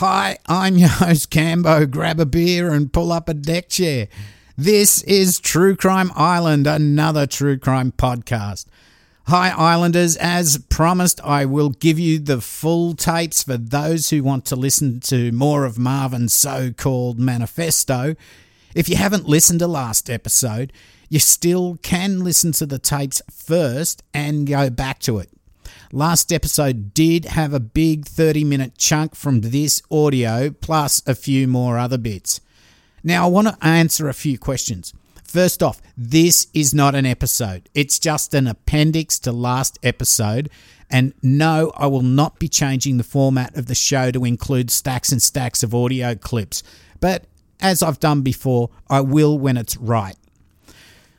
Hi, I'm your host Cambo. Grab a beer and pull up a deck chair. This is True Crime Island, another true crime podcast. Hi, Islanders. As promised, I will give you the full tapes for those who want to listen to more of Marvin's so called manifesto. If you haven't listened to last episode, you still can listen to the tapes first and go back to it. Last episode did have a big 30 minute chunk from this audio, plus a few more other bits. Now, I want to answer a few questions. First off, this is not an episode, it's just an appendix to last episode. And no, I will not be changing the format of the show to include stacks and stacks of audio clips. But as I've done before, I will when it's right.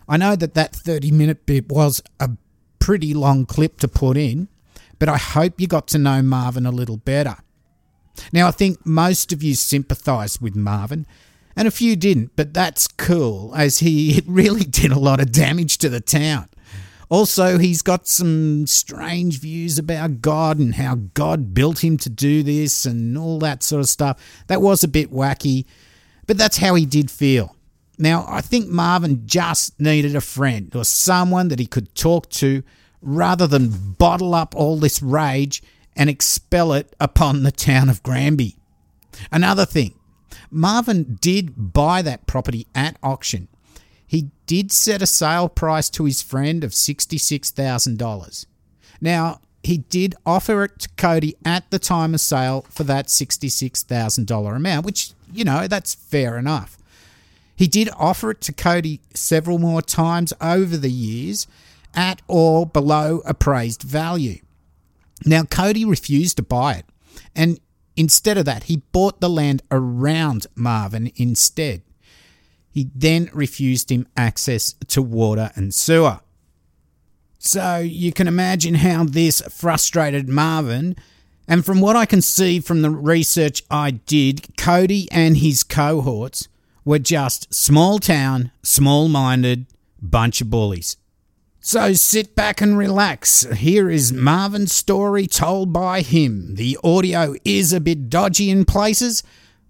I know that that 30 minute bit was a pretty long clip to put in, but I hope you got to know Marvin a little better. Now, I think most of you sympathised with Marvin, and a few didn't, but that's cool, as he really did a lot of damage to the town. Also, he's got some strange views about God and how God built him to do this and all that sort of stuff. That was a bit wacky, but that's how he did feel. Now, I think Marvin just needed a friend or someone that he could talk to rather than bottle up all this rage and expel it upon the town of Granby. Another thing, Marvin did buy that property at auction. He did set a sale price to his friend of $66,000. Now, he did offer it to Cody at the time of sale for that $66,000 amount, which, you know, that's fair enough. He did offer it to Cody several more times over the years at or below appraised value. Now, Cody refused to buy it, and instead of that, he bought the land around Marvin instead. He then refused him access to water and sewer. So you can imagine how this frustrated Marvin. And from what I can see from the research I did, Cody and his cohorts were just small town, small minded bunch of bullies. So sit back and relax. Here is Marvin's story told by him. The audio is a bit dodgy in places,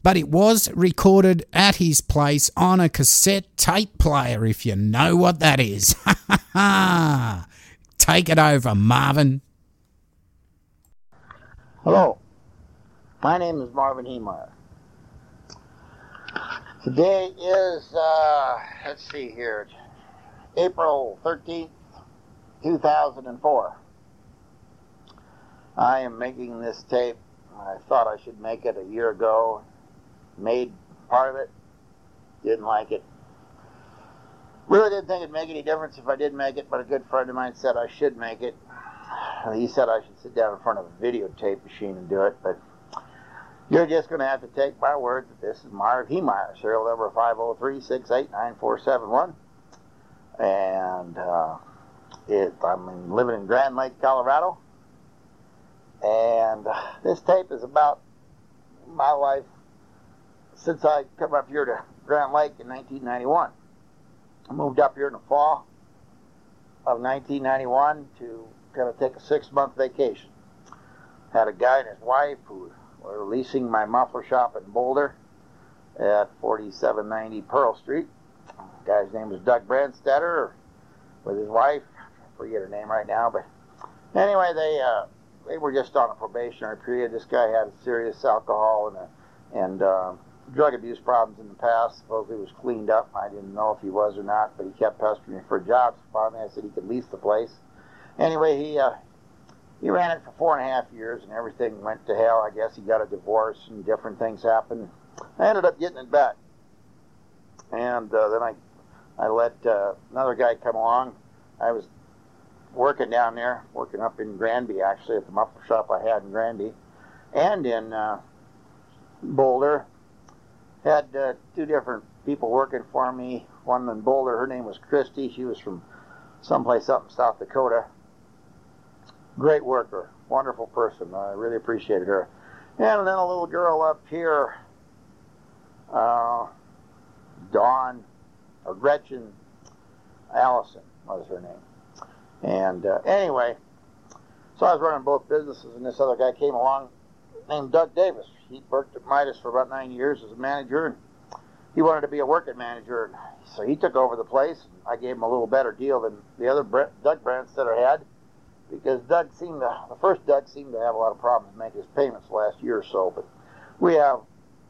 but it was recorded at his place on a cassette tape player, if you know what that is. Take it over, Marvin. Hello, my name is Marvin Heemeyer. Today is, uh, let's see here, April 13th, 2004. I am making this tape. I thought I should make it a year ago. Made part of it. Didn't like it. Really didn't think it'd make any difference if I did make it, but a good friend of mine said I should make it. He said I should sit down in front of a videotape machine and do it, but you're just going to have to take my word that this is Marv Heemeyer, serial number 503-689-4771. And uh, it, I'm living in Grand Lake, Colorado. And uh, this tape is about my life since I come up here to Grand Lake in 1991. I moved up here in the fall of 1991 to kind of take a six month vacation. Had a guy and his wife who were leasing my muffler shop in Boulder at 4790 Pearl Street. The guy's name was Doug Brandstetter with his wife. Forget her name right now, but anyway, they uh, they were just on a probationary period. This guy had serious alcohol and a, and uh, drug abuse problems in the past. Supposedly was cleaned up. I didn't know if he was or not, but he kept pestering me for jobs. Finally, I said he could lease the place. Anyway, he uh, he ran it for four and a half years, and everything went to hell. I guess he got a divorce, and different things happened. I ended up getting it back, and uh, then I I let uh, another guy come along. I was working down there, working up in Granby, actually, at the muffler shop I had in Granby, and in uh, Boulder. Had uh, two different people working for me. One in Boulder, her name was Christy. She was from someplace up in South Dakota. Great worker, wonderful person. I really appreciated her. And then a little girl up here, uh, Dawn, or Gretchen Allison was her name. And uh, anyway, so I was running both businesses, and this other guy came along named Doug Davis. He worked at Midas for about nine years as a manager, and he wanted to be a working manager. So he took over the place. I gave him a little better deal than the other Doug Brandstetter had because Doug seemed to, the first Doug seemed to have a lot of problems making his payments last year or so. But we have,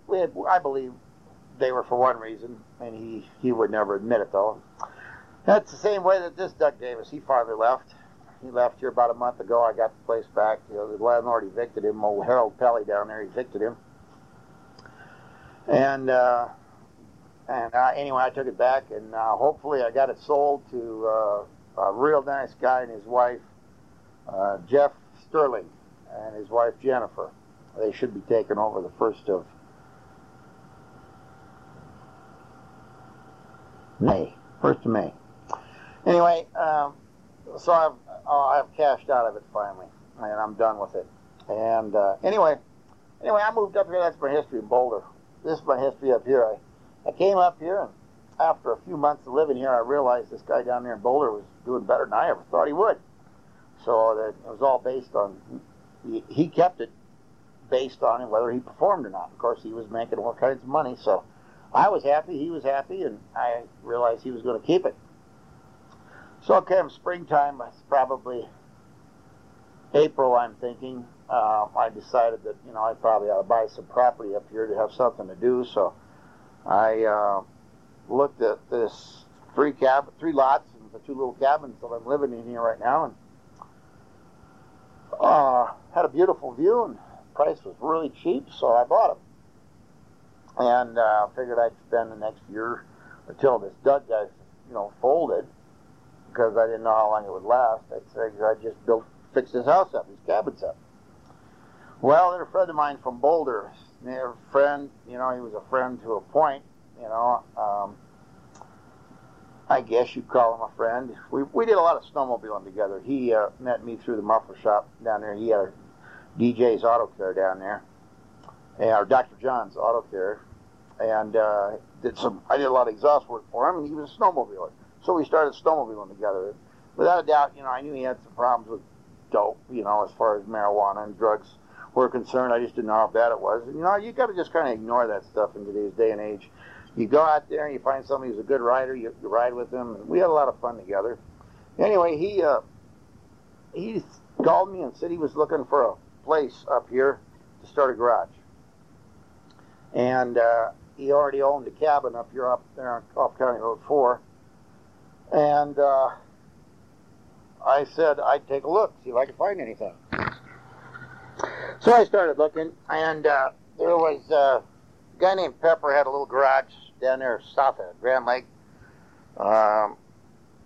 we had, I believe they were for one reason, and he, he would never admit it though. That's the same way that this Doug Davis, he finally left. He left here about a month ago. I got the place back. You know, the landlord evicted him. Old Harold Pelly down there evicted him. And uh, and uh, anyway, I took it back, and uh, hopefully I got it sold to uh, a real nice guy and his wife, uh, Jeff Sterling, and his wife Jennifer. They should be taking over the first of May, first of May. Anyway, um, so I've uh, I've cashed out of it finally, and I'm done with it. And uh, anyway, anyway, I moved up here. That's my history in Boulder. This is my history up here. I I came up here, and after a few months of living here, I realized this guy down there in Boulder was doing better than I ever thought he would. So that it was all based on he, he kept it based on whether he performed or not. Of course, he was making all kinds of money, so I was happy, he was happy, and I realized he was going to keep it. So it came springtime, it's probably April, I'm thinking. Uh, I decided that you know I probably ought to buy some property up here to have something to do. So I uh, looked at this three cab, three lots, and the two little cabins that I'm living in here right now, and uh, had a beautiful view, and price was really cheap, so I bought them. And uh, figured I'd spend the next year until this Doug guy, you know, folded because I didn't know how long it would last. I figured I'd just build, fix this house up, these cabins up. Well, then a friend of mine from Boulder, a friend, you know, he was a friend to a point, you know. Um, I guess you'd call him a friend. We, we did a lot of snowmobiling together. He uh, met me through the muffler shop down there. He had a DJ's Auto Care down there, or Dr. John's Auto Care, and uh, did some. I did a lot of exhaust work for him, and he was a snowmobiler. So we started snowmobiling together. Without a doubt, you know, I knew he had some problems with dope, you know, as far as marijuana and drugs were concerned. I just didn't know how bad it was. And, you know, you got to just kind of ignore that stuff in today's day and age. You go out there and you find somebody who's a good rider, you, you ride with them, and we had a lot of fun together. Anyway, he uh, he called me and said he was looking for a place up here to start a garage. And uh, he already owned a cabin up here, up there on off County Road 4. And uh, I said I'd take a look, see if I could find anything. So I started looking, and uh, there was uh, a guy named Pepper had a little garage down there south of Grand Lake, um,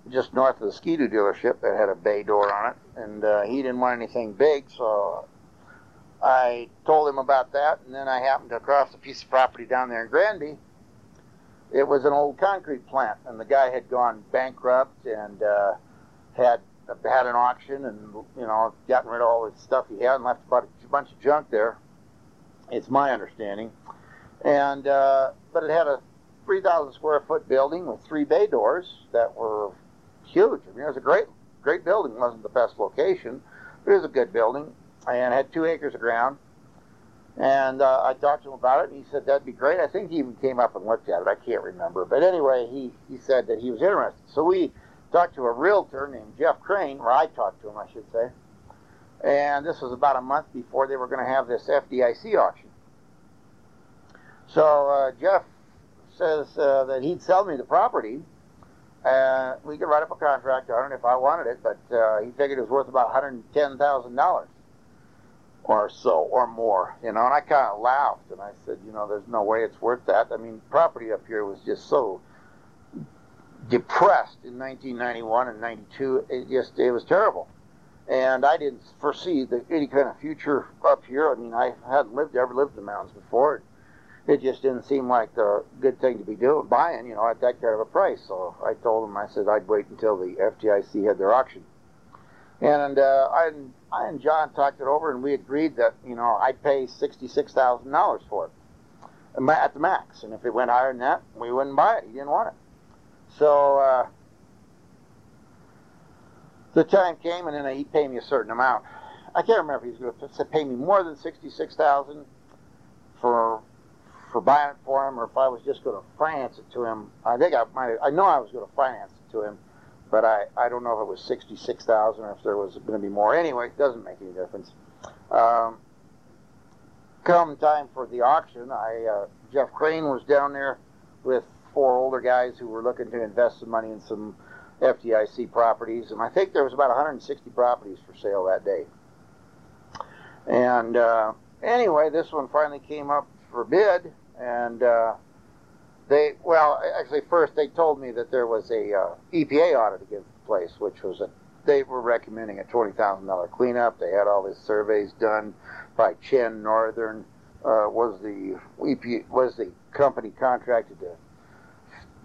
just north of the Ski-Doo dealership that had a bay door on it, and uh, he didn't want anything big, so I told him about that, and then I happened to cross a piece of property down there in Granby. It was an old concrete plant, and the guy had gone bankrupt and uh, had had an auction, and you know, gotten rid of all the stuff he had and left about a bunch of junk there. It's my understanding, and uh, but it had a 3,000 square foot building with three bay doors that were huge. I mean, it was a great, great building. It wasn't the best location, but it was a good building, and had two acres of ground. And uh, I talked to him about it, and he said that'd be great. I think he even came up and looked at it. I can't remember, but anyway, he he said that he was interested. So we talked to a realtor named Jeff Crane, or I talked to him, I should say. And this was about a month before they were going to have this FDIC auction. So uh, Jeff says uh, that he'd sell me the property. Uh, we could write up a contract on it if I wanted it, but uh, he figured it was worth about $110,000 or so, or more, you know. And I kind of laughed and I said, you know, there's no way it's worth that. I mean, property up here was just so depressed in 1991 and 92. It just, it was terrible. And I didn't foresee the, any kind of future up here. I mean, I hadn't lived, ever lived in the mountains before it just didn't seem like the good thing to be doing, buying, you know, at that kind of a price. So I told him, I said I'd wait until the FDIC had their auction. And uh, I, I and John talked it over, and we agreed that, you know, I'd pay $66,000 for it at the max. And if it went higher than that, we wouldn't buy it. He didn't want it. So uh, the time came, and then he paid me a certain amount. I can't remember if he was going to pay me more than sixty-six thousand for for buying it for him, or if I was just going to finance it to him. I think I might. I know I was going to finance it to him, but I I don't know if it was sixty-six thousand or if there was going to be more. Anyway, it doesn't make any difference. Um, come time for the auction, I uh, Jeff Crane was down there with four older guys who were looking to invest some money in some FDIC properties, and I think there was about 160 properties for sale that day. And uh, anyway, this one finally came up for bid, and uh, they well, actually, first they told me that there was a uh, EPA audit against the place, which was a they were recommending a twenty thousand dollar cleanup. They had all these surveys done by Chen Northern. Uh, was the EPA was the company contracted to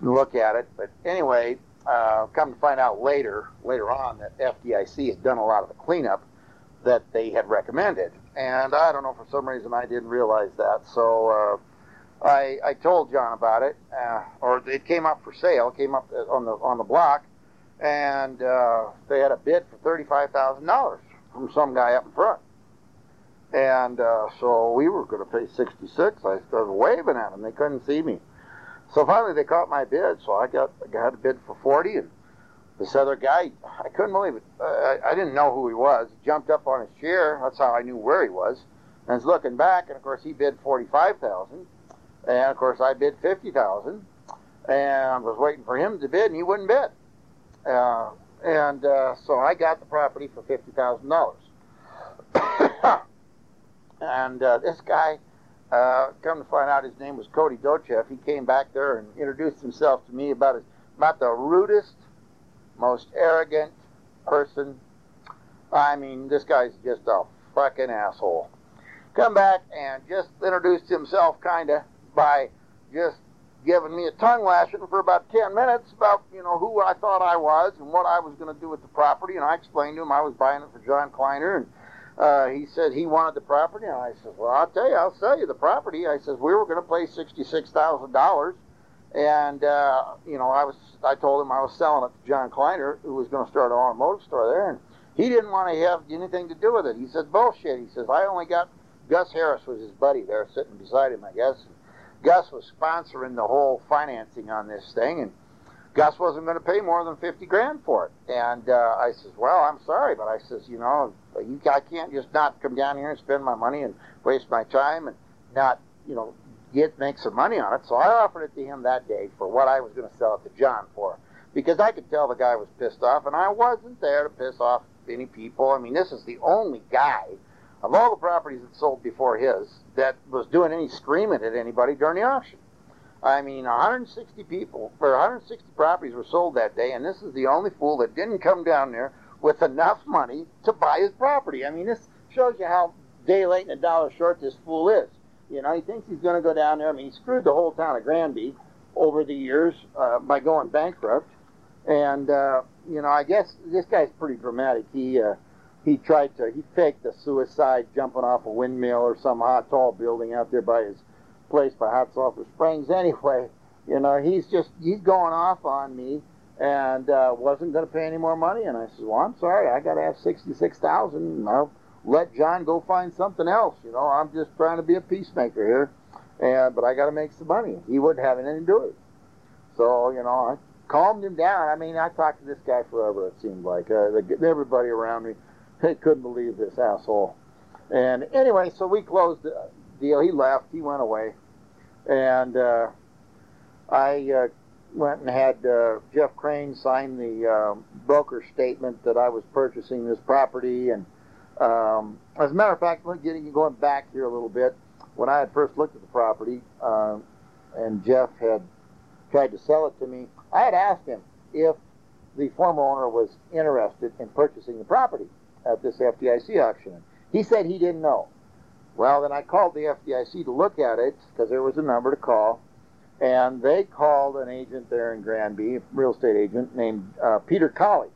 look at it? But anyway, uh, come to find out later later on that FDIC had done a lot of the cleanup that they had recommended, and I don't know for some reason I didn't realize that. So uh, I I told John about it, uh, or it came up for sale, came up on the on the block, and uh, they had a bid for thirty-five thousand dollars from some guy up in front. And uh, so we were going to pay sixty-six. I started waving at them; they couldn't see me. So finally, they caught my bid. So I got I got a bid for forty, and this other guy, I couldn't believe it. I, I didn't know who he was. He jumped up on his chair. That's how I knew where he was. And was looking back, and of course he bid forty-five thousand, and of course I bid fifty thousand, and was waiting for him to bid, and he wouldn't bid. Uh, and uh, so I got the property for fifty thousand dollars. and uh, this guy, uh, come to find out, his name was Cody Docheff. He came back there and introduced himself to me about his, about the rudest, most arrogant person. I mean, this guy's just a fucking asshole. Come back and just introduced himself, kind of, by just giving me a tongue lashing for about 10 minutes about, you know, who I thought I was and what I was going to do with the property. And I explained to him I was buying it for John Kleiner. And uh, he said he wanted the property. And I said, well, I'll tell you, I'll sell you the property. I said, we were going to pay $66,000. And, uh, you know, I was, I told him I was selling it to John Kleiner, who was going to start an automotive store there. And he didn't want to have anything to do with it. He said, bullshit. He says, I only got, Gus Harris was his buddy there sitting beside him, I guess. And Gus was sponsoring the whole financing on this thing, and Gus wasn't going to pay more than fifty grand for it. And uh, I says, "Well, I'm sorry, but I says, you know, you, I can't just not come down here and spend my money and waste my time and not, you know, get make some money on it." So I offered it to him that day for what I was going to sell it to John for, because I could tell the guy was pissed off, and I wasn't there to piss off any people. I mean, this is the only guy of all the properties that sold before his that was doing any screaming at anybody during the auction. I mean, 160 people, or 160 properties were sold that day, and this is the only fool that didn't come down there with enough money to buy his property. I mean, this shows you how day late and a dollar short this fool is. You know, he thinks he's going to go down there. I mean, he screwed the whole town of Granby over the years uh, by going bankrupt. And, uh, you know, I guess this guy's pretty dramatic. He, uh, he tried to he faked a suicide jumping off a windmill or some hot tall building out there by his place by Hot Sulphur Springs. Anyway, you know he's just he's going off on me and uh, wasn't going to pay any more money. And I said, well, I'm sorry, I got to have sixty six thousand. I'll let John go find something else. You know, I'm just trying to be a peacemaker here, and but I got to make some money. He wouldn't have anything to do it. So you know, I calmed him down. I mean, I talked to this guy forever. It seemed like uh, the, everybody around me they couldn't believe this asshole. And anyway, so we closed the deal. He left. He went away, and uh, I uh, went and had uh, Jeff Crane sign the uh, broker statement that I was purchasing this property. And um, as a matter of fact, getting going back here a little bit, when I had first looked at the property, uh, and Jeff had tried to sell it to me, I had asked him if the former owner was interested in purchasing the property at this FDIC auction. He said he didn't know. Well, then I called the FDIC to look at it because there was a number to call, and they called an agent there in Granby, a real estate agent named uh, Peter Colley.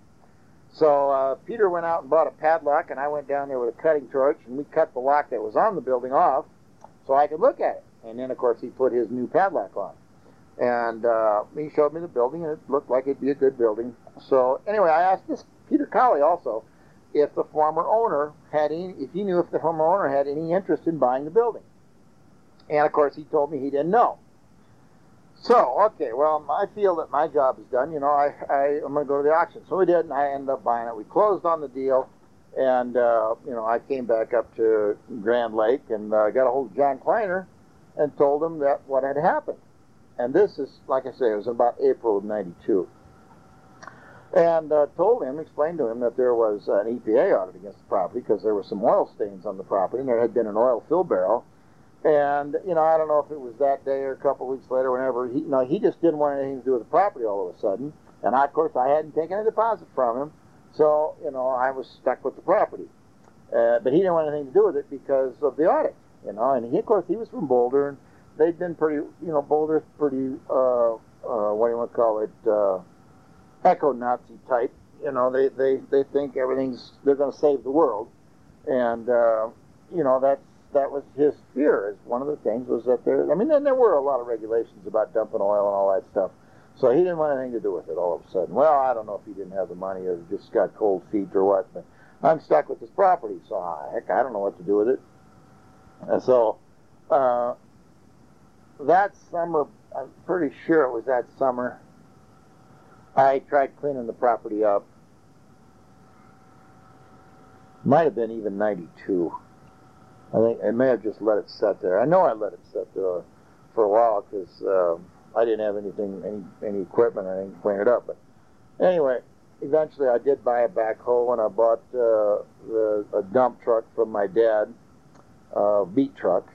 So uh, Peter went out and bought a padlock, and I went down there with a cutting torch, and we cut the lock that was on the building off so I could look at it. And then, of course, he put his new padlock on. And uh, he showed me the building, and it looked like it'd be a good building. So anyway, I asked this Peter Colley also, if the former owner had any, if he knew if the former owner had any interest in buying the building. And of course, he told me he didn't know. So, okay, well, I feel that my job is done. You know, I, I I'm going to go to the auction. So we did, and I ended up buying it. We closed on the deal, and uh, you know, I came back up to Grand Lake and uh, got a hold of John Kleiner and told him that what had happened. And this is, like I say, it was about April of '92 and uh, told him, explained to him that there was an EPA audit against the property because there were some oil stains on the property and there had been an oil fill barrel. And you know, I don't know if it was that day or a couple of weeks later, whenever he, you know, he just didn't want anything to do with the property all of a sudden. And I, of course, I hadn't taken a deposit from him, so you know, I was stuck with the property. Uh, but he didn't want anything to do with it because of the audit, you know. And he, of course, he was from Boulder, and they'd been pretty, you know, Boulder's pretty, uh, uh, what do you want to call it? Uh, eco-Nazi type. You know, they, they, they think everything's they're going to save the world, and uh, you know that's that was his fear. Is one of the things was that there. I mean, then there were a lot of regulations about dumping oil and all that stuff. So he didn't want anything to do with it all of a sudden. Well, I don't know if he didn't have the money or just got cold feet or what, but I'm stuck with this property. So heck, I don't know what to do with it. And so uh, that summer, I'm pretty sure it was that summer I tried cleaning the property up. Might have been even 92. I think I may have just let it sit there. I know I let it sit there for a while because um, I didn't have anything, any any equipment or anything to clean it up. But anyway, eventually I did buy a backhoe and I bought uh, the, a dump truck from my dad, a beat truck,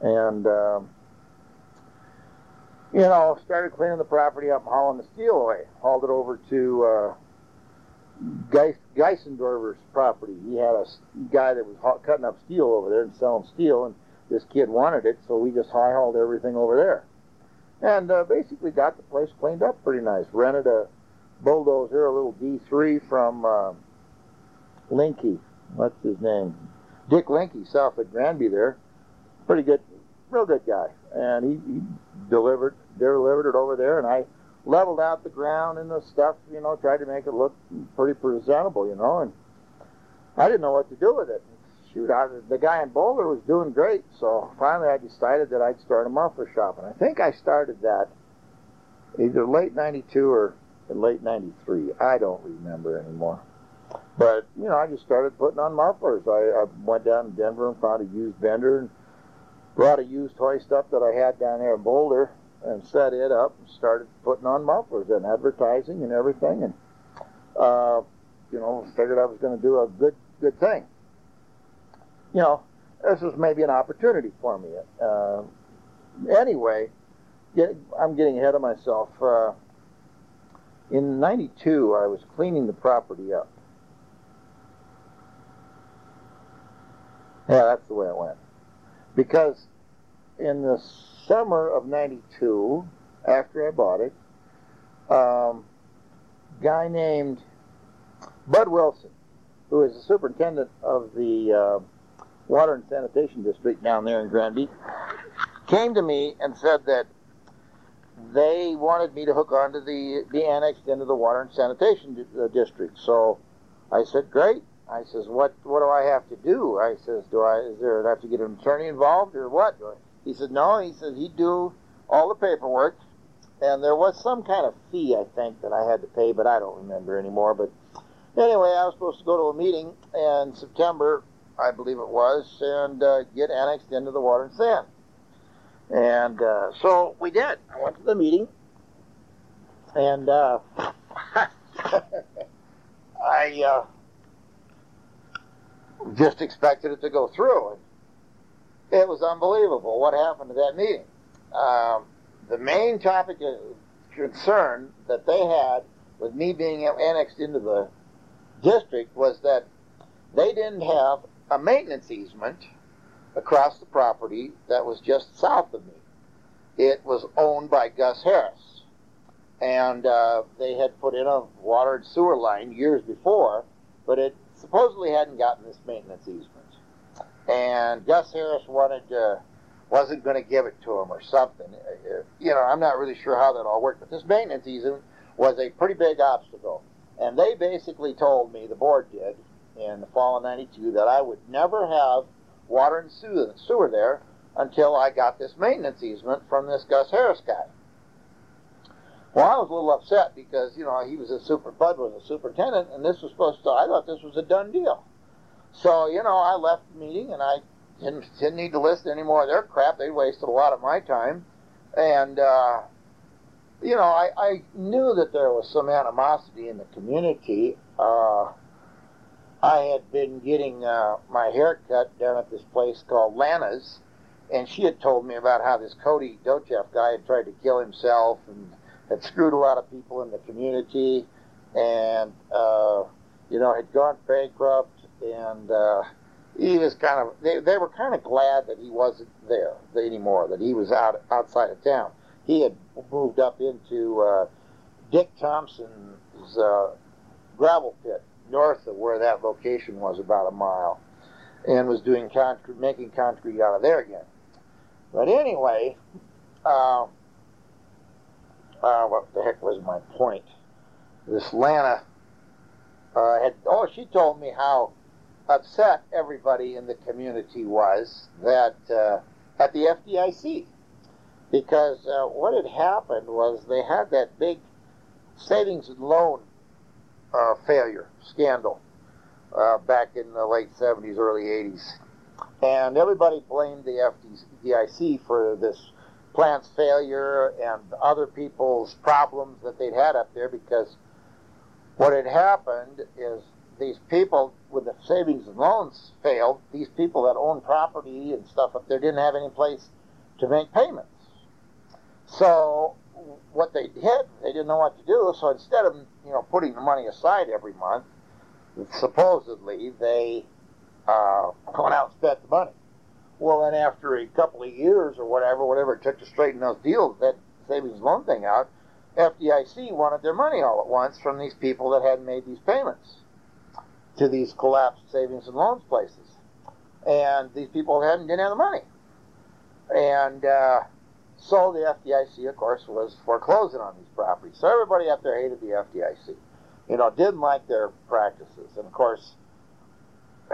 and. You know, started cleaning the property up hauling the steel away. Hauled it over to uh, Geis, Geisendorfer's property. He had a guy that was cutting up steel over there and selling steel, and this kid wanted it, so we just high hauled everything over there. And uh, basically got the place cleaned up pretty nice. Rented a bulldozer, a little D3 from uh, Linky. What's his name? Dick Linky, south of Granby there. Pretty good, real good guy. And he, he delivered delivered it over there, and I leveled out the ground and the stuff, you know, tried to make it look pretty presentable, you know, and I didn't know what to do with it. Shoot, I, the guy in Boulder was doing great, so finally I decided that I'd start a muffler shop, and I think I started that either late '92 or late '93. I don't remember anymore. But you know, I just started putting on mufflers. I, I went down to Denver and found a used vendor and brought a used hoist up that I had down there in Boulder and set it up and started putting on mufflers and advertising and everything and uh, you know figured I was going to do a good good thing. You know, this was maybe an opportunity for me. Uh, anyway, get, I'm getting ahead of myself. Uh, in '92, I was cleaning the property up. Yeah, that's the way it went. Because in the summer of 92, after I bought it, um, guy named Bud Wilson, who is the superintendent of the uh, Water and Sanitation District down there in Granby, came to me and said that they wanted me to hook onto the be annexed into the Water and Sanitation di- uh, District. So I said, great. I says, what what do I have to do? I says, do I is there I have to get an attorney involved or what? He said, no. He said he'd do all the paperwork, and there was some kind of fee I think that I had to pay, but I don't remember anymore. But anyway, I was supposed to go to a meeting in September, I believe it was, and uh, get annexed into the water and sand. And uh, so we did. I went to the meeting, and uh, I uh, just expected it to go through. It was unbelievable what happened to that meeting. Um, the main topic of concern that they had with me being annexed into the district was that they didn't have a maintenance easement across the property that was just south of me. It was owned by Gus Harris. And uh, they had put in a water and sewer line years before, but it supposedly hadn't gotten this maintenance easement. And Gus Harris wanted to, wasn't going to give it to him or something. Uh, you know, I'm not really sure how that all worked, but this maintenance easement was a pretty big obstacle. And they basically told me, the board did, in the fall of 92 that I would never have water and sewer there until I got this maintenance easement from this Gus Harris guy. Well, I was a little upset because, you know, he was a super, Bud was a superintendent, and this was supposed to, I thought this was a done deal. So, you know, I left the meeting and I didn't, didn't need to listen any more of their crap. They wasted a lot of my time. And, uh, you know, I, I knew that there was some animosity in the community. Uh, I had been getting uh, my hair cut down at this place called Lana's, and she had told me about how this Cody Docheff guy had tried to kill himself and had screwed a lot of people in the community, and uh, you know had gone bankrupt, and uh, he was kind of they, they were kind of glad that he wasn't there anymore, that he was out outside of town. He had moved up into uh, Dick Thompson's uh, gravel pit north of where that location was, about a mile, and was doing concrete, making concrete out of there again. But anyway, uh, uh, what the heck was my point? This Lana uh, had, oh, she told me how upset everybody in the community was that uh, at the FDIC because uh, what had happened was they had that big savings and loan uh, failure scandal uh, back in the late 70s, early 80s. And everybody blamed the FDIC for this plant's failure and other people's problems that they'd had up there because what had happened is these people, when the savings and loans failed, these people that owned property and stuff up there didn't have any place to make payments. So what they did, they didn't know what to do. So instead of you know putting the money aside every month, supposedly they uh, went out and spent the money. Well, then after a couple of years or whatever, whatever it took to straighten those deals, that savings loan thing out, FDIC wanted their money all at once from these people that hadn't made these payments to these collapsed savings and loans places, and these people hadn't didn't have the money, and. Uh, so the FDIC, of course, was foreclosing on these properties. So everybody up there hated the FDIC. You know, didn't like their practices. And of course,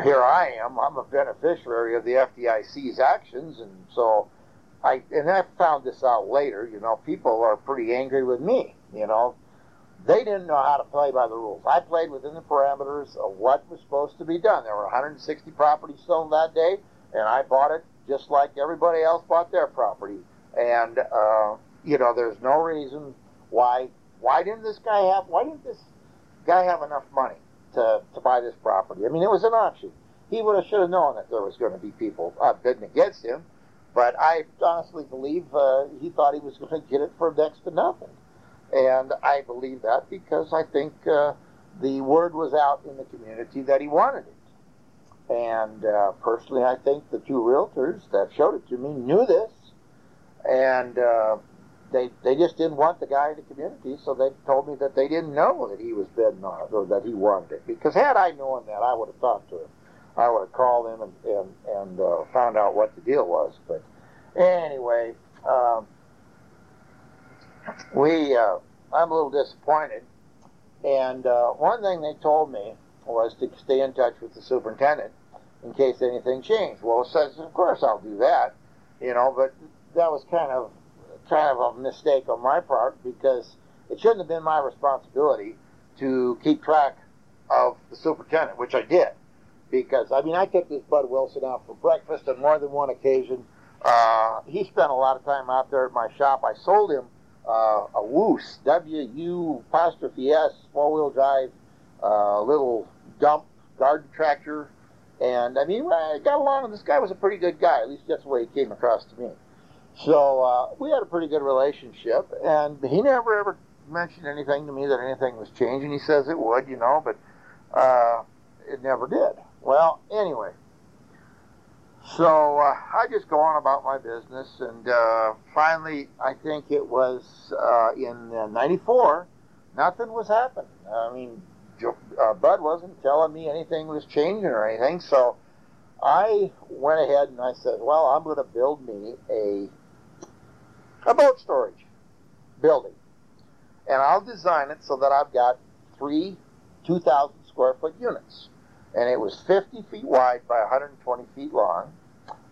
here I am. I'm a beneficiary of the FDIC's actions, and so I and I found this out later. You know, people are pretty angry with me. You know, they didn't know how to play by the rules. I played within the parameters of what was supposed to be done. There were 160 properties sold that day, and I bought it just like everybody else bought their property and uh, you know, there's no reason why why didn't this guy have why didn't this guy have enough money to, to buy this property? I mean, it was an auction. He would have should have known that there was going to be people uh, bidding against him. But I honestly believe uh, he thought he was going to get it for next to nothing, and I believe that because I think uh, the word was out in the community that he wanted it. And uh, personally, I think the two realtors that showed it to me knew this and uh, they they just didn't want the guy in the community, so they told me that they didn't know that he was bidding on it or that he wanted it. Because had I known that, I would have talked to him. I would have called him and and, and uh, found out what the deal was. But anyway, um, we uh, I'm a little disappointed. And uh, one thing they told me was to stay in touch with the superintendent in case anything changed. Well, says, of course I'll do that, you know, but that was kind of kind of a mistake on my part because it shouldn't have been my responsibility to keep track of the superintendent, which I did. Because I mean, I took this Bud Wilson out for breakfast on more than one occasion. Uh, he spent a lot of time out there at my shop. I sold him uh, a Woos W U apostrophe S four wheel drive uh, little dump garden tractor, and I mean, I got along. with This guy was a pretty good guy. At least that's the way he came across to me. So uh, we had a pretty good relationship, and he never ever mentioned anything to me that anything was changing. He says it would, you know, but uh, it never did. Well, anyway, so uh, I just go on about my business, and uh, finally, I think it was uh, in '94, nothing was happening. I mean, uh, Bud wasn't telling me anything was changing or anything, so I went ahead and I said, well, I'm going to build me a a boat storage building. And I'll design it so that I've got three 2,000 square foot units. And it was 50 feet wide by 120 feet long,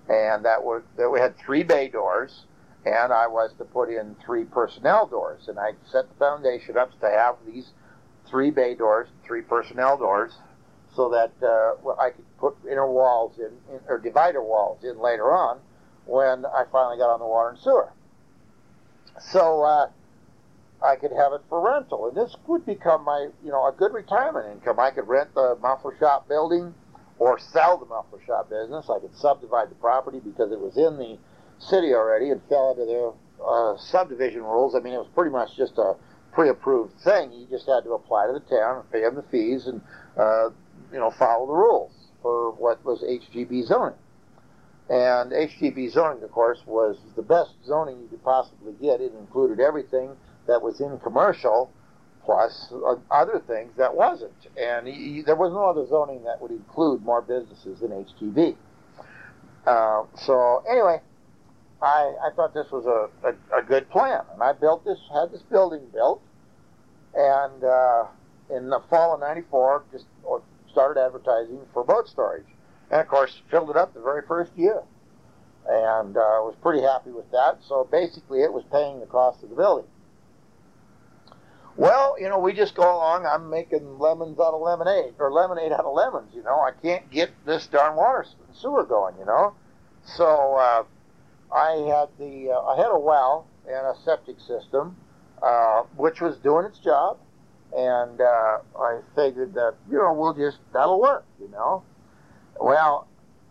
and that was that we had three bay doors, and I was to put in three personnel doors, and I set the foundation up to have these three bay doors, three personnel doors, so that uh, well, I could put inner walls in, in, or divider walls in later on when I finally got on the water and sewer. So uh, I could have it for rental, and this would become my, you know, a good retirement income. I could rent the muffler shop building, or sell the muffler shop business. I could subdivide the property because it was in the city already and fell into their uh, subdivision rules. I mean, it was pretty much just a pre-approved thing. You just had to apply to the town and pay them the fees and, uh, you know, follow the rules for what was HGB zoning. And HGB zoning, of course, was the best zoning you could possibly get. It included everything that was in commercial, plus uh, other things that wasn't. And he, there was no other zoning that would include more businesses than HGB. Uh, so anyway, I, I thought this was a, a, a, good plan, and I built this, had this building built, and uh, in the fall of '94, just started advertising for boat storage, and of course filled it up the very first year, and uh, was pretty happy with that. So basically, it was paying the cost of the building. Well, you know, we just go along. I'm making lemons out of lemonade, or lemonade out of lemons. You know, I can't get this darn water sewer going. You know, so uh, I had the uh, I had a well and a septic system, uh, which was doing its job, and uh, I figured that you know we'll just that'll work. You know, well,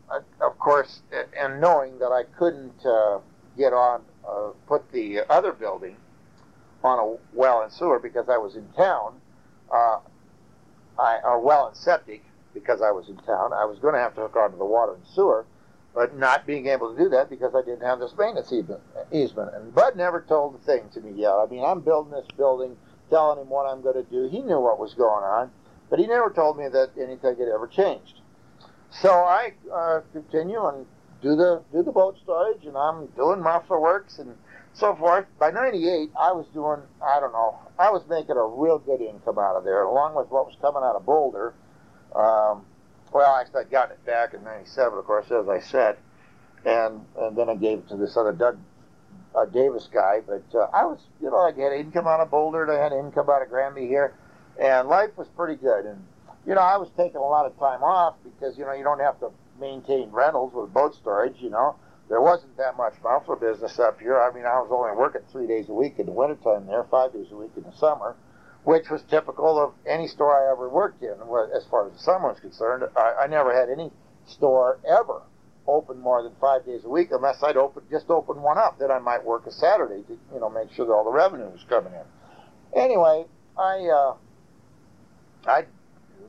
of course, and knowing that I couldn't uh, get on uh, put the other building on a well and sewer because I was in town. Uh, I, or well and septic because I was in town. I was going to have to hook onto the water and sewer, but not being able to do that because I didn't have this maintenance easement. And Bud never told the thing to me yet. I mean, I'm building this building, telling him what I'm going to do. He knew what was going on, but he never told me that anything had ever changed. So I uh, continue and do the do the boat storage, and I'm doing muffler works and so forth. By 98, I was doing, I don't know, I was making a real good income out of there, along with what was coming out of Boulder. Um, well, actually, I'd gotten it back in 97, of course, as I said. And, and then I gave it to this other Doug uh, Davis guy. But uh, I was, you know, I had income out of Boulder, I had income out of Granby here, and life was pretty good. And, you know, I was taking a lot of time off because, you know, you don't have to maintain rentals with boat storage, you know there wasn't that much muffler business up here. I mean, I was only working three days a week in the wintertime there, five days a week in the summer, which was typical of any store I ever worked in. As far as the summer was concerned, I, I never had any store ever open more than five days a week unless I'd open just open one up. Then I might work a Saturday to you know make sure that all the revenue was coming in. Anyway, I uh, I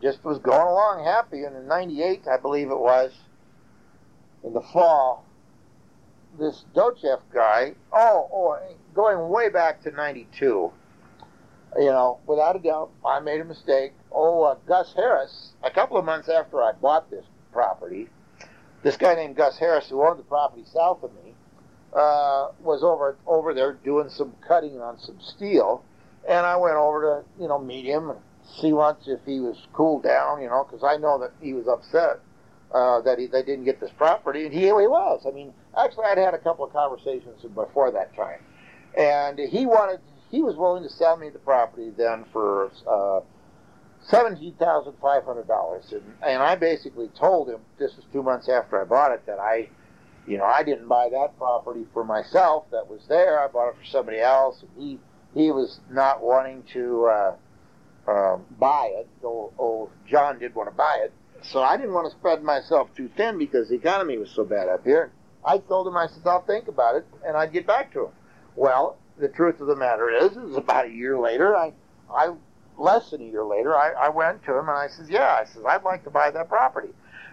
just was going along happy, and in '98, I believe it was, in the fall, this Docheff guy, oh, oh, going way back to 92, you know, without a doubt, I made a mistake. Oh, uh, Gus Harris, a couple of months after I bought this property, this guy named Gus Harris, who owned the property south of me, uh, was over over there doing some cutting on some steel, and I went over to you know meet him and see once if he was cooled down, you know, because I know that he was upset uh, that he, they didn't get this property, and he, he was. I mean, actually, I'd had a couple of conversations before that time, and he wanted, he was willing to sell me the property then for uh, seventeen thousand five hundred dollars, and and I basically told him this was two months after I bought it that I, you know, I didn't buy that property for myself. That was there. I bought it for somebody else, and he he was not wanting to. Uh, um, buy it. Old, old John did want to buy it, so I didn't want to spread myself too thin because the economy was so bad up here. I told him, I said, I'll think about it, and I'd get back to him. Well, the truth of the matter is, it was about a year later, I, I less than a year later, I, I went to him and I said, yeah, I said, I'd like to buy that property.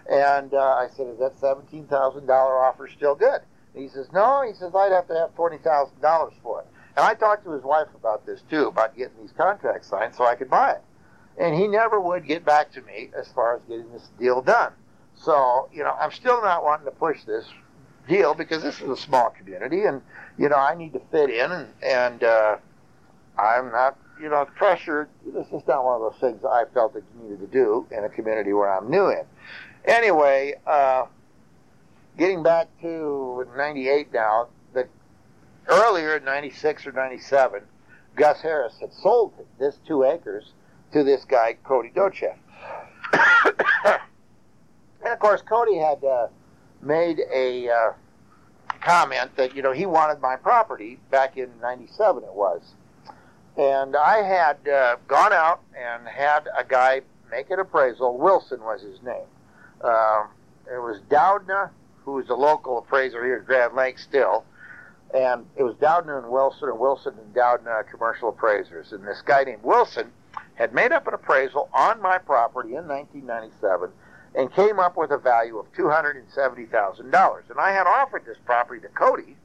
And uh, I said, is that $17,000 offer still good? And he says, no, he says, I'd have to have $20,000 for it. And I talked to his wife about this too, about getting these contracts signed so I could buy it and he never would get back to me as far as getting this deal done. So, you know, I'm still not wanting to push this deal because this is a small community, and you know, I need to fit in, and and uh, I'm not, you know, pressured. this is not one of those things I felt that you needed to do in a community where I'm new in. Anyway, uh, getting back to 98 now, that earlier in 96 or 97, Gus Harris had sold this two acres to this guy, Cody Docheff. and of course, Cody had uh, made a uh, comment that, you know, he wanted my property back in 97, it was. And I had uh, gone out and had a guy make an appraisal. Wilson was his name. Um, it was Doudna, who was a local appraiser here at Grand Lake still. And it was Doudna and Wilson, and Wilson and Doudna commercial appraisers. And this guy named Wilson had made up an appraisal on my property in 1997 and came up with a value of $270,000. And I had offered this property to Cody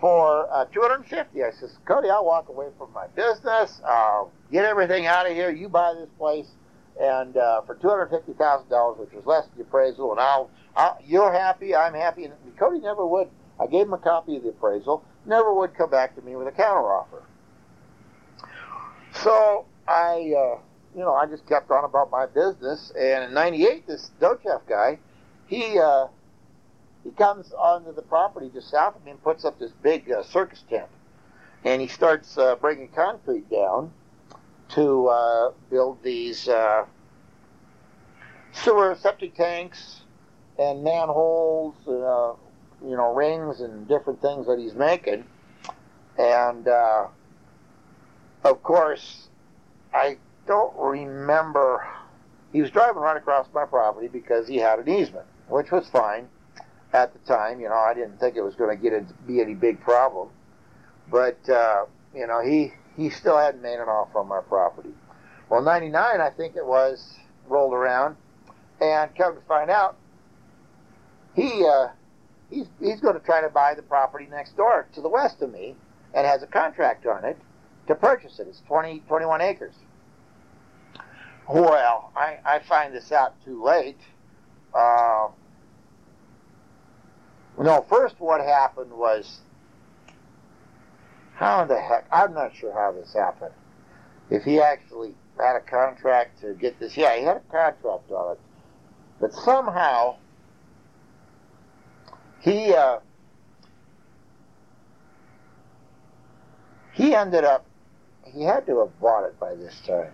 for uh, 250. I says, Cody, I'll walk away from my business. I'll get everything out of here. You buy this place, and uh, for 250 thousand dollars, which was less than the appraisal, and I'll, I'll, you're happy, I'm happy. And Cody never would. I gave him a copy of the appraisal. Never would come back to me with a counteroffer. So I, uh, you know, I just kept on about my business. And in '98, this Docheff guy, he. Uh, he comes onto the property just south of me and puts up this big uh, circus tent. And he starts uh, bringing concrete down to uh, build these uh, sewer septic tanks and manholes, uh, you know, rings and different things that he's making. And uh, of course, I don't remember. He was driving right across my property because he had an easement, which was fine at the time. You know, I didn't think it was going to get it be any big problem, but uh, you know, he he still hadn't made an offer on my property. Well, '99, I think it was, rolled around, and come to find out, he uh, he's he's going to try to buy the property next door to the west of me, and has a contract on it to purchase it. It's 20, 21 acres. Well, I, I find this out too late. Uh, no, first what happened was, how the heck, I'm not sure how this happened. If he actually had a contract to get this, yeah, he had a contract on it. But somehow, he, uh, he ended up, he had to have bought it by this time.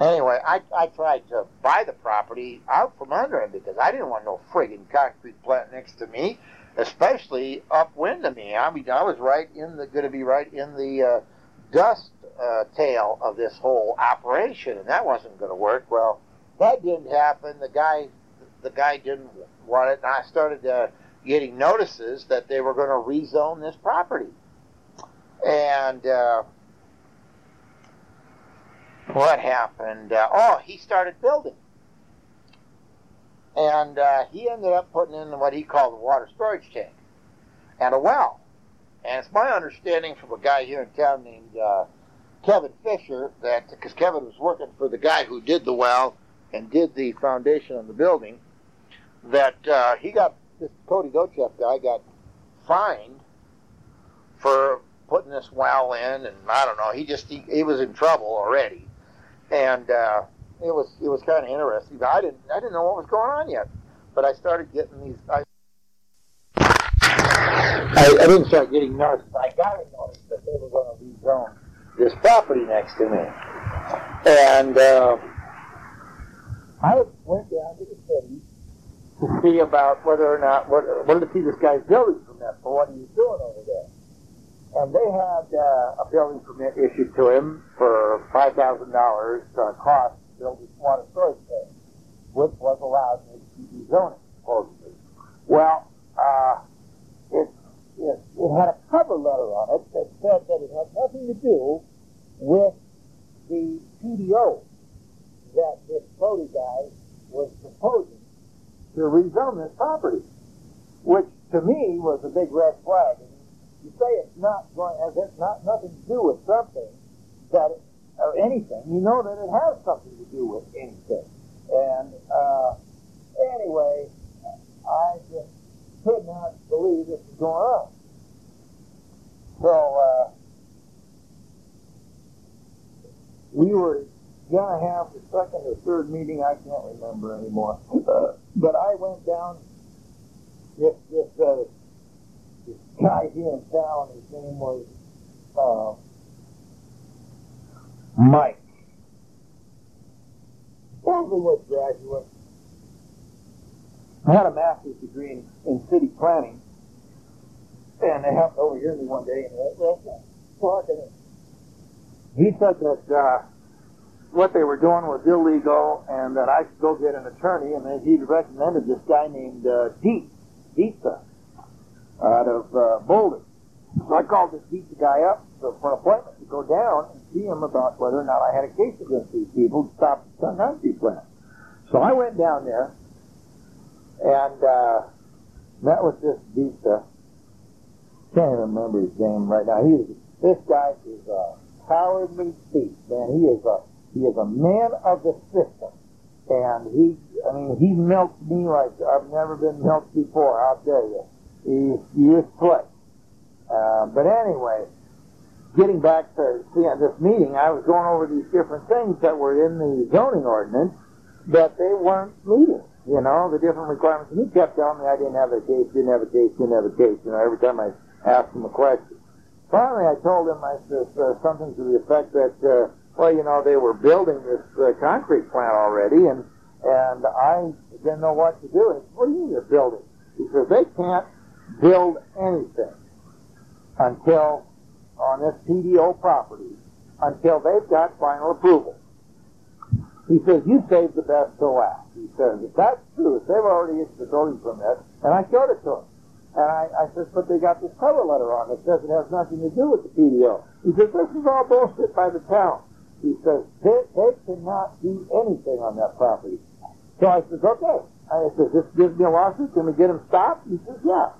Anyway, I, I tried to buy the property out from under him because I didn't want no friggin' concrete plant next to me, especially upwind of me. I mean, I was right in the, going to be right in the uh, dust uh, tail of this whole operation, and that wasn't going to work. Well, that didn't happen. The guy, the guy didn't want it, and I started uh, getting notices that they were going to rezone this property, and. Uh, what happened? Uh, oh, he started building. And uh, he ended up putting in what he called a water storage tank and a well. And it's my understanding from a guy here in town named uh, Kevin Fisher that, because Kevin was working for the guy who did the well and did the foundation on the building, that uh, he got, this Cody Docheff guy got fined for putting this well in, and I don't know, he just, he, he was in trouble already and uh, it was it was kind of interesting. I didn't I didn't know what was going on yet, but I started getting these. I, I, I didn't start getting noticed. I got a notice that they were going to rezone this property next to me, and uh, I went down to the city to see about whether or not what to see this guy's building permit for what he was doing over there and they had uh, a building permit issued to him for five thousand dollars uh, cost to build this water storage tank, which was allowed in HPD zoning, supposedly. Well, uh, it, it it had a cover letter on it that said that it had nothing to do with the PDO that this Cody guy was proposing to rezone this property, which to me was a big red flag you say it's not going, as it's not nothing to do with something that, or anything, you know that it has something to do with anything. And uh, anyway, I just could not believe this was going on. So uh, we were gonna have the second or third meeting. I can't remember anymore. Uh, but I went down. This this uh, this guy here in town. His name was uh, Mike. Hollywood graduate. I had a master's degree in, in city planning. And they happened to overhear me one day and they were talking. He said that uh, what they were doing was illegal and that I should go get an attorney. And then he recommended this guy named uh, Deep, Deepsa, out of uh, Boulder. So I called this Deepsa guy up for an appointment to go down see him about whether or not I had a case against these people to stop the Country plant. So I went down there and uh, met with this Deepsa can't even remember his name right now. He is this guy is a cowardly thief, man. He is a he is a man of the system, and he I mean he melts me like I've never been melted before. I'll tell you, he he is slick. Uh, but anyway, getting back to this meeting, I was going over these different things that were in the zoning ordinance that they weren't meeting. You know, the different requirements. And he kept telling me I didn't have a case, didn't have a case, didn't have a case. You know, every time I asked him a question. Finally, I told him I said uh, something to the effect that, uh, well, you know, they were building this uh, concrete plant already, and and I didn't know what to do. He said, what do you mean they're building? He says they can't build anything until on this PDO property until they've got final approval. He says, you saved the best to last. He says, if that's true, if they've already issued the building permit, and I showed it to him. And I, I said, but they got this cover letter on it says it has nothing to do with the PDO. He says, this is all bullshit by the town. He says, they, they cannot do anything on that property. So I says, okay. I says, this gives me a lawsuit. Can we get him stopped? He says, yeah.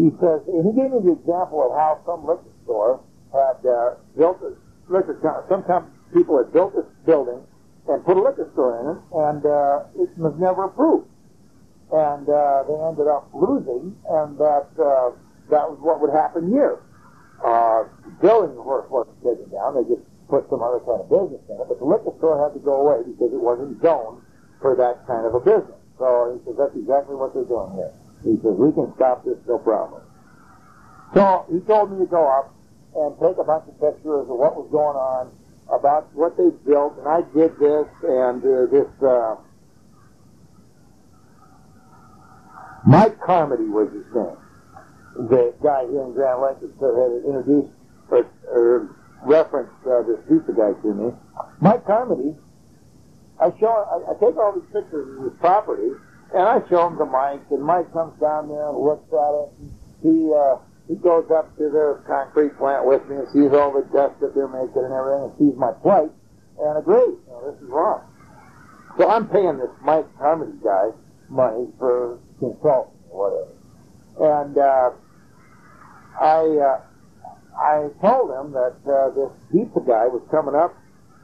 He says, and he gave me the example of how some liquor store had uh, built a liquor, store. some people had built this building and put a liquor store in it, and uh, it was never approved and uh, they ended up losing, and that uh, that was what would happen here. Uh, building, of course, wasn't taken down; they just put some other kind of business in it. But the liquor store had to go away because it wasn't zoned for that kind of a business. So he says that's exactly what they're doing here. He says we can stop this, no problem. So he told me to go up and take a bunch of pictures of what was going on about what they built, and I did this and uh, this. Uh, Mike Carmody was his name. The guy here in Grand Lake that had introduced or, or referenced uh, this pizza guy to me. Mike Carmody, I show, I, I take all these pictures of his property, and I show them to Mike, and Mike comes down there and looks at it. And He uh, he goes up to their concrete plant with me and sees all the dust that they're making and everything, and sees my plight, and agrees. You know, this is wrong. So I'm paying this Mike Carmody guy money for consultant or whatever. And uh, I uh, I told him that uh, this pizza guy was coming up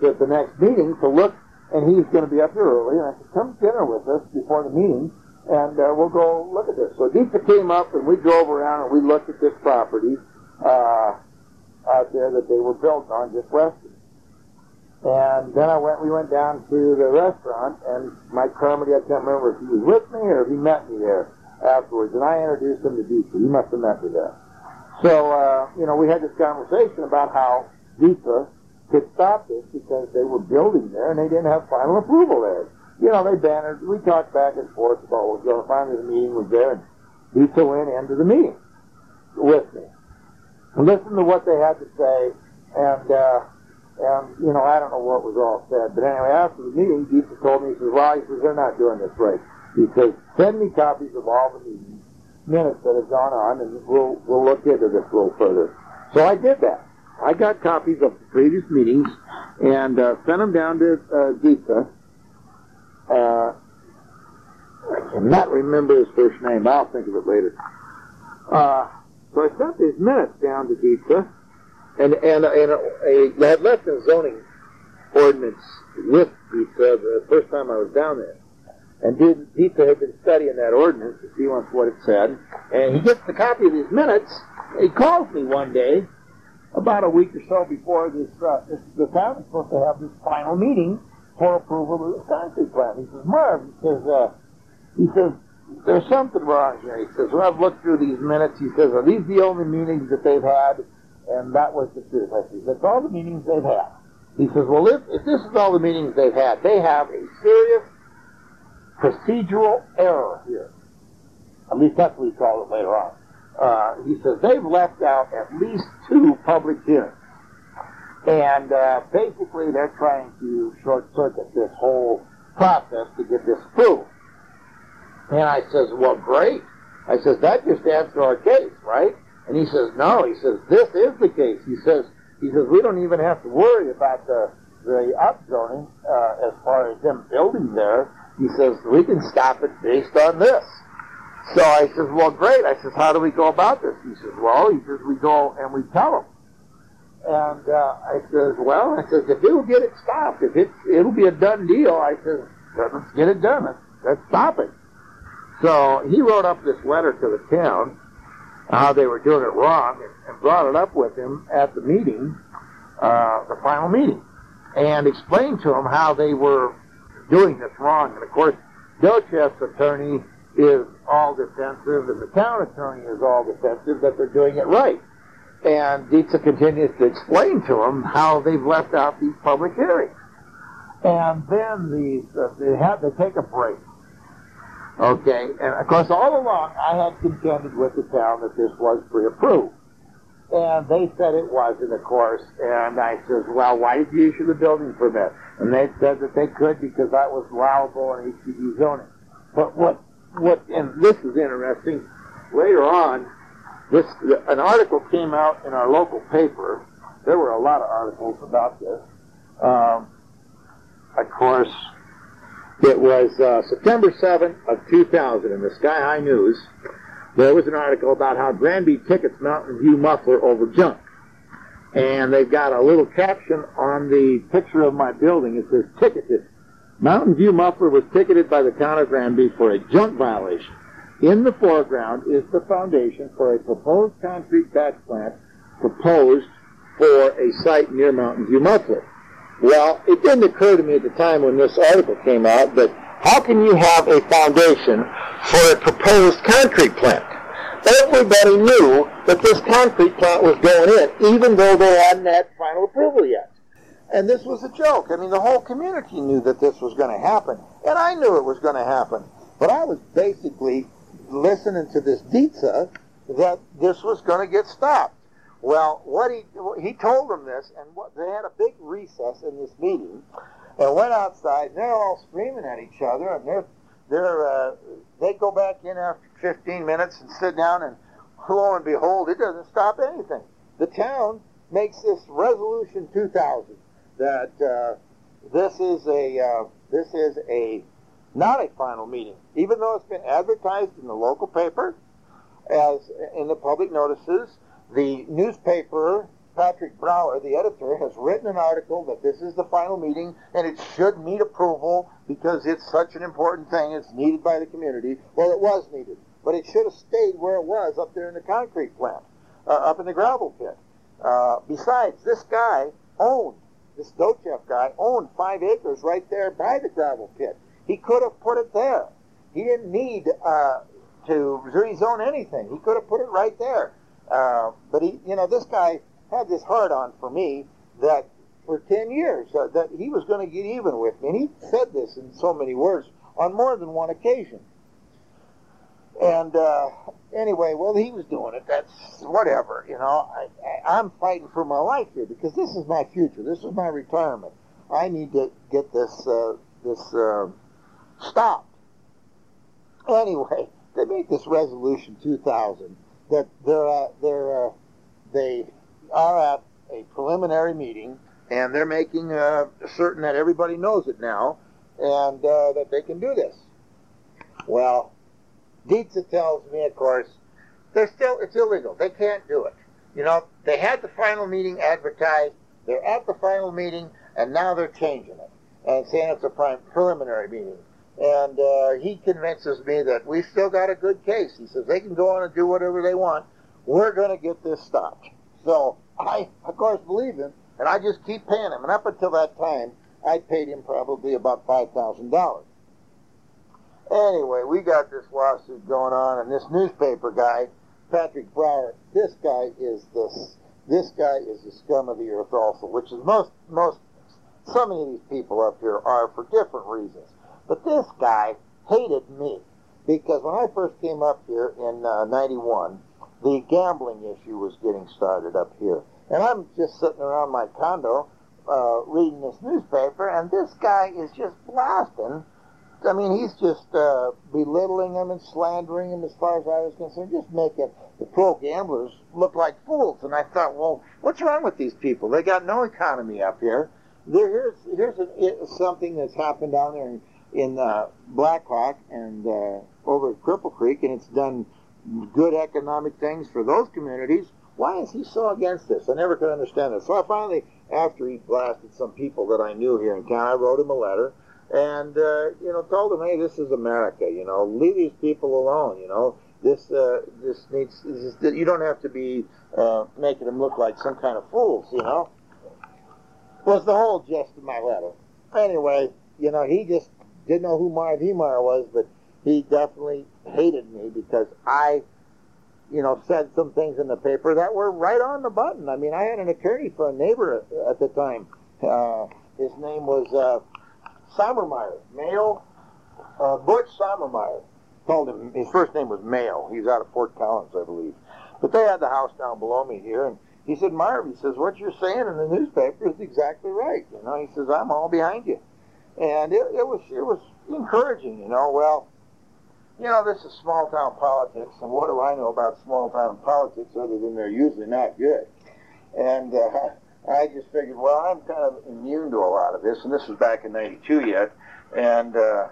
to the next meeting to look, and he's going to be up here early. And I said, come to dinner with us before the meeting, and uh, we'll go look at this. So Deepa came up, and we drove around, and we looked at this property uh, out there that they were built on just west and then I went, we went down to the restaurant, and Mike Carmody, I can't remember if he was with me or if he met me there afterwards, and I introduced him to Deepa. He must have met me there. So, uh, you know, we had this conversation about how Deepa could stop this because they were building there and they didn't have final approval there. You know, they bannered, we talked back and forth about what was going on. Finally, the meeting was there, and he Deepa went into the meeting with me. Listen to what they had to say, and, uh, and, you know, I don't know what was all said. But anyway, after the meeting, Deepa told me, he says, well, he says, they're not doing this right. He says, send me copies of all the meetings, minutes that have gone on, and we'll, we'll look into this a little further. So I did that. I got copies of the previous meetings and uh, sent them down to uh, Deepa. Uh, I cannot remember his first name. I'll think of it later. Uh, so I sent these minutes down to Deepa and and and a had left a zoning ordinance with Deepa the first time I was down there. And did, had been studying that ordinance to see what it said. And he gets the copy of these minutes. He calls me one day about a week or so before this, uh, this the town is supposed to have this final meeting for approval of the concrete plant. He says, Marv, he says, uh, he says, there's something wrong here. He says, well, I've looked through these minutes. He says, are these the only meetings that they've had? And that was the truth. I said, that's all the meetings they've had. He says, well, if, if this is all the meetings they've had, they have a serious procedural error here. At least that's what he called it later on. Uh, he says they've left out at least two public hearings. And uh, basically they're trying to short circuit this whole process to get this approved. And I says, well, great. I says, that just adds to our case, right? And he says, no. He says, this is the case. He says, he says, we don't even have to worry about the, the upzoning uh, as far as them building there. He says, we can stop it based on this. So I says, well, great. I says, how do we go about this? He says, well, he says, we go and we tell them. And uh, I says, well, I says, if you'll get it stopped, if it's, it'll be a done deal, I says, let's get it done. Let's, let's stop it. So he wrote up this letter to the town, how they were doing it wrong, and, and brought it up with him at the meeting, uh, the final meeting, and explained to him how they were doing this wrong. And of course, Docheff's attorney is all defensive, and the town attorney is all defensive that they're doing it right. And Dietze continues to explain to them how they've left out these public hearings. And then these, uh, they had to take a break. Okay, and of course all along I had contended with the town that this was pre-approved. And they said it wasn't, of course. And I says, well, why did you issue the building permit? And they said that they could because that was allowable in HCD zoning. But what, what, and this is interesting, later on, this, an article came out in our local paper. There were a lot of articles about this. Um, of course, it was uh, September 7th of 2000 in the Sky High News. There was an article about how Granby tickets Mountain View muffler over junk. And they've got a little caption on the picture of my building. It says, ticketed. Mountain View muffler was ticketed by the town of Granby for a junk violation. In the foreground is the foundation for a proposed concrete batch plant proposed for a site near Mountain View muffler. Well, it didn't occur to me at the time when this article came out that how can you have a foundation for a proposed concrete plant? Everybody knew that this concrete plant was going in, even though they hadn't had final approval yet. And this was a joke. I mean, the whole community knew that this was going to happen, and I knew it was going to happen. But I was basically listening to this Dietze that this was going to get stopped. Well, what he he told them this, and what, they had a big recess in this meeting, and went outside. And they're all screaming at each other, and they're they're uh, they go back in after 15 minutes and sit down, and lo and behold, it doesn't stop anything. The town makes this resolution 2000 that uh, this is a uh, this is a not a final meeting, even though it's been advertised in the local paper as in the public notices the newspaper, Patrick Brower, the editor, has written an article that this is the final meeting and it should meet approval because it's such an important thing. It's needed by the community. Well, it was needed, but it should have stayed where it was up there in the concrete plant, uh, up in the gravel pit. Uh, besides, this guy owned, this Docheff guy owned five acres right there by the gravel pit. He could have put it there. He didn't need uh, to rezone anything. He could have put it right there. Uh, but he, you know, this guy had this hard on for me that for 10 years uh, that he was going to get even with me. And he said this in so many words on more than one occasion. And uh, anyway, well, he was doing it. That's whatever, you know. I, I, I'm fighting for my life here because this is my future. This is my retirement. I need to get this uh, this uh, stopped. Anyway, they made this resolution 2000 that they're uh, they're uh, they are at a preliminary meeting and they're making uh, certain that everybody knows it now and uh, that they can do this. Well, Dietze tells me, of course, they're still it's illegal. They can't do it. You know, they had the final meeting advertised. They're at the final meeting, and now they're changing it and saying it's a prime preliminary meeting. And uh, he convinces me that we still got a good case. He says they can go on and do whatever they want. We're going to get this stopped. So I, of course, believe him, and I just keep paying him. And up until that time, I paid him probably about five thousand dollars. Anyway, we got this lawsuit going on, and this newspaper guy, Patrick Brower, this guy is the this guy is the scum of the earth also, which is most most some of these people up here are for different reasons. But this guy hated me because when I first came up here in uh, 91, the gambling issue was getting started up here. And I'm just sitting around my condo uh, reading this newspaper, and this guy is just blasting. I mean, he's just uh, belittling them and slandering them as far as I was concerned, just making the pro gamblers look like fools. And I thought, well, what's wrong with these people? They got no economy up here. There, here's here's a, something that's happened down there in uh, Blackhawk and uh, over at Cripple Creek, and it's done good economic things for those communities. Why is he so against this? I never could understand this. So I finally, after he blasted some people that I knew here in town, I wrote him a letter and uh, you know told him, hey, this is America. You know, leave these people alone. You know, this uh, this needs this is, you don't have to be uh, making them look like some kind of fools. You know, was the whole gist of my letter. Anyway, you know, he just didn't know who Marv Heemeyer was, but he definitely hated me because I, you know, said some things in the paper that were right on the button. I mean, I had an attorney for a neighbor at, the time. Uh, his name was uh, Sommermeyer, Mayo, uh, Butch Sommermeyer. Called him. His first name was Mayo. He's out of Fort Collins, I believe. But they had the house down below me here, and he said, Marv, he says, what you're saying in the newspaper is exactly right. You know, he says, I'm all behind you. And it, it was it was encouraging, you know. Well, you know, this is small town politics, and what do I know about small town politics other than they're usually not good? And uh, I just figured, well, I'm kind of immune to a lot of this, and this was back in '92 yet, and uh,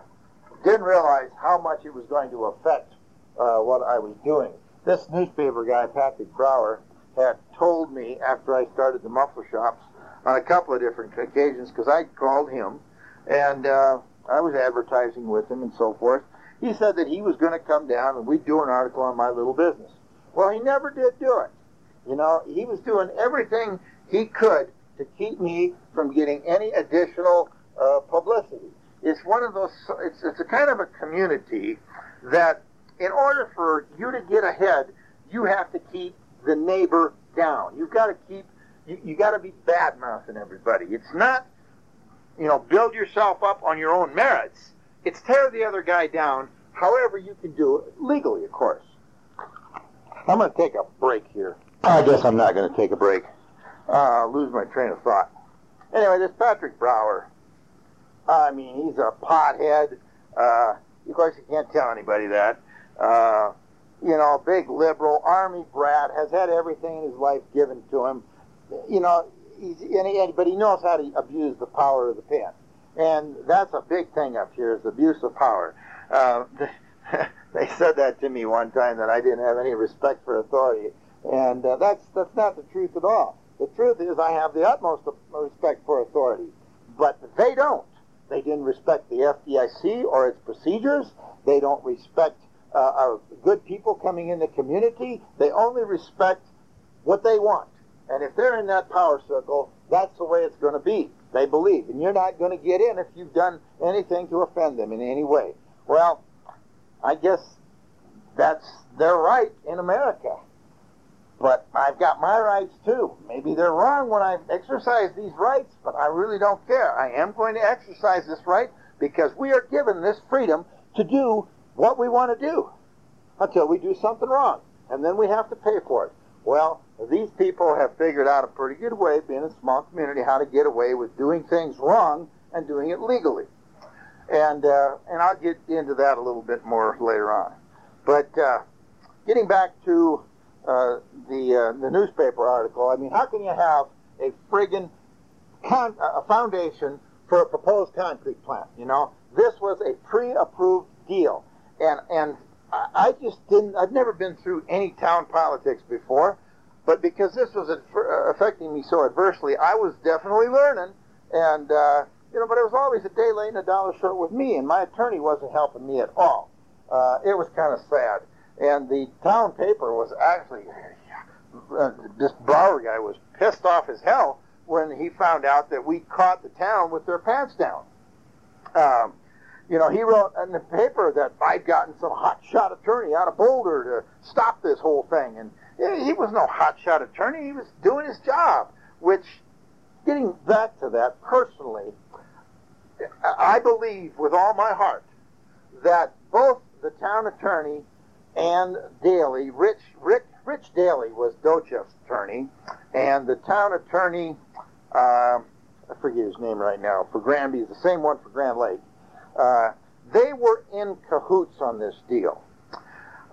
didn't realize how much it was going to affect uh, what I was doing. This newspaper guy, Patrick Brower, had told me after I started the muffler shops on a couple of different occasions because I called him and uh, I was advertising with him and so forth. He said that he was going to come down and we'd do an article on my little business. Well, he never did do it. You know, he was doing everything he could to keep me from getting any additional uh, publicity. It's one of those. It's it's a kind of a community that, in order for you to get ahead, you have to keep the neighbor down. You've got to keep, you, you got to be bad mouthing everybody. It's not, you know, build yourself up on your own merits. It's tear the other guy down however you can do it, legally, of course. I'm going to take a break here. I guess I'm not going to take a break. Uh, lose my train of thought. Anyway, this Patrick Brower, I mean, he's a pothead. Uh, of course, you can't tell anybody that. Uh, you know, big liberal, army brat, has had everything in his life given to him. You know, he's, and he, but he knows how to abuse the power of the pen. And that's a big thing up here is abuse of power. Uh, they said that to me one time that I didn't have any respect for authority, and uh, that's that's not the truth at all. The truth is I have the utmost respect for authority, but they don't. They didn't respect the FDIC or its procedures. They don't respect uh, good people coming in the community. They only respect what they want. And if they're in that power circle, that's the way it's going to be. They believe. And you're not going to get in if you've done anything to offend them in any way. Well, I guess that's their right in America. But I've got my rights too. Maybe they're wrong when I exercise these rights, but I really don't care. I am going to exercise this right because we are given this freedom to do what we want to do until we do something wrong. And then we have to pay for it. Well, these people have figured out a pretty good way, being a small community, how to get away with doing things wrong and doing it legally. And, uh, and I'll get into that a little bit more later on. But uh, getting back to uh, the, uh, the newspaper article, I mean, how can you have a friggin' con- a foundation for a proposed concrete plant? You know, this was a pre-approved deal and and I just didn't. I've never been through any town politics before, but because this was affecting me so adversely, I was definitely learning. And uh, you know, but it was always a day late and a dollar short with me, and my attorney wasn't helping me at all. Uh, it was kind of sad. And the town paper was actually uh, this Brower guy was pissed off as hell when he found out that we caught the town with their pants down. Um, you know, he wrote in the paper that I'd gotten some hotshot attorney out of Boulder to stop this whole thing, and he was no hotshot attorney. He was doing his job. Which, getting back to that personally, I believe with all my heart that both the town attorney and Daly, Rich Rick Rich Daly was Docheff's attorney, and the town attorney, uh, I forget his name right now, for Granby the same one for Grand Lake. Uh, they were in cahoots on this deal,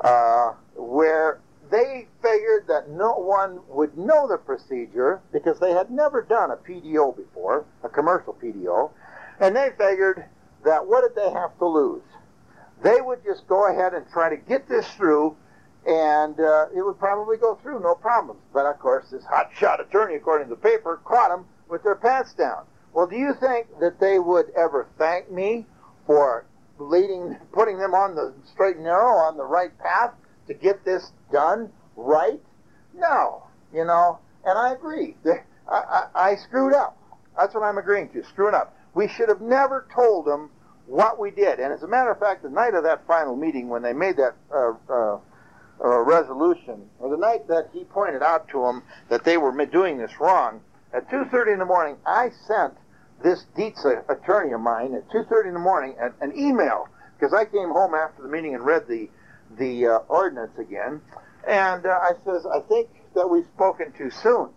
uh, where they figured that no one would know the procedure because they had never done a PDO before, a commercial PDO, and they figured that what did they have to lose? They would just go ahead and try to get this through, and uh, it would probably go through, no problems. But of course, this hotshot attorney, according to the paper, caught them with their pants down. Well, do you think that they would ever thank me for leading, putting them on the straight and narrow, on the right path to get this done right? No, you know, and I agree. I, I, I screwed up. That's what I'm agreeing to, screwing up. We should have never told them what we did. And as a matter of fact, the night of that final meeting, when they made that uh, uh, uh, resolution, or the night that he pointed out to them that they were doing this wrong, at 2.30 in the morning, I sent this Dietz attorney of mine at 2.30 in the morning an, an email, because I came home after the meeting and read the, the uh, ordinance again, and uh, I says, I think that we've spoken too soon,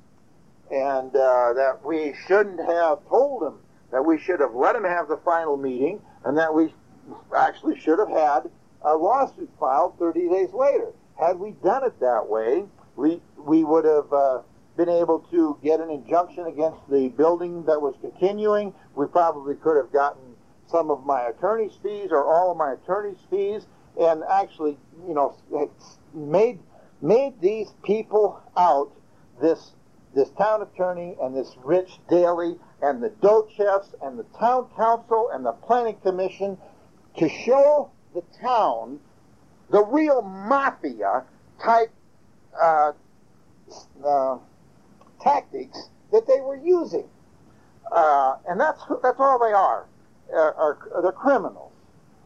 and uh, that we shouldn't have told him, that we should have let him have the final meeting, and that we actually should have had a lawsuit filed 30 days later. Had we done it that way, we, we would have uh, been able to get an injunction against the building that was continuing. We probably could have gotten some of my attorney's fees or all of my attorney's fees and actually, you know, made made these people out, this this town attorney and this Rich Daly and the Docheffs and the town council and the planning commission to show the town the real mafia type uh, uh, tactics that they were using. Uh, and that's that's all they are. Uh, are they're criminals.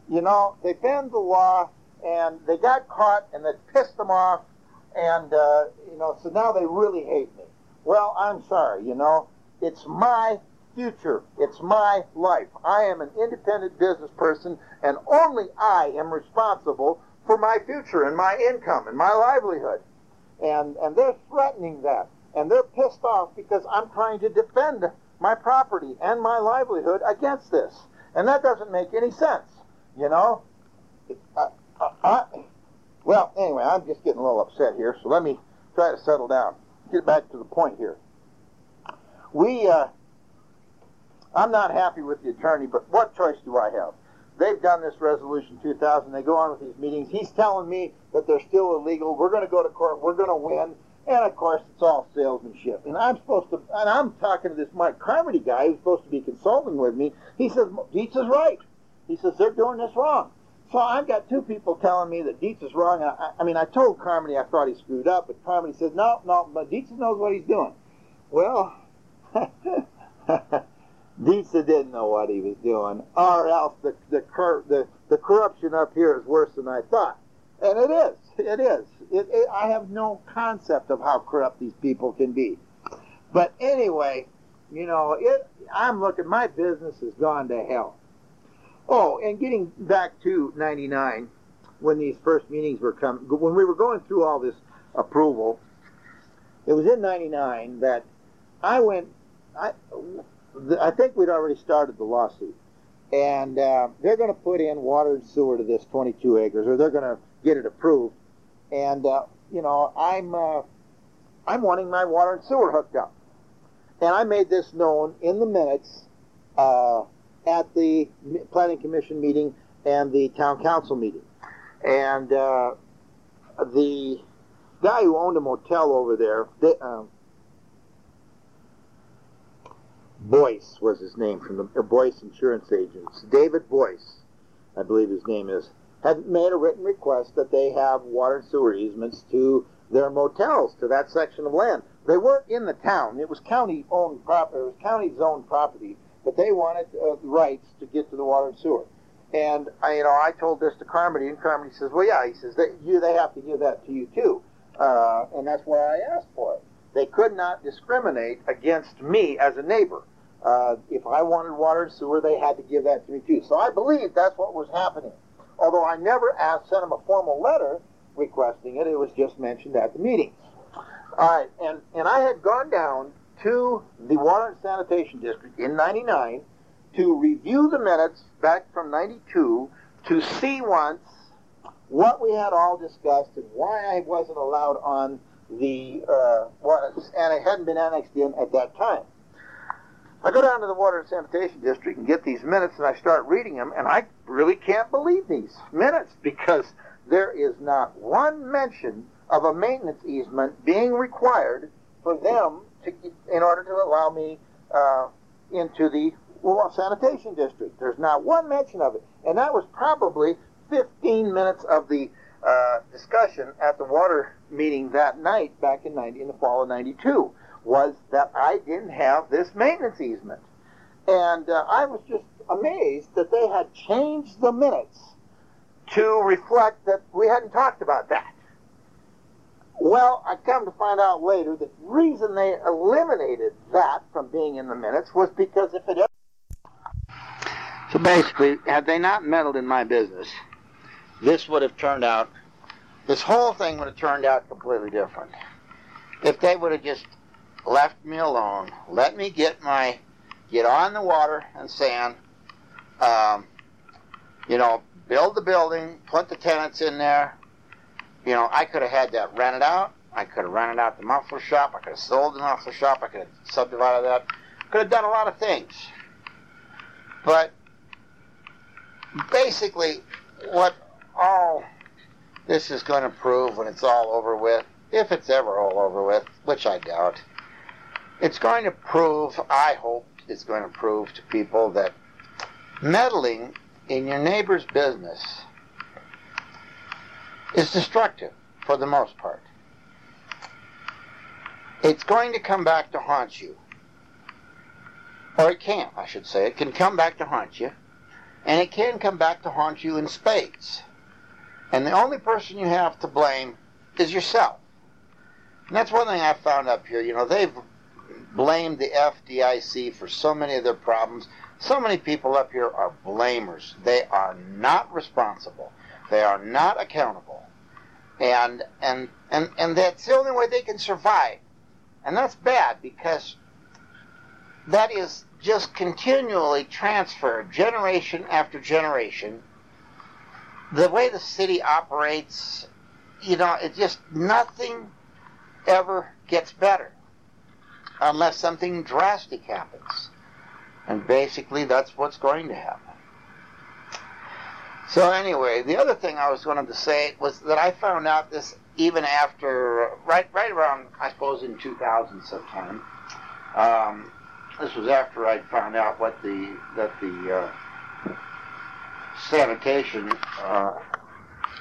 You know, they bend the law, and they got caught, and that pissed them off, and uh, you know, so now they really hate me. Well, I'm sorry. You know, it's my future. It's my life. I am an independent business person, and only I am responsible for my future and my income and my livelihood. And and they're threatening that, and they're pissed off because I'm trying to defend my property and my livelihood against this, and that doesn't make any sense. You know, I, I, I, well, anyway, I'm just getting a little upset here, so let me try to settle down. Get back to the point here. We, uh, I'm not happy with the attorney, but what choice do I have? They've done this resolution 2000. They go on with these meetings. He's telling me that they're still illegal. We're going to go to court. We're going to win. And of course, it's all salesmanship. And I'm supposed to, and I'm talking to this Mike Carmody guy who's supposed to be consulting with me. He says, Dietz is right. He says, they're doing this wrong. So I've got two people telling me that Dietz is wrong. I, I mean, I told Carmody I thought he screwed up, but Carmody says, no, no, but Dietz knows what he's doing. Well, Dietz didn't know what he was doing, or else the, the, cor- the, the corruption up here is worse than I thought. And it is. It is. It, it, I have no concept of how corrupt these people can be. But anyway, you know, it, I'm looking, my business has gone to hell. Oh, and getting back to 99, when these first meetings were coming, when we were going through all this approval, it was in 99 that I went, I, I think we'd already started the lawsuit. And uh, they're going to put in water and sewer to this 22 acres, or they're going to get it approved. And, uh, you know, I'm, uh, I'm wanting my water and sewer hooked up. And I made this known in the minutes uh, at the planning commission meeting and the town council meeting. And uh, the guy who owned a motel over there, they, um, Boyce was his name from the uh, Boyce Insurance Agents. David Boyce, I believe his name is, had made a written request that they have water and sewer easements to their motels to that section of land. They weren't in the town. It was county owned property. It was county zoned property, but they wanted uh, rights to get to the water and sewer. And I, you know, I told this to Carmody, and Carmody says, "Well, yeah." He says, they, "You, they have to give that to you too," uh, and that's why I asked for it. They could not discriminate against me as a neighbor. Uh, if I wanted water and sewer, they had to give that to me too. So I believe that's what was happening. Although I never asked, sent them a formal letter requesting it, it was just mentioned at the meeting. All right, and, and I had gone down to the Water and Sanitation District in 99 to review the minutes back from 92 to see once what we had all discussed and why I wasn't allowed on the, uh, and it hadn't been annexed in at that time. I go down to the Water and Sanitation District and get these minutes and I start reading them and I really can't believe these minutes because there is not one mention of a maintenance easement being required for them to, in order to allow me uh, into the well, sanitation district. There's not one mention of it, and that was probably 15 minutes of the uh, discussion at the water meeting that night back in 90 in the fall of '92 was that I didn't have this maintenance easement, and uh, I was just amazed that they had changed the minutes to reflect that we hadn't talked about that. Well, I come to find out later that the reason they eliminated that from being in the minutes was because if it ever so basically, had they not meddled in my business, this would have turned out, this whole thing would have turned out completely different. If they would have just left me alone, let me get my, get on the water and sand, um, you know, build the building, put the tenants in there. You know, I could have had that rented out. I could have rented out the muffler shop. I could have sold the muffler shop. I could have subdivided that. Could have done a lot of things. But basically, what all this is going to prove when it's all over with, if it's ever all over with, which I doubt, it's going to prove, I hope it's going to prove to people that meddling in your neighbor's business is destructive for the most part. It's going to come back to haunt you. Or it can, I should say. It can come back to haunt you and it can come back to haunt you in spades. And the only person you have to blame is yourself. And that's one thing I found up here. You know, they've blamed the FDIC for so many of their problems. So many people up here are blamers. They are not responsible. They are not accountable. And and and and that's the only way they can survive. And that's bad because that is just continually transferred generation after generation. The way the city operates, you know, it just nothing ever gets better unless something drastic happens. And basically, that's what's going to happen. So anyway, the other thing I was going to say was that I found out this even after right right around I suppose in 2000 sometime. Um, this was after I'd found out what the that the uh, sanitation uh,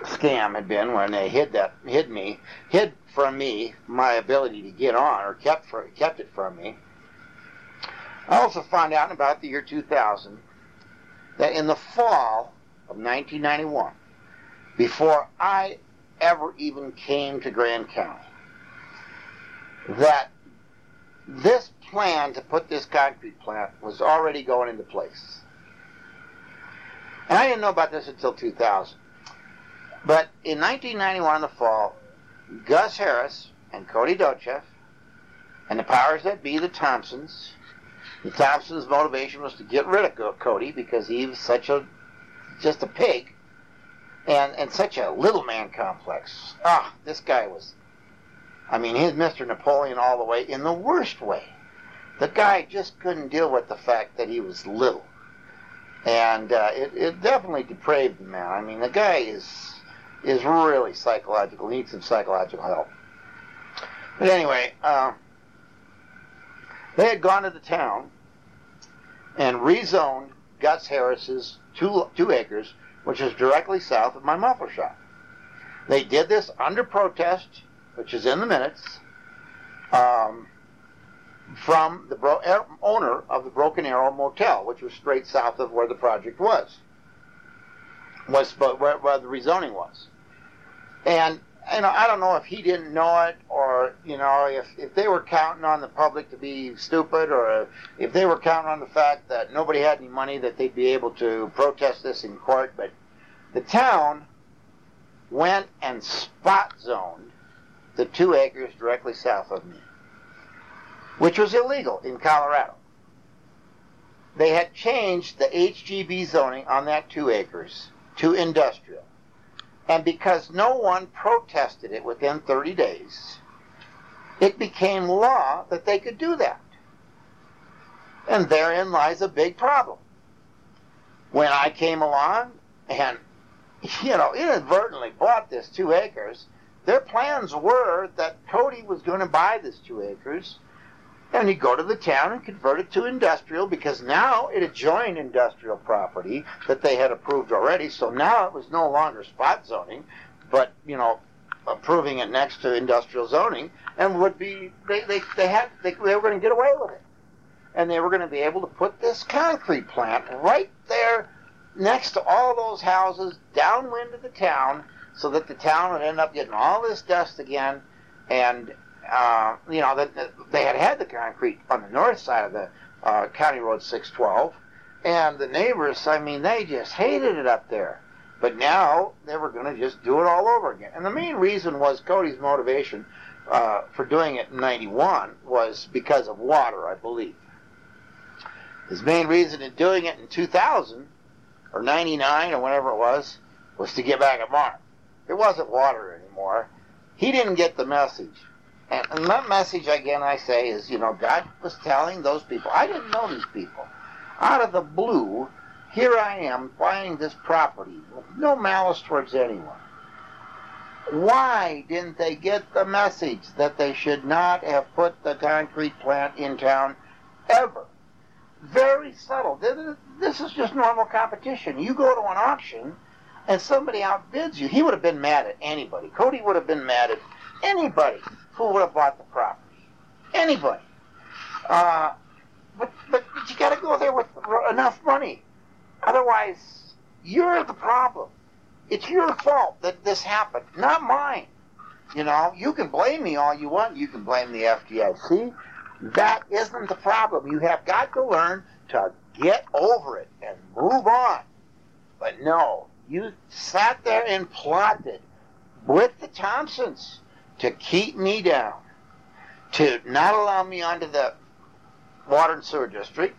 scam had been when they hid that hid me hid from me my ability to get on or kept for, kept it from me. I also found out in about the year 2000 that in the fall of 1991, before I ever even came to Grand County, that this plan to put this concrete plant was already going into place. And I didn't know about this until 2000. But in 1991 in the fall, Gus Harris and Cody Docheff and the powers that be, the Thompsons, the Thompsons' motivation was to get rid of Cody because he was such a, just a pig and, and such a little man complex. Ah, this guy was, I mean, he's Mr. Napoleon all the way in the worst way the guy just couldn't deal with the fact that he was little. And uh, it, it definitely depraved the man. I mean, the guy is is really psychological, He needs some psychological help. But anyway, uh, they had gone to the town and rezoned Gus Harris's two, two acres, which is directly south of my muffler shop. They did this under protest which is in the minutes, um, from the bro- owner of the Broken Arrow Motel, which was straight south of where the project was, was where, where the rezoning was. And you know, I don't know if he didn't know it or, you know, if, if they were counting on the public to be stupid or if they were counting on the fact that nobody had any money that they'd be able to protest this in court. But the town went and spot zoned the two acres directly south of me, which was illegal in Colorado. They had changed the HGB zoning on that two acres to industrial. And because no one protested it within 30 days, it became law that they could do that. And therein lies a big problem. When I came along and, you know, inadvertently bought this two acres, their plans were that Cody was going to buy this two acres and he'd go to the town and convert it to industrial because now it adjoined industrial property that they had approved already. So now it was no longer spot zoning, but you know, approving it next to industrial zoning, and would be they they, they had they, they were going to get away with it, and they were going to be able to put this concrete plant right there next to all those houses downwind of the town, so that the town would end up getting all this dust again, and uh, you know, that they had had the concrete on the north side of the uh, County Road 612, and the neighbors, I mean, they just hated it up there. But now they were going to just do it all over again. And the main reason was Cody's motivation uh, for doing it in 91 was because of water, I believe. His main reason in doing it in 2000 or 99 or whatever it was was to get back at Mark. It wasn't water anymore. He didn't get the message. And, and that message, again, I say, is, you know, God was telling those people, I didn't know these people. Out of the blue, here I am buying this property with no malice towards anyone. Why didn't they get the message that they should not have put the concrete plant in town ever? Very subtle. This is just normal competition. You go to an auction and somebody outbids you. He would have been mad at anybody. Cody would have been mad at anybody who would have bought the property. Anybody. Uh, but, but, but you got to go there with enough money. Otherwise, you're the problem. It's your fault that this happened, not mine. You know, you can blame me all you want. You can blame the FDIC. That isn't the problem. You have got to learn to get over it and move on. But no, you sat there and plotted with the Thompsons to keep me down, to not allow me onto the water and sewer district,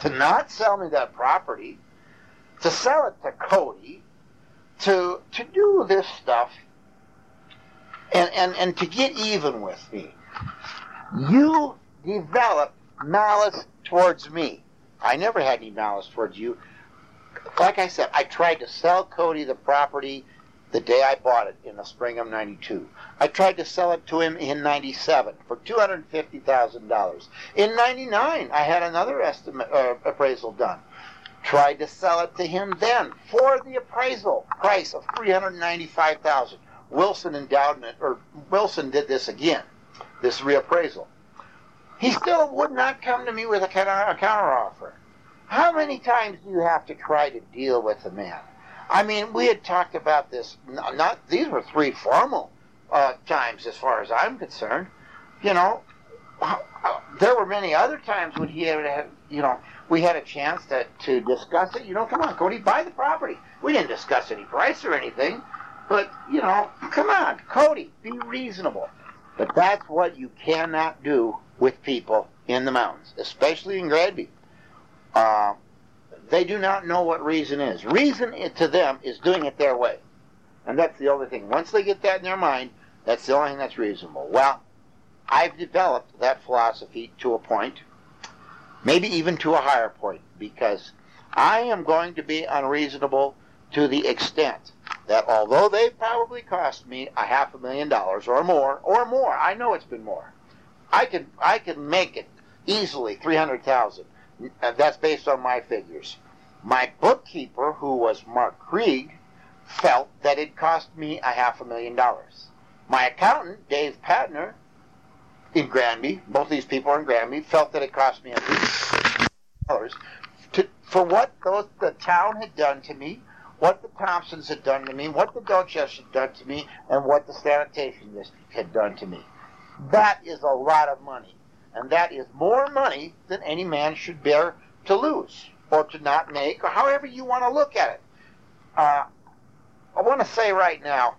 to not sell me that property, to sell it to Cody, to to do this stuff and, and, and to get even with me. You develop malice towards me. I never had any malice towards you. Like I said, I tried to sell Cody the property the day I bought it in the spring of 92. I tried to sell it to him in 97 for $250,000. In 99, I had another estimate, uh, appraisal done. Tried to sell it to him then for the appraisal price of 395000 Wilson endowment, or Wilson did this again, this reappraisal. He still would not come to me with a counter, a counter offer. How many times do you have to try to deal with a man? I mean, we had talked about this. Not these were three formal uh, times, as far as I'm concerned. You know, there were many other times when he had, you know, we had a chance to to discuss it. You know, come on, Cody, buy the property. We didn't discuss any price or anything, but you know, come on, Cody, be reasonable. But that's what you cannot do with people in the mountains, especially in Granby. Uh, they do not know what reason is. Reason to them is doing it their way. And that's the only thing. Once they get that in their mind, that's the only thing that's reasonable. Well, I've developed that philosophy to a point, maybe even to a higher point, because I am going to be unreasonable to the extent that although they probably cost me a half a million dollars or more, or more, I know it's been more. I can I can make it easily three hundred thousand that's based on my figures. My bookkeeper, who was Mark Krieg, felt that it cost me a half a million dollars. My accountant, Dave Patner, in Granby, both these people are in Granby, felt that it cost me at least dollars to, for what those, the town had done to me, what the Thompsons had done to me, what the Dolchesters had done to me, and what the sanitation district had done to me. That is a lot of money. And that is more money than any man should bear to lose or to not make, or however you want to look at it. Uh, I want to say right now,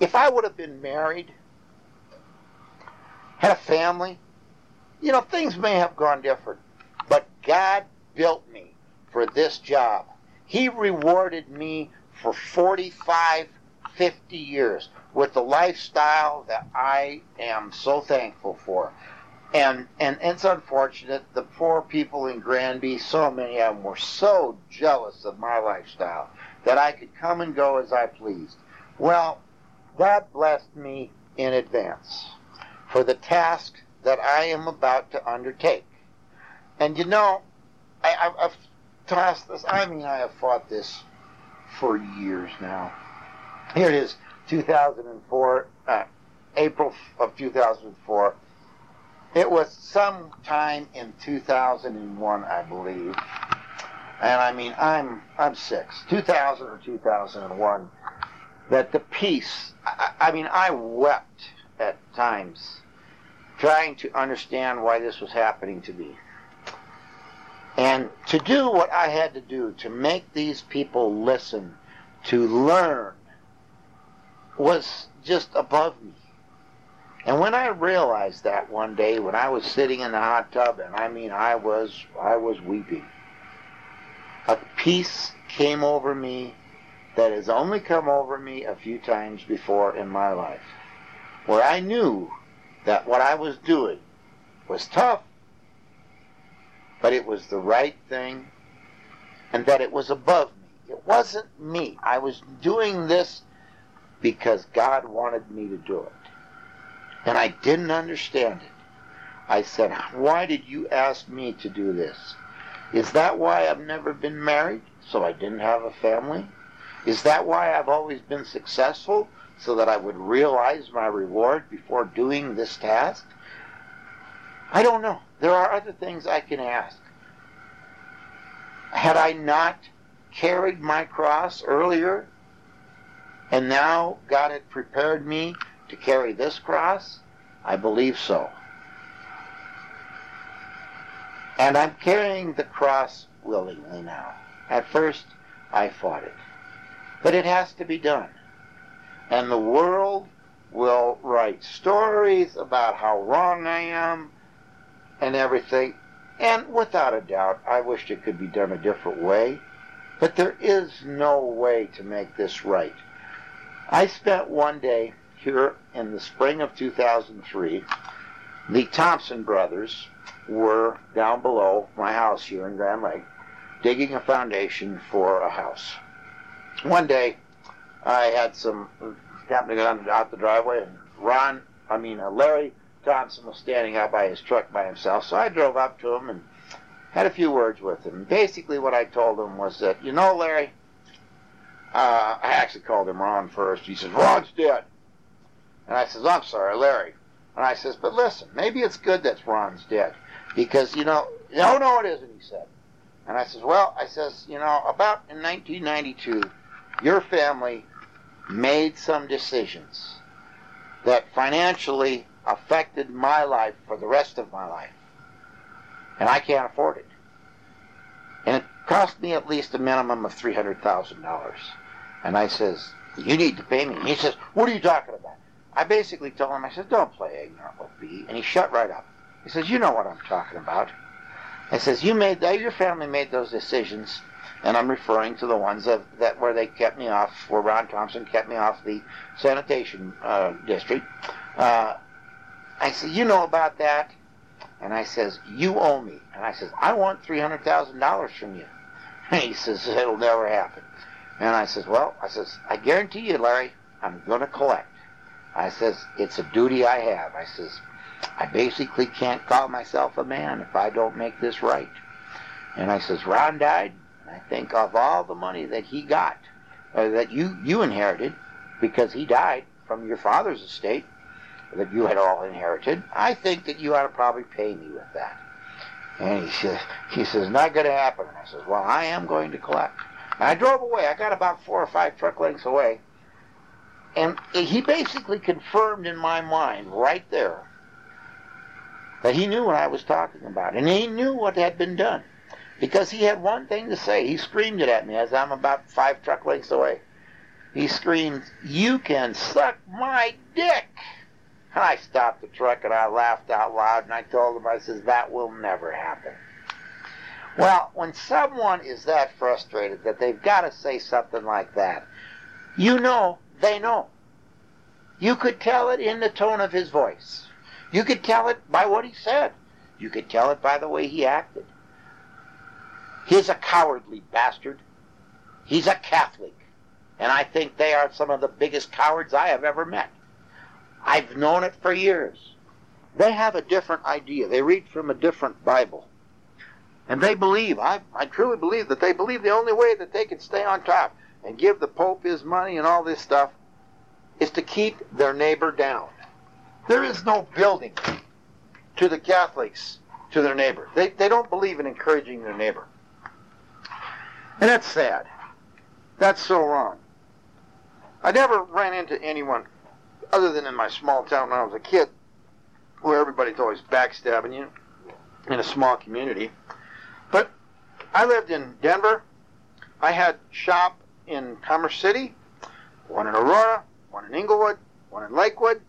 if I would have been married, had a family, you know, things may have gone different. But God built me for this job. He rewarded me for 45, 50 years with the lifestyle that I am so thankful for. And, and it's unfortunate, the poor people in Granby, so many of them were so jealous of my lifestyle that I could come and go as I pleased. Well, God blessed me in advance for the task that I am about to undertake. And you know, I, have tossed this, I mean, I have fought this for years now. Here it is, 2004, uh, April of 2004. It was sometime in 2001, I believe. And I mean, I'm I'm six, 2000 or 2001. That the peace. I, I mean, I wept at times, trying to understand why this was happening to me. And to do what I had to do to make these people listen, to learn, was just above me. And when I realized that one day when I was sitting in the hot tub and I mean I was I was weeping. A peace came over me that has only come over me a few times before in my life. Where I knew that what I was doing was tough, but it was the right thing and that it was above me. It wasn't me. I was doing this because God wanted me to do it. And I didn't understand it. I said, Why did you ask me to do this? Is that why I've never been married? So I didn't have a family? Is that why I've always been successful? So that I would realize my reward before doing this task? I don't know. There are other things I can ask. Had I not carried my cross earlier, and now God had prepared me to carry this cross? I believe so. And I'm carrying the cross willingly now. At first, I fought it. But it has to be done. And the world will write stories about how wrong I am and everything. And without a doubt, I wished it could be done a different way. But there is no way to make this right. I spent one day here in the spring of 2003, the Thompson brothers were down below my house here in Grand Lake digging a foundation for a house. One day, I had some, happened to go out the driveway, and Ron, I mean, uh, Larry Thompson was standing out by his truck by himself, so I drove up to him and had a few words with him. Basically, what I told him was that, you know, Larry, uh, I actually called him Ron first. He says, Ron's dead. And I says, I'm sorry, Larry. And I says, but listen, maybe it's good that Ron's dead. Because, you know, no, no, it isn't, he said. And I says, well, I says, you know, about in 1992, your family made some decisions that financially affected my life for the rest of my life. And I can't afford it. And it cost me at least a minimum of $300,000. And I says, you need to pay me. And he says, what are you talking about? I basically told him, I said, don't play ignorant with me. And he shut right up. He says, you know what I'm talking about. I says, you made that, your family made those decisions, and I'm referring to the ones that, that where they kept me off, where Ron Thompson kept me off the sanitation uh, district. Uh, I said, you know about that? And I says, you owe me. And I says, I want $300,000 from you. And he says, it'll never happen. And I says, well, I says, I guarantee you, Larry, I'm going to collect. I says, it's a duty I have. I says, I basically can't call myself a man if I don't make this right. And I says, Ron died, I think of all the money that he got, uh, that you, you inherited, because he died, from your father's estate that you had all inherited. I think that you ought to probably pay me with that. And he says, he says, not going to happen. And I says, well, I am going to collect. And I drove away. I got about four or five truck lengths away. And he basically confirmed in my mind right there that he knew what I was talking about. And he knew what had been done. Because he had one thing to say. He screamed it at me as I'm about five truck lengths away. He screamed, You can suck my dick! And I stopped the truck and I laughed out loud and I told him, I says, that will never happen. Well, when someone is that frustrated that they've got to say something like that, you know they know. You could tell it in the tone of his voice. You could tell it by what he said. You could tell it by the way he acted. He's a cowardly bastard. He's a Catholic. And I think they are some of the biggest cowards I have ever met. I've known it for years. They have a different idea. They read from a different Bible. And they believe, I, I truly believe that they believe the only way that they can stay on top and give the Pope his money and all this stuff is to keep their neighbor down. There is no building to the Catholics to their neighbor. They, they don't believe in encouraging their neighbor. And that's sad. That's so wrong. I never ran into anyone other than in my small town when I was a kid, where everybody's always backstabbing you in a small community. But I lived in Denver. I had shop in Commerce City, one in Aurora, one in Englewood, one in Lakewood.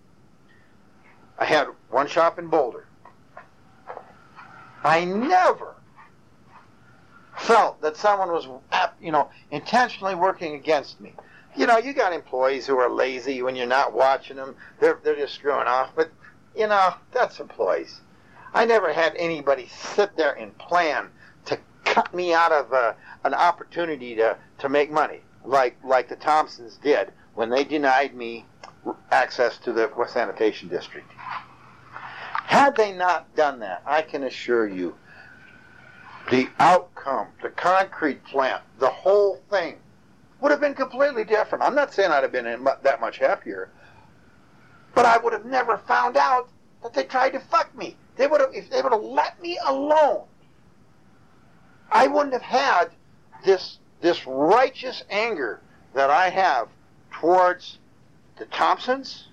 I had one shop in Boulder. I never felt that someone was, you know, intentionally working against me you know, you got employees who are lazy when you're not watching them. They're they're just screwing off. But you know, that's employees. I never had anybody sit there and plan to cut me out of uh, an opportunity to to make money, like like the Thompsons did when they denied me access to the West Sanitation District. Had they not done that, I can assure you, the outcome, the concrete plant, the whole thing would have been completely different. I'm not saying I'd have been that much happier, but I would have never found out that they tried to fuck me. They would have, if they would have let me alone, I wouldn't have had this this righteous anger that I have towards the Thompsons,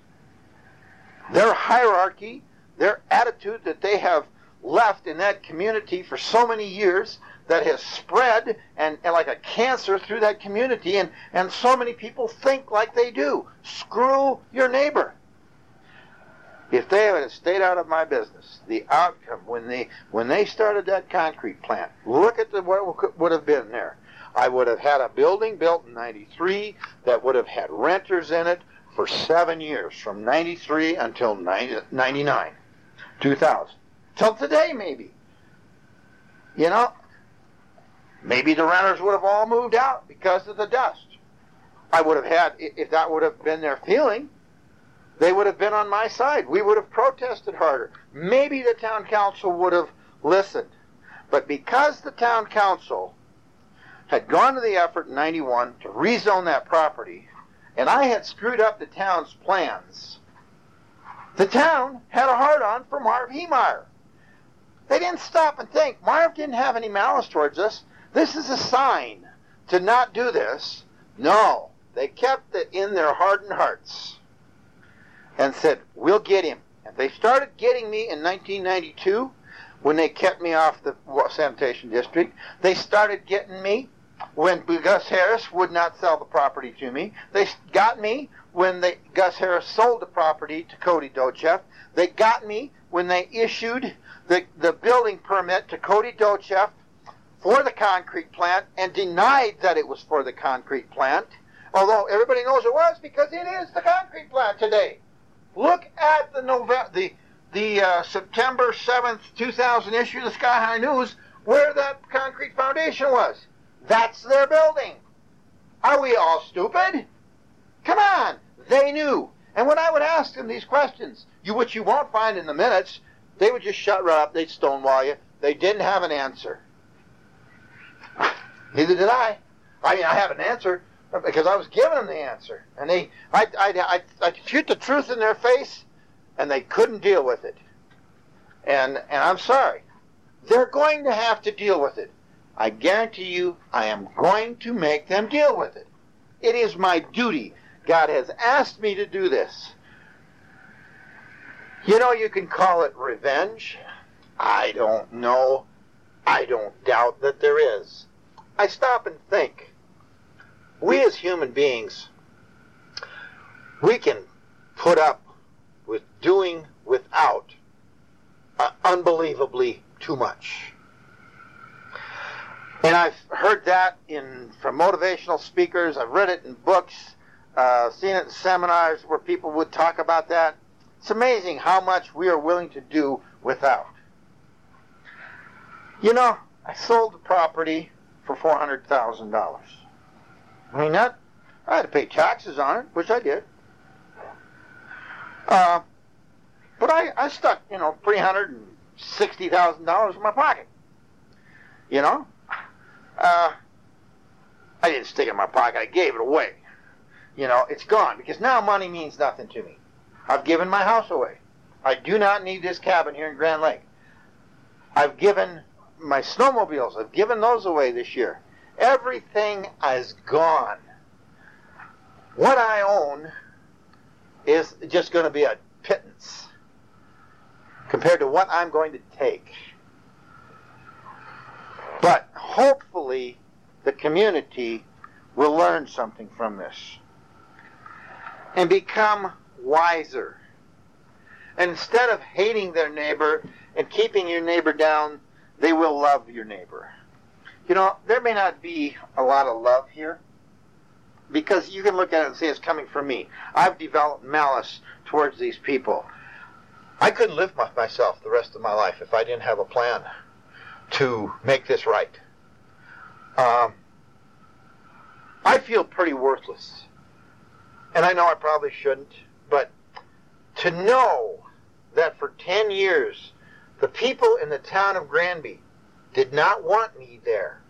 their hierarchy, their attitude that they have left in that community for so many years that has spread and, and, like a cancer through that community and, and so many people think like they do. Screw your neighbor. If they had stayed out of my business, the outcome when they when they started that concrete plant, look at the, what would have been there. I would have had a building built in 93 that would have had renters in it for seven years, from 93 until 99, 2000. Till today, maybe. You know, Maybe the renters would have all moved out because of the dust. I would have had, if that would have been their feeling, they would have been on my side. We would have protested harder. Maybe the town council would have listened. But because the town council had gone to the effort in 91 to rezone that property, and I had screwed up the town's plans, the town had a hard on for Marv Heemeyer. They didn't stop and think. Marv didn't have any malice towards us. This is a sign to not do this. No, they kept it in their hardened hearts and said, We'll get him. And they started getting me in 1992 when they kept me off the sanitation district. They started getting me when Gus Harris would not sell the property to me. They got me when they, Gus Harris sold the property to Cody Docheff. They got me when they issued the, the building permit to Cody Docheff for the concrete plant and denied that it was for the concrete plant, although everybody knows it was because it is the concrete plant today. Look at the November, the the uh, September 7th, 2000 issue of the Sky High News where that concrete foundation was. That's their building. Are we all stupid? Come on. They knew. And when I would ask them these questions, you which you won't find in the minutes, they would just shut right up. They'd stonewall you. They didn't have an answer. Neither did I. I mean, I have an answer, because I was giving them the answer, and they, I, I, I, I shoot the truth in their face, and they couldn't deal with it. And, and I'm sorry, they're going to have to deal with it. I guarantee you, I am going to make them deal with it. It is my duty. God has asked me to do this. You know, you can call it revenge. I don't know. I don't doubt that there is. I stop and think. We as human beings, we can put up with doing without uh, unbelievably too much. And I've heard that in from motivational speakers. I've read it in books, uh, seen it in seminars where people would talk about that. It's amazing how much we are willing to do without. You know, I sold the property for four hundred thousand dollars. I mean that I had to pay taxes on it, which I did. Uh, but I, I stuck, you know, three hundred and sixty thousand dollars in my pocket. You know, uh, I didn't stick it in my pocket. I gave it away. You know, it's gone because now money means nothing to me. I've given my house away. I do not need this cabin here in Grand Lake. I've given my snowmobiles. I've given those away this year. Everything is gone. What I own is just going to be a pittance compared to what I'm going to take. But hopefully, the community will learn something from this and become wiser. And instead of hating their neighbor and keeping your neighbor down, they will love your neighbor. You know, there may not be a lot of love here because you can look at it and say it's coming from me. I've developed malice towards these people. I couldn't live by myself the rest of my life if I didn't have a plan to make this right. Um, I feel pretty worthless. And I know I probably shouldn't, but to know that for 10 years the people in the town of Granby did not want me there.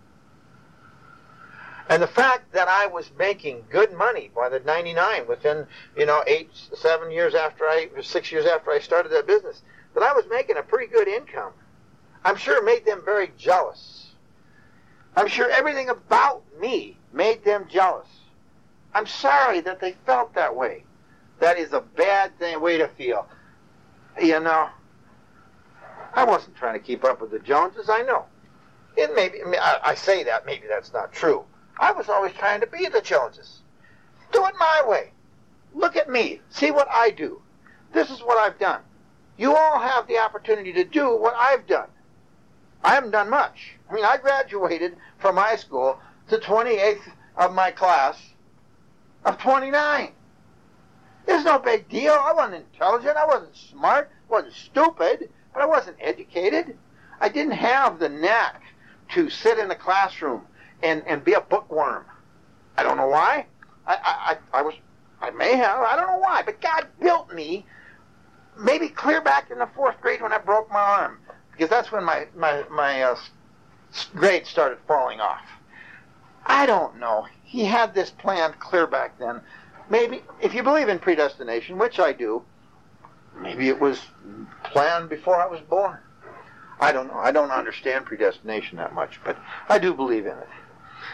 And the fact that I was making good money by the 99 within, you know, eight, seven years after I, six years after I started that business, that I was making a pretty good income, I'm sure made them very jealous. I'm sure everything about me made them jealous. I'm sorry that they felt that way. That is a bad thing, way to feel. You know, I wasn't trying to keep up with the Joneses. I know. It may be, I, I say that, maybe that's not true. I was always trying to be the Joneses. Do it my way. Look at me. See what I do. This is what I've done. You all have the opportunity to do what I've done. I haven't done much. I mean, I graduated from high school the 28th of my class of 29. It's no big deal. I wasn't intelligent. I wasn't smart. I wasn't stupid but I wasn't educated. I didn't have the knack to sit in a classroom and, and be a bookworm. I don't know why. I, I, I was, I may have, I don't know why, but God built me maybe clear back in the fourth grade when I broke my arm, because that's when my, my, my uh, grades started falling off. I don't know. He had this planned clear back then. Maybe, if you believe in predestination, which I do, maybe it was planned before I was born. I don't know. I don't understand predestination that much, but I do believe in it.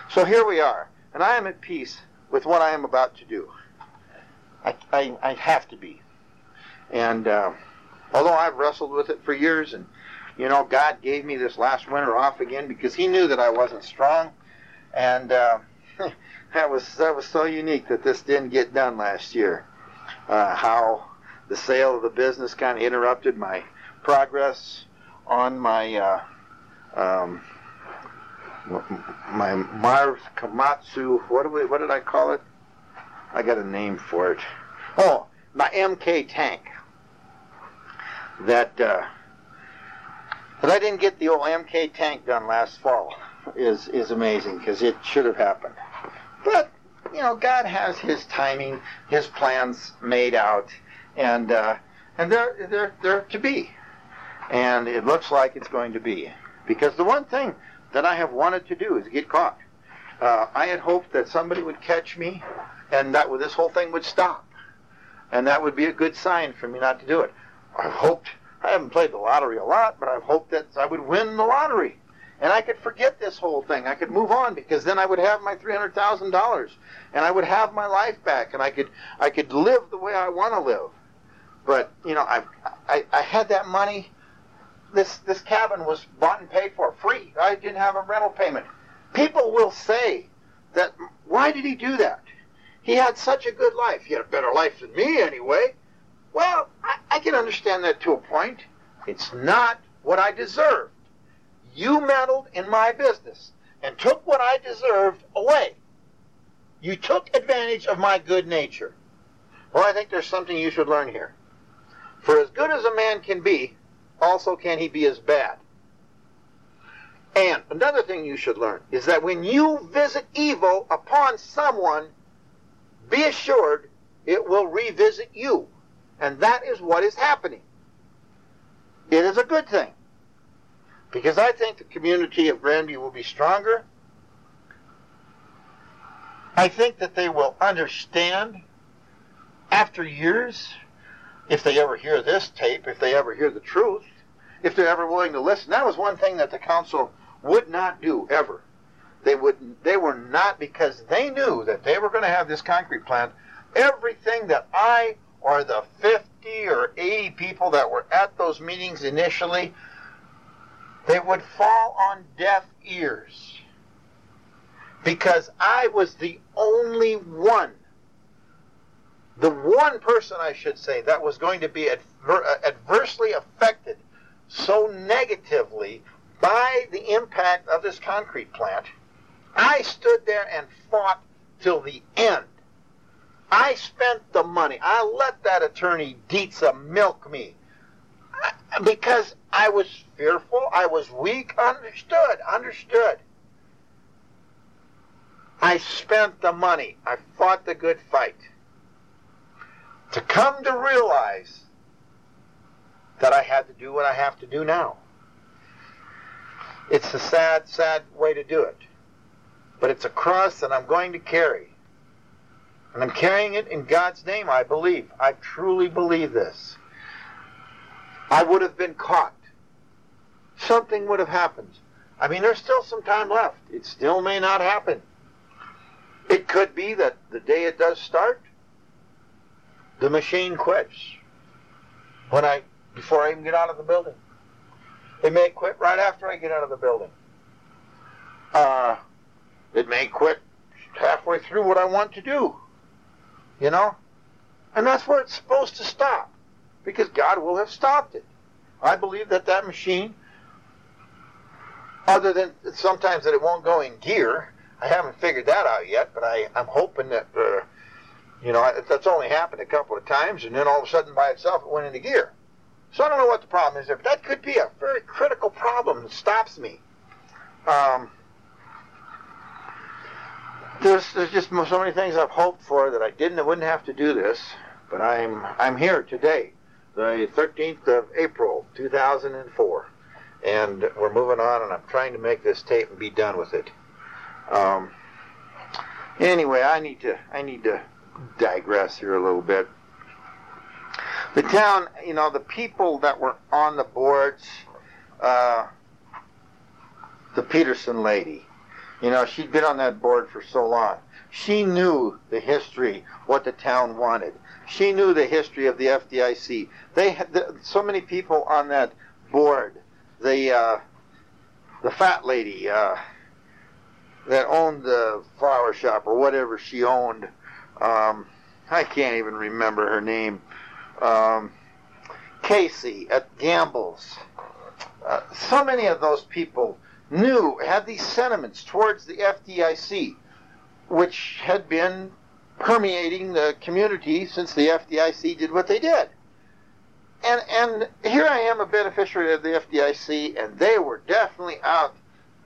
So here we are, and I am at peace with what I am about to do. I, I, I have to be. And uh, although I've wrestled with it for years, and you know, God gave me this last winter off again because He knew that I wasn't strong, and uh, that was that was so unique that this didn't get done last year. Uh, how the sale of the business kind of interrupted my progress on my uh, um, my Marv Komatsu. What we? What did I call it? I got a name for it. Oh, my MK tank. That uh, that I didn't get the old MK tank done last fall is is amazing because it should have happened. But you know, God has His timing, His plans made out and uh, and they're they're they're to be, and it looks like it's going to be because the one thing that I have wanted to do is get caught, Uh, I had hoped that somebody would catch me, and that this whole thing would stop, and that would be a good sign for me not to do it. I've hoped. I haven't played the lottery a lot, but I've hoped that I would win the lottery, and I could forget this whole thing. I could move on because then I would have my three hundred thousand dollars, and I would have my life back, and I could I could live the way I want to live. But you know, I, I I had that money. This this cabin was bought and paid for free. I didn't have a rental payment. People will say that why did he do that? He had such a good life. He had a better life than me anyway. Well, I, I can understand that to a point. It's not what I deserved. You meddled in my business and took what I deserved away. You took advantage of my good nature. Well, I think there's something you should learn here. For as good as a man can be, also can he be as bad. And another thing you should learn is that when you visit evil upon someone, be assured it will revisit you. And that is what is happening. It is a good thing. Because I think the community of Granby will be stronger. I think that they will understand after years, if they ever hear this tape, if they ever hear the truth, if they're ever willing to listen. That was one thing that the council would not do ever. They would they were not because they knew that they were going to have this concrete plant. Everything that I or the 50 or 80 people that were at those meetings initially, they would fall on deaf ears. Because I was the only one, the one person, I should say, that was going to be adver- uh, adversely affected so negatively by the impact of this concrete plant, I stood there and fought till the end. I spent the money. I let that attorney Dietza milk me uh, because I was fearful. I was weak. Understood. Understood. I spent the money. I fought the good fight. To come to realize that I had to do what I have to do now. It's a sad, sad way to do it. But it's a cross that I'm going to carry. And I'm carrying it in God's name, I believe. I truly believe this. I would have been caught. Something would have happened. I mean, there's still some time left. It still may not happen. It could be that the day it does start, the machine quits. When I, before I even get out of the building. It may quit right after I get out of the building. Uh, it may quit halfway through what I want to do. You know? And that's where it's supposed to stop. Because God will have stopped it. I believe that that machine, other than sometimes that it won't go in gear, I haven't figured that out yet, but I, I'm hoping that, uh, you know, that's only happened a couple of times, and then all of a sudden by itself it went into gear. So I don't know what the problem is there, but that could be a very critical problem that stops me. Um, there's, there's just so many things I've hoped for that I didn't, I wouldn't have to do this, but I'm, I'm here today, the 13th of April, 2004, and we're moving on, and I'm trying to make this tape and be done with it. Um, anyway, I need to, I need to digress here a little bit the town, you know, the people that were on the boards, uh, the Peterson lady, you know, she'd been on that board for so long. She knew the history, what the town wanted. She knew the history of the FDIC. They had the, so many people on that board. The uh, the fat lady uh, that owned the flower shop or whatever she owned. Um, I can't even remember her name um, Casey at Gamble's. Uh, so many of those people knew, had these sentiments towards the FDIC, which had been permeating the community since the FDIC did what they did. And, and here I am, a beneficiary of the FDIC, and they were definitely out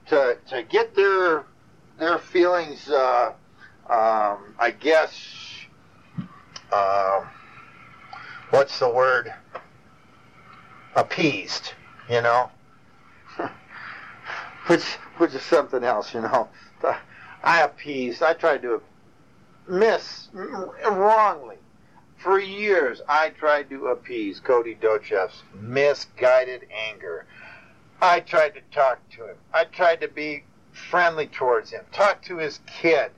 to, to get their, their feelings, uh, um, I guess, uh, what's the word? Appeased, you know? which, which is something else, you know? I appeased. I tried to miss wrongly. For years, I tried to appease Cody Docheff's misguided anger. I tried to talk to him. I tried to be friendly towards him. Talk to his kid.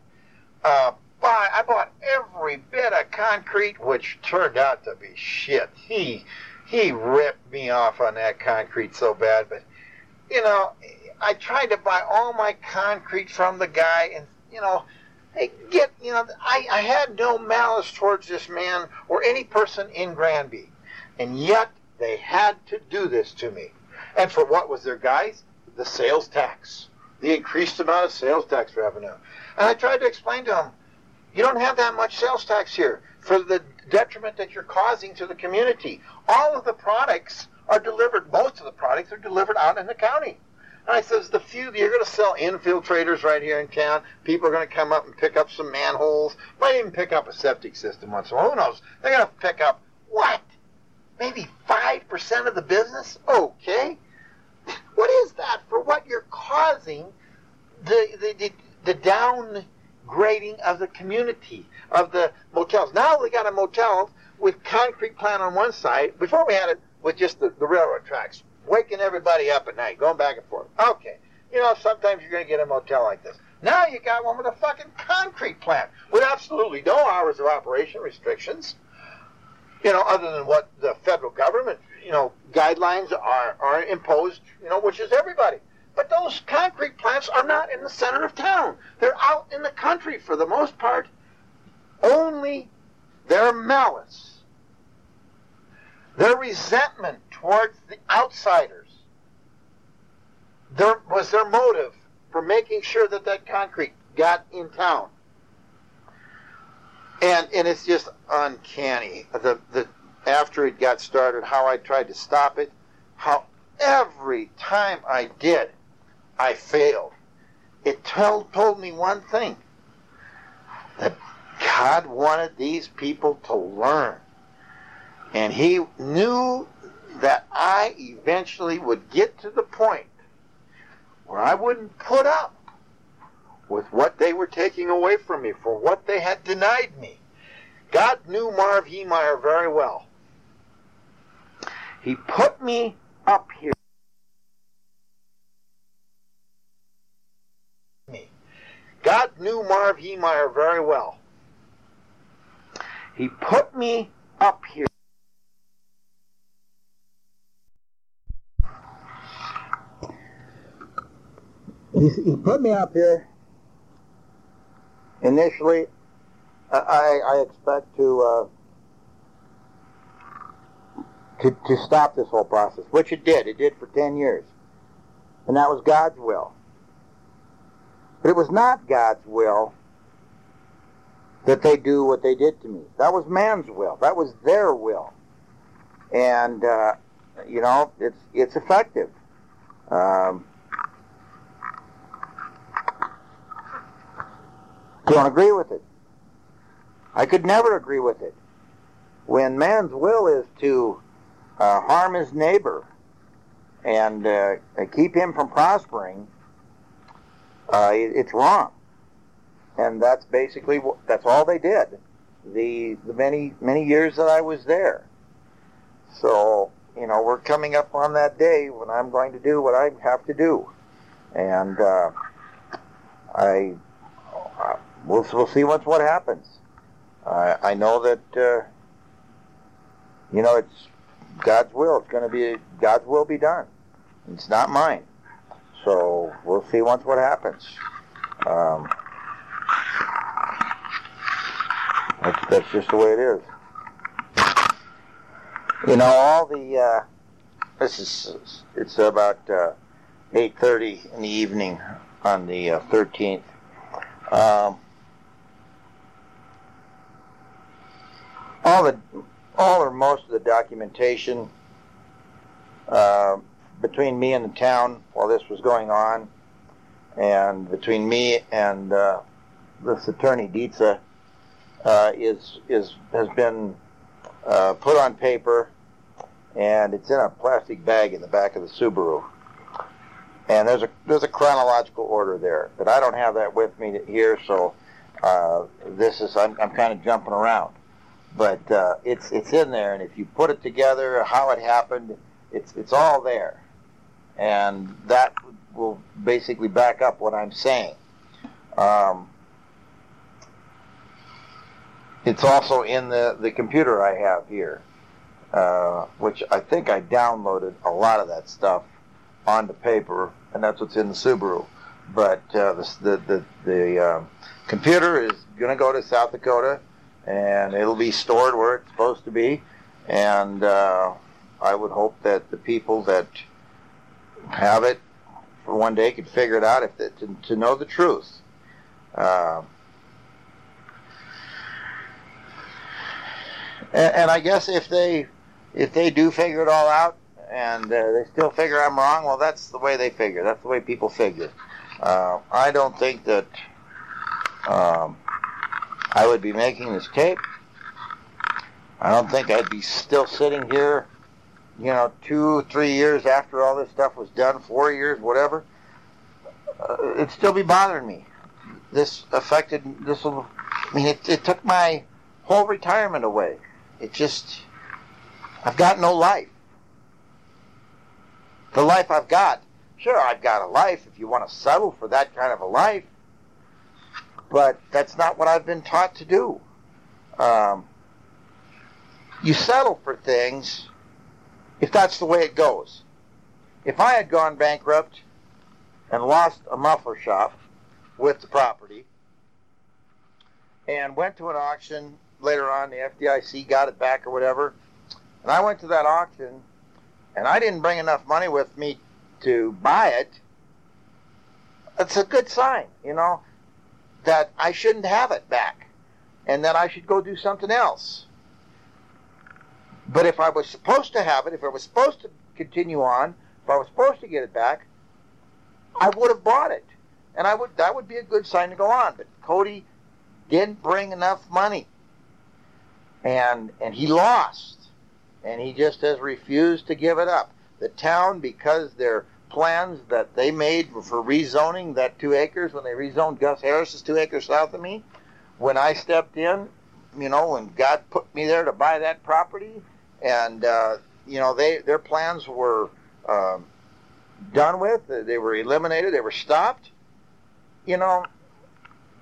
Uh, buy. I bought every bit of concrete, which turned out to be shit. He he ripped me off on that concrete so bad, but you know, I tried to buy all my concrete from the guy, and you know, get you know, I, I had no malice towards this man or any person in Granby, and yet they had to do this to me. And for what was their guys? The sales tax, the increased amount of sales tax revenue. And I tried to explain to them, you don't have that much sales tax here for the detriment that you're causing to the community. All of the products are delivered, most of the products are delivered out in the county. I says, the few, you're going to sell infiltrators right here in town. People are going to come up and pick up some manholes. Might even pick up a septic system once while. Who knows? They're going to pick up, what? Maybe 5% of the business? Okay. What is that for what you're causing the, the, the, the downgrading of the community, of the motels? Now we got a motel with concrete plant on one side. Before we had it with just the, the railroad tracks waking everybody up at night, going back and forth. Okay. You know, sometimes you're going to get a motel like this. Now you got one with a fucking concrete plant with absolutely no hours of operation restrictions. You know, other than what the federal government, you know, guidelines are, are imposed, you know, which is everybody. But those concrete plants are not in the center of town. They're out in the country for the most part. Only their malice, their resentment towards the outsiders. There was their motive for making sure that that concrete got in town. And and it's just uncanny. The the after it got started, how I tried to stop it, how every time I did, I failed. It told told me one thing. That God wanted these people to learn. And he knew that I eventually would get to the point where I wouldn't put up with what they were taking away from me for what they had denied me. God knew Marv Heemeyer very well. He put me up here. God knew Marv Heemeyer very well. He put me up here. He, he put me up here. Initially, I, I expect to, uh, to to stop this whole process, which it did. It did for ten years, and that was God's will. But it was not God's will that they do what they did to me. That was man's will. That was their will, and uh, you know it's it's effective. Um, don't agree with it. I could never agree with it. When man's will is to uh, harm his neighbor and uh, keep him from prospering, uh, it's wrong. And that's basically what, that's all they did. The the many many years that I was there. So you know we're coming up on that day when I'm going to do what I have to do, and uh, I we'll we'll see what's what happens. Uh, I know that uh, you know it's God's will. It's going to be God's will be done. It's not mine. So we'll see once what happens. Um, that's, that's just the way it is. You know, all the uh, this is it's about uh, eight thirty in the evening on the uh, thirteenth. Um, all the all or most of the documentation uh, between me and the town while this was going on, and between me and uh, this attorney Dietza, uh, is is has been uh, put on paper, and it's in a plastic bag in the back of the Subaru. and there's a there's a chronological order there, but I don't have that with me here, so uh, this is I'm, I'm kind of jumping around, but uh, it's it's in there, and if you put it together, how it happened, it's it's all there, and that will basically back up what I'm saying. Um, it's also in the, the computer I have here, uh, which I think I downloaded a lot of that stuff onto paper, and that's what's in the Subaru. But uh, the the the, the uh, computer is going to go to South Dakota, and it'll be stored where it's supposed to be. And uh, I would hope that the people that have it for one day could figure it out if they, to, to know the truth. Uh, and, and I guess if they if they do figure it all out and uh, they still figure I'm wrong, well, that's the way they figure. That's the way people figure. Uh, I don't think that um, I would be making this tape. I don't think I'd be still sitting here, you know, two, three years after all this stuff was done, four years, whatever. Uh, it'd still be bothering me. This affected, this will, I mean, it, it took my whole retirement away. It just, I've got no life. The life I've got, sure, I've got a life if you want to settle for that kind of a life, but that's not what I've been taught to do. Um, you settle for things if that's the way it goes. If I had gone bankrupt and lost a muffler shop with the property and went to an auction later on, the FDIC got it back or whatever, and I went to that auction and I didn't bring enough money with me to buy it, it's a good sign, you know, that I shouldn't have it back and that I should go do something else. But if I was supposed to have it, if I was supposed to continue on, if I was supposed to get it back, I would have bought it. And I would that would be a good sign to go on. But Cody didn't bring enough money. And and he lost. And he just has refused to give it up. The town, because their plans that they made for rezoning that two acres when they rezoned Gus Harris's two acres south of me, when I stepped in, you know, when God put me there to buy that property, and uh, you know they their plans were um, done with. They were eliminated. They were stopped. You know,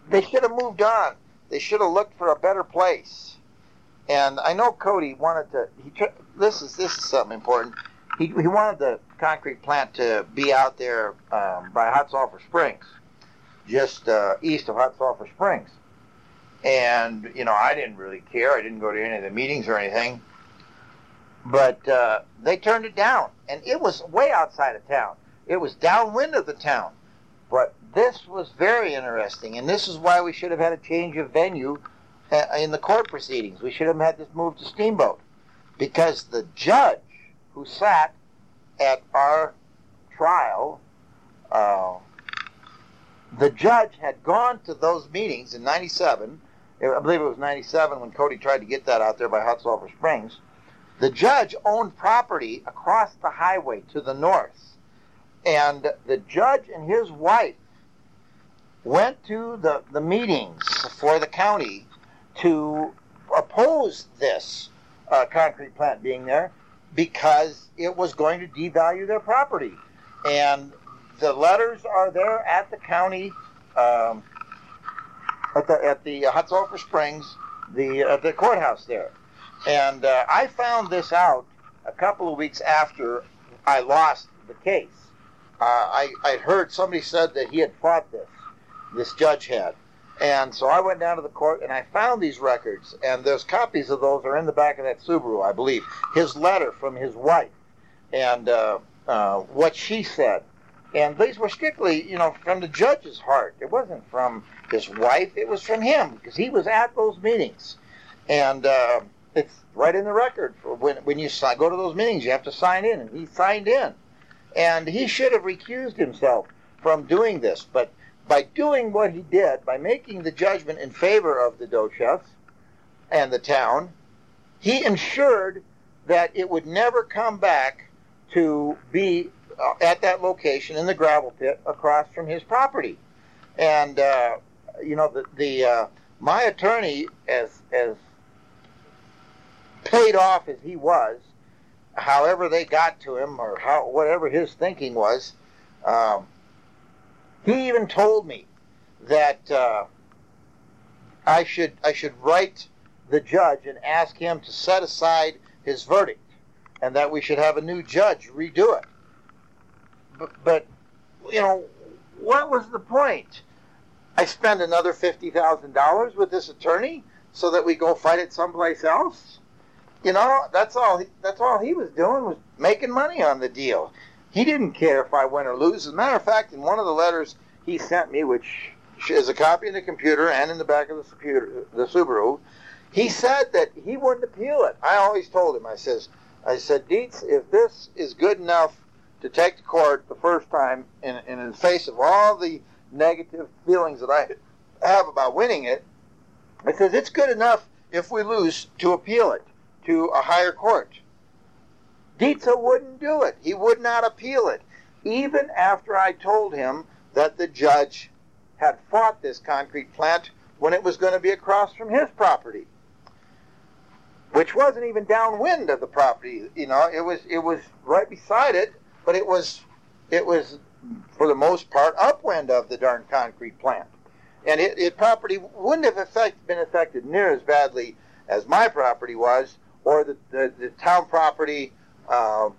they should have moved on. They should have looked for a better place. And I know Cody wanted to. He this is this is something important. He he wanted the concrete plant to be out there um, by Hot Sulphur Springs, just uh, east of Hot Sulphur Springs. And you know, I didn't really care. I didn't go to any of the meetings or anything but uh, they turned it down, and it was way outside of town. It was downwind of the town, but this was very interesting, and this is why we should have had a change of venue uh, in the court proceedings. We should have had this moved to Steamboat, because the judge who sat at our trial, uh, the judge had gone to those meetings in '97. I believe it was '97 when Cody tried to get that out there by Hot Sulphur Springs the judge owned property across the highway to the north. And the judge and his wife went to the, the meetings for the county to oppose this uh, concrete plant being there because it was going to devalue their property. And the letters are there at the county, um, at the at the Sulphur Springs, the the courthouse there. And uh, I found this out a couple of weeks after I lost the case. Uh, I I'd heard somebody said that he had fought this, this judge had, and so I went down to the court and I found these records, and there's copies of those are in the back of that Subaru, I believe. His letter from his wife, and uh, uh, what she said, and these were strictly, you know, from the judge's heart. It wasn't from his wife; it was from him because he was at those meetings, and. Uh, it's right in the record. When when you go to those meetings, you have to sign in, and he signed in, and he should have recused himself from doing this. But by doing what he did, by making the judgment in favor of the Docheffs and the town, he ensured that it would never come back to be uh, at that location in the gravel pit across from his property. And uh, you know, the the uh, my attorney, as as paid off as he was, however they got to him or how whatever his thinking was, um, he even told me that uh, I should I should write the judge and ask him to set aside his verdict, and that we should have a new judge redo it. But, but you know, what was the point? I spend another fifty thousand dollars with this attorney so that we go fight it someplace else. You know, that's all. That's all he was doing was making money on the deal. He didn't care if I win or lose. As a matter of fact, in one of the letters he sent me, which is a copy in the computer and in the back of the computer, the Subaru, he said that he wouldn't appeal it. I always told him, I says, I said, Dietz, if this is good enough to take to court the first time, and in, in the face of all the negative feelings that I have about winning it, I says it's good enough if we lose to appeal it to a higher court. Dietz wouldn't do it. He would not appeal it, even after I told him that the judge had fought this concrete plant when it was going to be across from his property, which wasn't even downwind of the property. You know, it was it was right beside it, but it was it was for the most part upwind of the darn concrete plant, and it, it property wouldn't have been affected near as badly as my property was, or the the, the town property uh,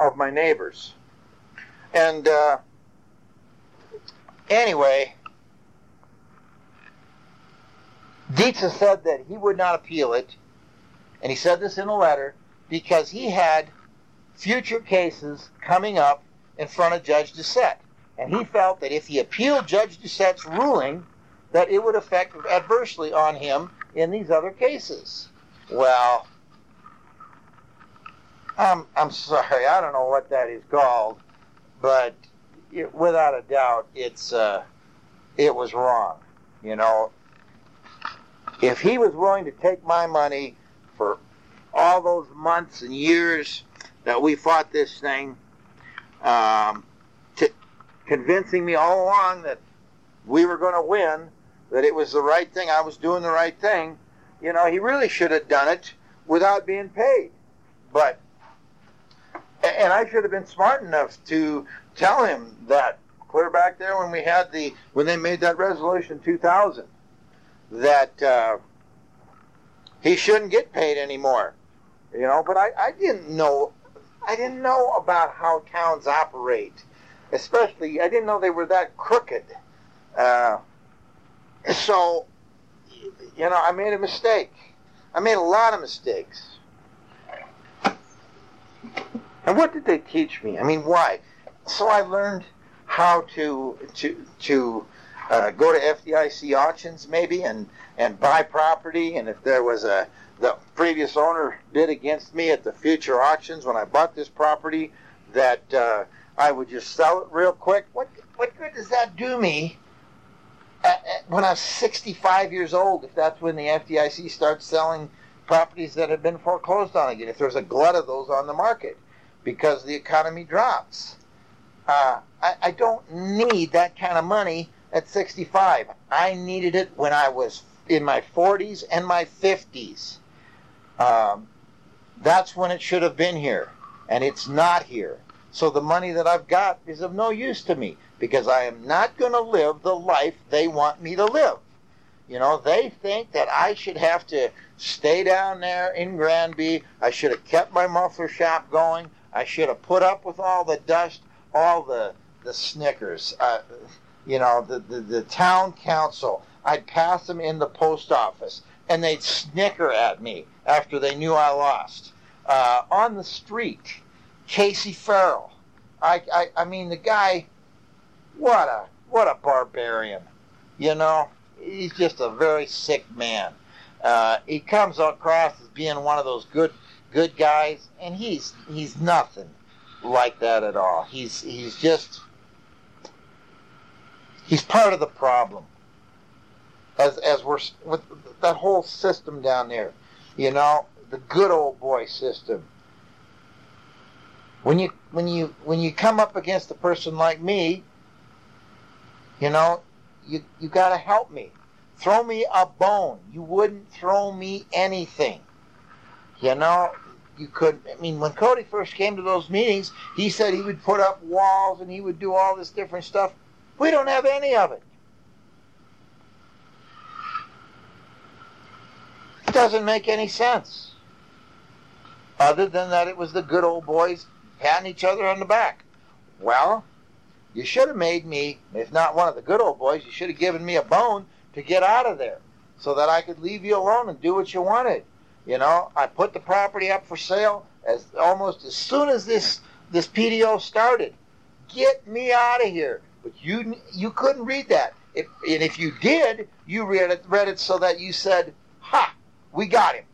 of my neighbors, and. Uh, anyway, Dietz said that he would not appeal it, and he said this in a letter because he had future cases coming up in front of Judge Doucette, and he felt that if he appealed Judge Doucette's ruling, that it would affect adversely on him in these other cases. Well, I'm I'm sorry, I don't know what that is called, but it, without a doubt, it's uh, it was wrong. You know, if he was willing to take my money for all those months and years that we fought this thing, um, to convincing me all along that we were going to win, that it was the right thing, I was doing the right thing, you know, he really should have done it without being paid. But, and I should have been smart enough to tell him that clear back there when we had the, when they made that resolution 2000 that uh, he shouldn't get paid anymore. You know, but I, I didn't know I didn't know about how towns operate, especially I didn't know they were that crooked. Uh, so, you know, I made a mistake. I made a lot of mistakes. And what did they teach me? I mean, why? So I learned how to to to uh, go to FDIC auctions maybe and and buy property. And if there was a the previous owner bid against me at the future auctions when I bought this property, that uh, I would just sell it real quick. What what good does that do me? At, at, when I'm 65 years old, if that's when the FDIC starts selling properties that have been foreclosed on again, if there's a glut of those on the market because the economy drops. Uh, I, I don't need that kind of money at 65. I needed it when I was in my 40s and my 50s. Um, that's when it should have been here, and it's not here. So the money that I've got is of no use to me because I am not going to live the life they want me to live. You know, they think that I should have to stay down there in Granby. I should have kept my muffler shop going. I should have put up with all the dust, all the the Snickers. Uh, you know, the, the, the town council. I'd pass them in the post office, and they'd snicker at me after they knew I lost. Uh, on the street, Casey Farrell. I, I, I mean, the guy, what a what a barbarian. You know, he's just a very sick man. Uh, he comes across as being one of those good good guys, and he's he's nothing like that at all. He's he's just he's part of the problem. As as we're with that whole system down there, you know, the good old boy system. When you when you when you come up against a person like me, you know, you you got to help me. Throw me a bone. You wouldn't throw me anything. You know, you couldn't. I mean, when Cody first came to those meetings, he said he would put up walls and he would do all this different stuff. We don't have any of it. It doesn't make any sense. Other than that, it was the good old boys patting each other on the back. Well, you should have made me, if not one of the good old boys, you should have given me a bone to get out of there so that I could leave you alone and do what you wanted. You know, I put the property up for sale as almost as soon as this this PDO started. Get me out of here. But you you couldn't read that. If, and if you did, you read it read it so that you said, "Ha, we got him.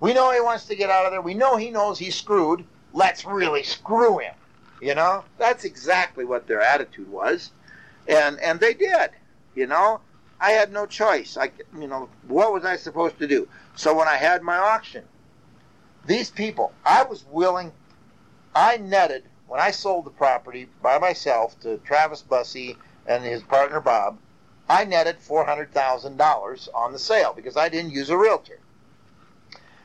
We know he wants to get out of there. We know he knows he's screwed. Let's really screw him." You know, that's exactly what their attitude was, and and they did. You know, I had no choice. I, you know, what was I supposed to do? So when I had my auction, these people, I was willing. I netted when I sold the property by myself to Travis Bussey and his partner Bob. I netted four hundred thousand dollars on the sale because I didn't use a realtor.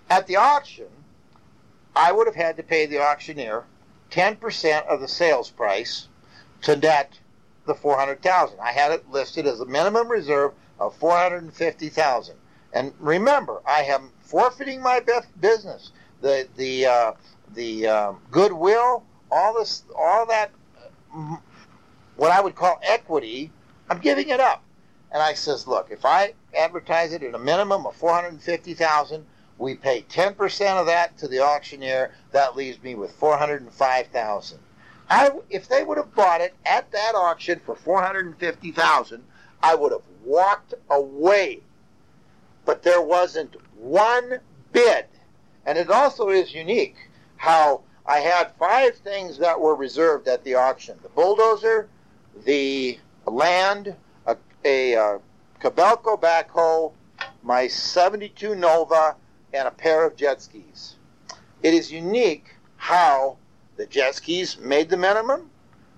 At the auction, I would have had to pay the auctioneer 10% of the sales price to net the 400,000. I had it listed as a minimum reserve of 450,000. And remember, I am forfeiting my business. The the uh, the um, goodwill, all this, all that, uh, what I would call equity, I'm giving it up. And I says, look, if I advertise it at a minimum of 450,000, we pay 10% of that to the auctioneer. That leaves me with 405,000. I, if they would have bought it at that auction for 450,000, I would have walked away. But there wasn't one bid. And it also is unique how I had five things that were reserved at the auction. The bulldozer, the land, a, a, uh, a Kobelco backhoe, my 72 Nova, and a pair of jet skis. It is unique how the jet skis made the minimum,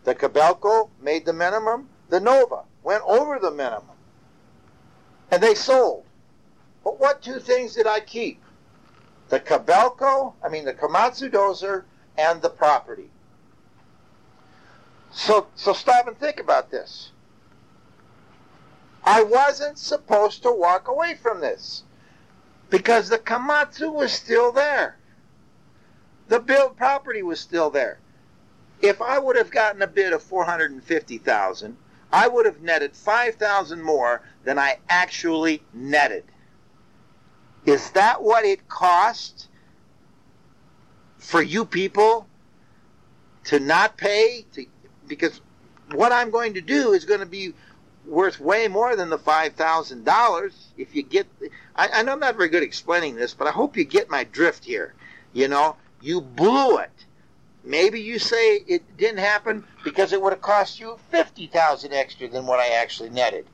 the Kobelco made the minimum, the Nova went over the minimum. And they sold. But what two things did I keep? The Kobelco, I mean the Komatsu dozer, and the property. So, so stop and think about this. I wasn't supposed to walk away from this because the Komatsu was still there. The built property was still there. If I would have gotten a bid of 450,000, I would have netted 5,000 more than I actually netted. Is that what it cost for you people to not pay to because what I'm going to do is going to be worth way more than the five thousand dollars if you get I, I know I'm not very good at explaining this but i hope you get my drift here. You know you blew it. Maybe you say it didn't happen because it would have cost you 50000 extra than what i actually netted.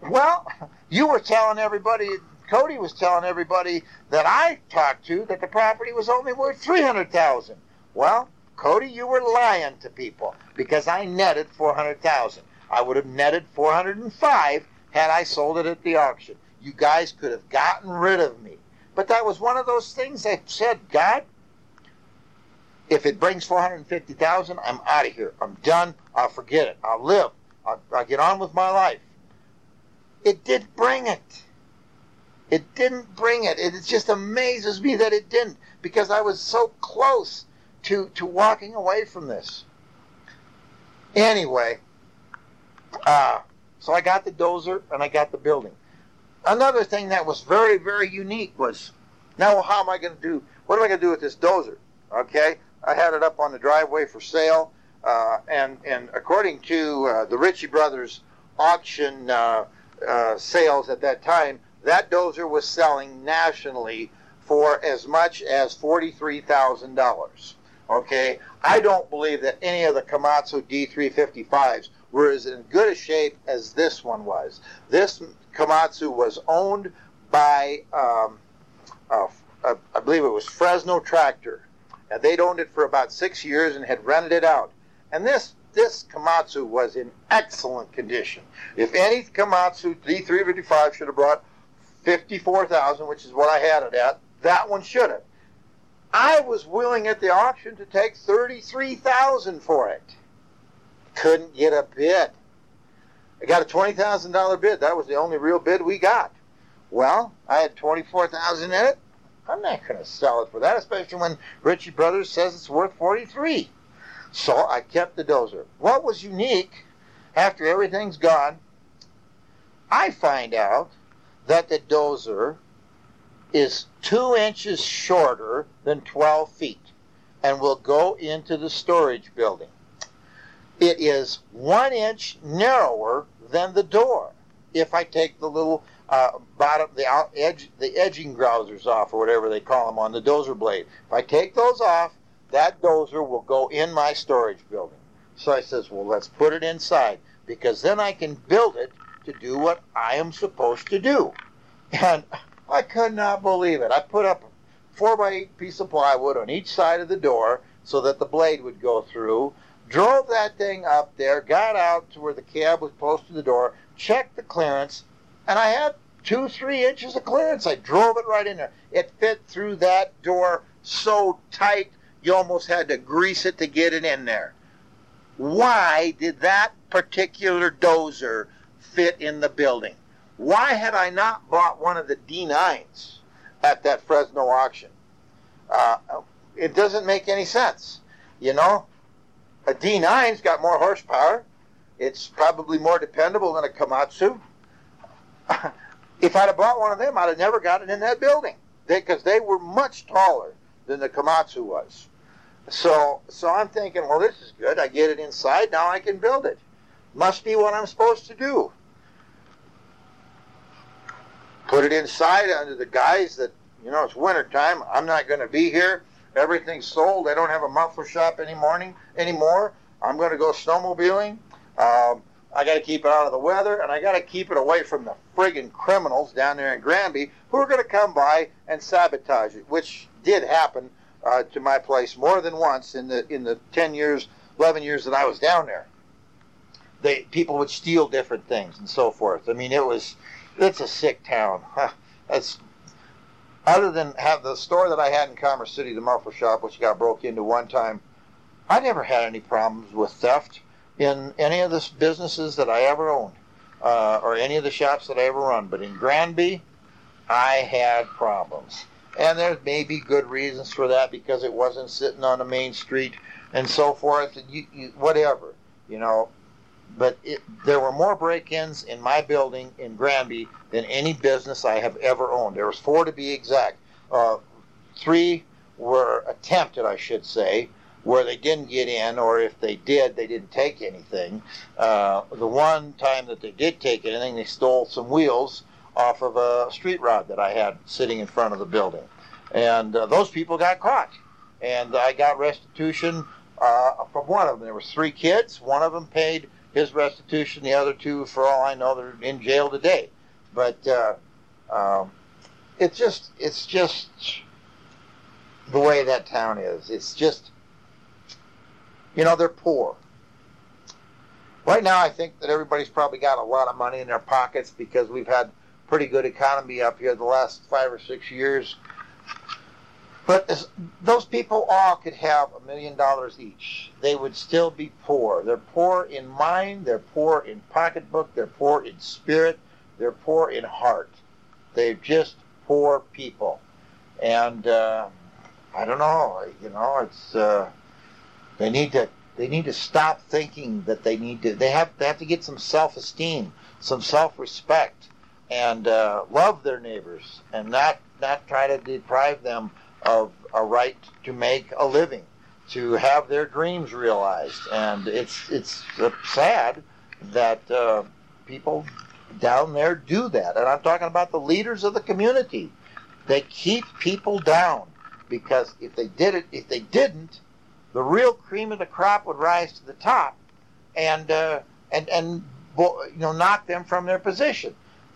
Well you were telling everybody cody was telling everybody that i talked to that the property was only worth 300000 well cody you were lying to people because i netted 400000 I would have netted 405 had I sold it at the auction. You guys could have gotten rid of me. But that was one of those things I said, God, if it brings 450,000, I'm out of here. I'm done. I'll forget it. I'll live. I'll, I'll get on with my life. It did bring it. It didn't bring it. It just amazes me that it didn't because I was so close to, to walking away from this. Anyway, uh, so I got the dozer and I got the building. Another thing that was very, very unique was now how am I going to do? What am I going to do with this dozer? Okay, I had it up on the driveway for sale, uh, and and according to uh, the Ritchie Brothers auction uh, uh sales at that time, that dozer was selling nationally for as much as forty three thousand dollars. Okay, I don't believe that any of the Komatsu D355s were as in good a shape as this one was. This Komatsu was owned by, um, uh, I believe it was Fresno Tractor, and they'd owned it for about six years and had rented it out. And this this Komatsu was in excellent condition. If any Komatsu D355 should have brought 54,000, which is what I had it at, that one should have. I was willing at the auction to take 33,000 for it. Couldn't get a bid. I got a $20,000 bid. That was the only real bid we got. Well, I had 24,000 in it. I'm not going to sell it for that, especially when Ritchie Brothers says it's worth 43. So I kept the dozer. What was unique after everything's gone, I find out that the dozer is two inches shorter than 12 feet and will go into the storage building. It is one inch narrower than the door if I take the little uh, bottom, the out edge, the edging grousers off, or whatever they call them on the dozer blade. If I take those off, that dozer will go in my storage building. So I says, well, let's put it inside because then I can build it to do what I am supposed to do. And I could not believe it. I put up a four by eight piece of plywood on each side of the door so that the blade would go through. Drove that thing up there, got out to where the cab was close to the door, checked the clearance, and I had two, three inches of clearance. I drove it right in there. It fit through that door so tight, you almost had to grease it to get it in there. Why did that particular dozer fit in the building? Why had I not bought one of the D9s at that Fresno auction? Uh, it doesn't make any sense. You know, a D9's got more horsepower. It's probably more dependable than a Komatsu. if I'd have bought one of them, I'd have never got it in that building because they, they, were much taller than the Komatsu was. So, so I'm thinking, well, this is good. I get it inside. Now I can build it. Must be what I'm supposed to do. Put it inside under the guise that, you know, it's winter time. I'm not going to be here. Everything's sold. I don't have a muffler shop any morning anymore. I'm going to go snowmobiling. Um, I got to keep it out of the weather, and I got to keep it away from the friggin' criminals down there in Granby who are going to come by and sabotage it, which did happen uh, to my place more than once in the in the ten years, eleven years that I was down there. They people would steal different things and so forth. I mean, it was it's a sick town. That's other than have the store that I had in Commerce City, the muffler shop, which got broke into one time. I never had any problems with theft in any of the businesses that I ever owned uh, or any of the shops that I ever run. But in Granby, I had problems. And there may be good reasons for that because it wasn't sitting on a main street and so forth, and you, you, whatever, you know. But it, there were more break-ins in my building in Granby than any business I have ever owned. There was four to be exact. Uh, three were attempted, I should say, where they didn't get in, or if they did, they didn't take anything. Uh, the one time that they did take anything, they stole some wheels off of a street rod that I had sitting in front of the building. And uh, those people got caught. And I got restitution uh, from one of them. There was three kids. One of them paid his restitution. The other two, for all I know, they're in jail today. But uh, um, it's just, it's just the way that town is. It's just you know, they're poor. Right now, I think that everybody's probably got a lot of money in their pockets because we've had pretty good economy up here the last five or six years. But as, those people all could have a million dollars each. They would still be poor. They're poor in mind, they're poor in pocketbook, they're poor in spirit, they're poor in heart. They're just poor people. And uh, I don't know, you know, it's. Uh, they need to they need to stop thinking that they need to they have they have to get some self-esteem, some self-respect, and uh, love their neighbors, and not not try to deprive them of a right to make a living, to have their dreams realized. And it's it's sad that uh, people down there do that. And I'm talking about the leaders of the community. They keep people down because if they did it, if they didn't, the real cream of the crop would rise to the top and uh, and and you know knock them from their position.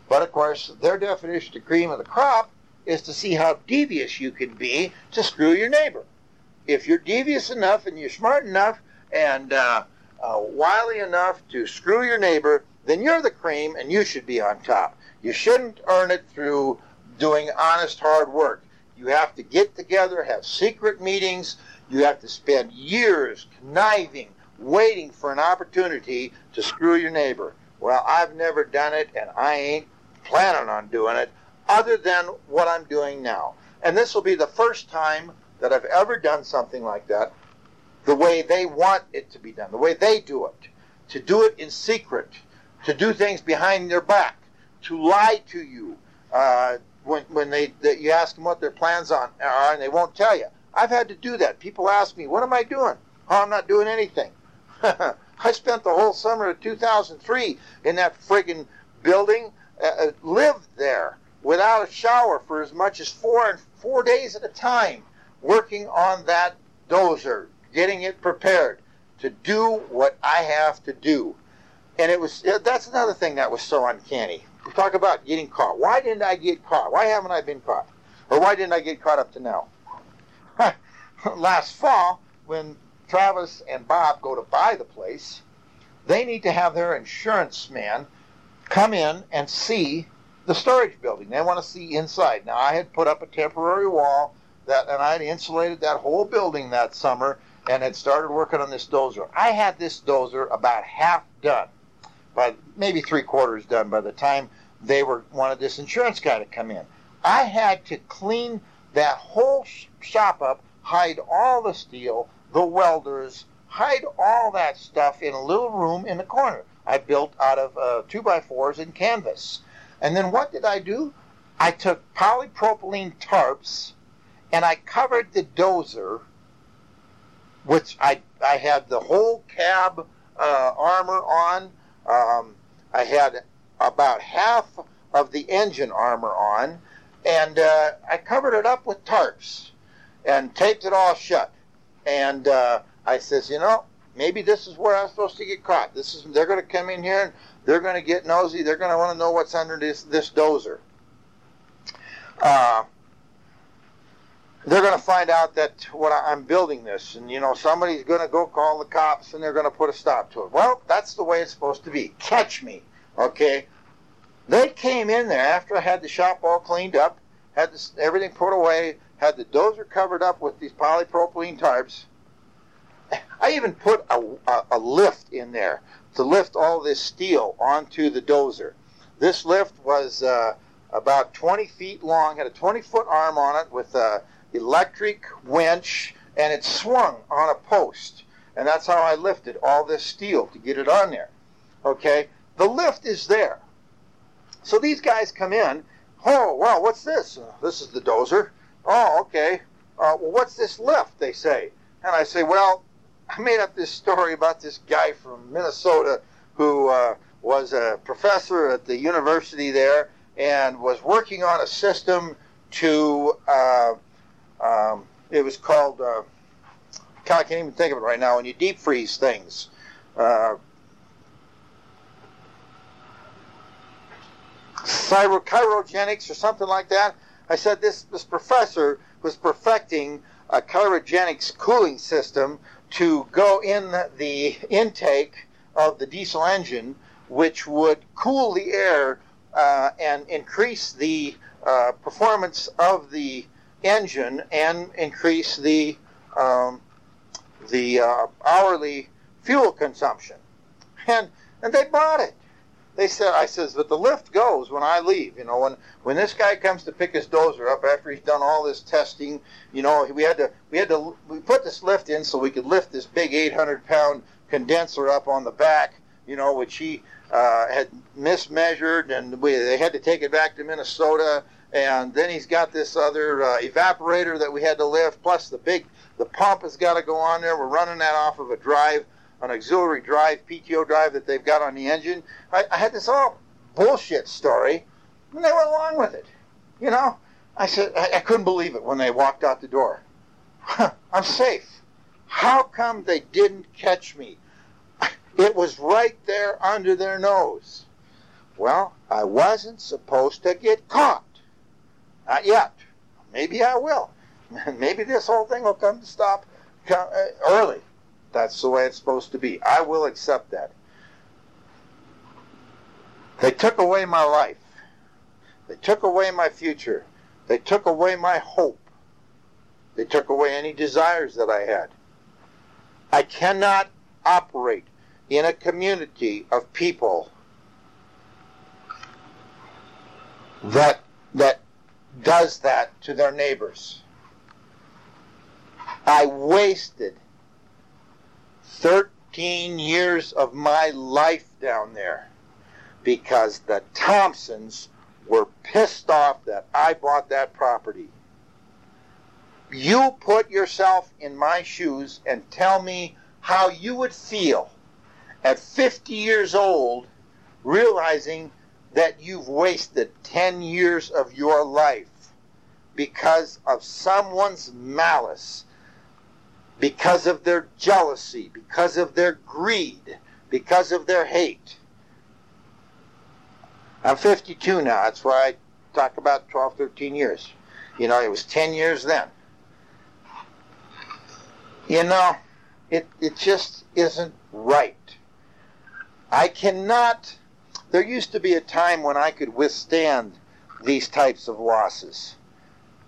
But of course, their definition of the cream of the crop is to see how devious you can be to screw your neighbor. if you're devious enough and you're smart enough and uh, uh, wily enough to screw your neighbor, then you're the cream and you should be on top. You shouldn't earn it through doing honest hard work. You have to get together, have secret meetings. You have to spend years conniving, waiting for an opportunity to screw your neighbor. Well, I've never done it and I ain't planning on doing it other than what I'm doing now. And this will be the first time that I've ever done something like that the way they want it to be done, the way they do it, to do it in secret, to do things behind their back, to lie to you uh, when, when they, that you ask them what their plans on are and they won't tell you. I've had to do that. People ask me, what am I doing? Oh, I'm not doing anything. I spent the whole summer of 2003 in that friggin' building, uh, uh, lived there without a shower for as much as four and four days at a time, working on that dozer, getting it prepared to do what I have to do. And it was that's another thing that was so uncanny. We talk about getting caught. Why didn't I get caught? Why haven't I been caught? Or why didn't I get caught up to now? Last fall, when Travis and Bob go to buy the place, they need to have their insurance man come in and see the storage building. They want to see inside. Now, I had put up a temporary wall that, and I had insulated that whole building that summer and had started working on this dozer. I had this dozer about half done, by maybe three quarters done by the time they were wanted this insurance guy to come in. I had to clean that whole shop up, hide all the steel, the welders, hide all that stuff in a little room in the corner. I built out of uh, two by fours and canvas. And then what did I do? I took polypropylene tarps and I covered the dozer, which I I had the whole cab uh, armor on. Um, I had about half of the engine armor on, and uh, I covered it up with tarps and taped it all shut. And uh, I says, you know, maybe this is where I'm supposed to get caught. This is they're going to come in here and they're going to get nosy. They're going to want to know what's under this this dozer. Uh, they're going to find out that what I, I'm building this, and you know somebody's going to go call the cops, and they're going to put a stop to it. Well, that's the way it's supposed to be. Catch me, okay? They came in there after I had the shop all cleaned up, had this, everything put away, had the dozer covered up with these polypropylene tarps. I even put a, a, a lift in there to lift all this steel onto the dozer. This lift was uh, about 20 feet long, had a 20 foot arm on it with a electric winch, and it swung on a post. And that's how I lifted all this steel to get it on there. Okay? The lift is there. So these guys come in. Oh, well, what's this? This is the dozer. Oh, okay. Uh, well, what's this lift? They say. And I say, well, I made up this story about this guy from Minnesota who uh, was a professor at the university there and was working on a system to, uh, um, it was called, uh, I can't even think of it right now, when you deep freeze things. Uh, cryogenics or something like that. I said this, this professor was perfecting a cryogenics cooling system to go in the intake of the diesel engine, which would cool the air uh, and increase the uh, performance of the engine and increase the um, the uh, hourly fuel consumption. And and they bought it they said, I says, but the lift goes when I leave. You know, when when this guy comes to pick his dozer up after he's done all this testing, you know, we had to we had to we put this lift in so we could lift this big 800 pound condenser up on the back. You know, which he uh, had mismeasured, and we they had to take it back to Minnesota. And then he's got this other uh, evaporator that we had to lift, plus the big the pump has got to go on there. We're running that off of a drive an auxiliary drive, PTO drive that they've got on the engine. I, I had this all bullshit story, and they went along with it. You know, I said I, I couldn't believe it when they walked out the door. I'm safe. How come they didn't catch me? It was right there under their nose. Well, I wasn't supposed to get caught. Not yet. Maybe I will. Maybe this whole thing will come to stop uh, early. That's the way it's supposed to be. I will accept that. They took away my life. They took away my future. They took away my hope. They took away any desires that I had. I cannot operate in a community of people that that does that to their neighbors. I wasted 13 years of my life down there because the Thompsons were pissed off that I bought that property. You put yourself in my shoes and tell me how you would feel at 50 years old realizing that you've wasted 10 years of your life because of someone's malice, because of their jealousy, because of their greed, because of their hate. I'm 52 now. That's why I talk about 12, 13 years. You know, it was 10 years then. You know, it, it just isn't right. I cannot there used to be a time when I could withstand these types of losses.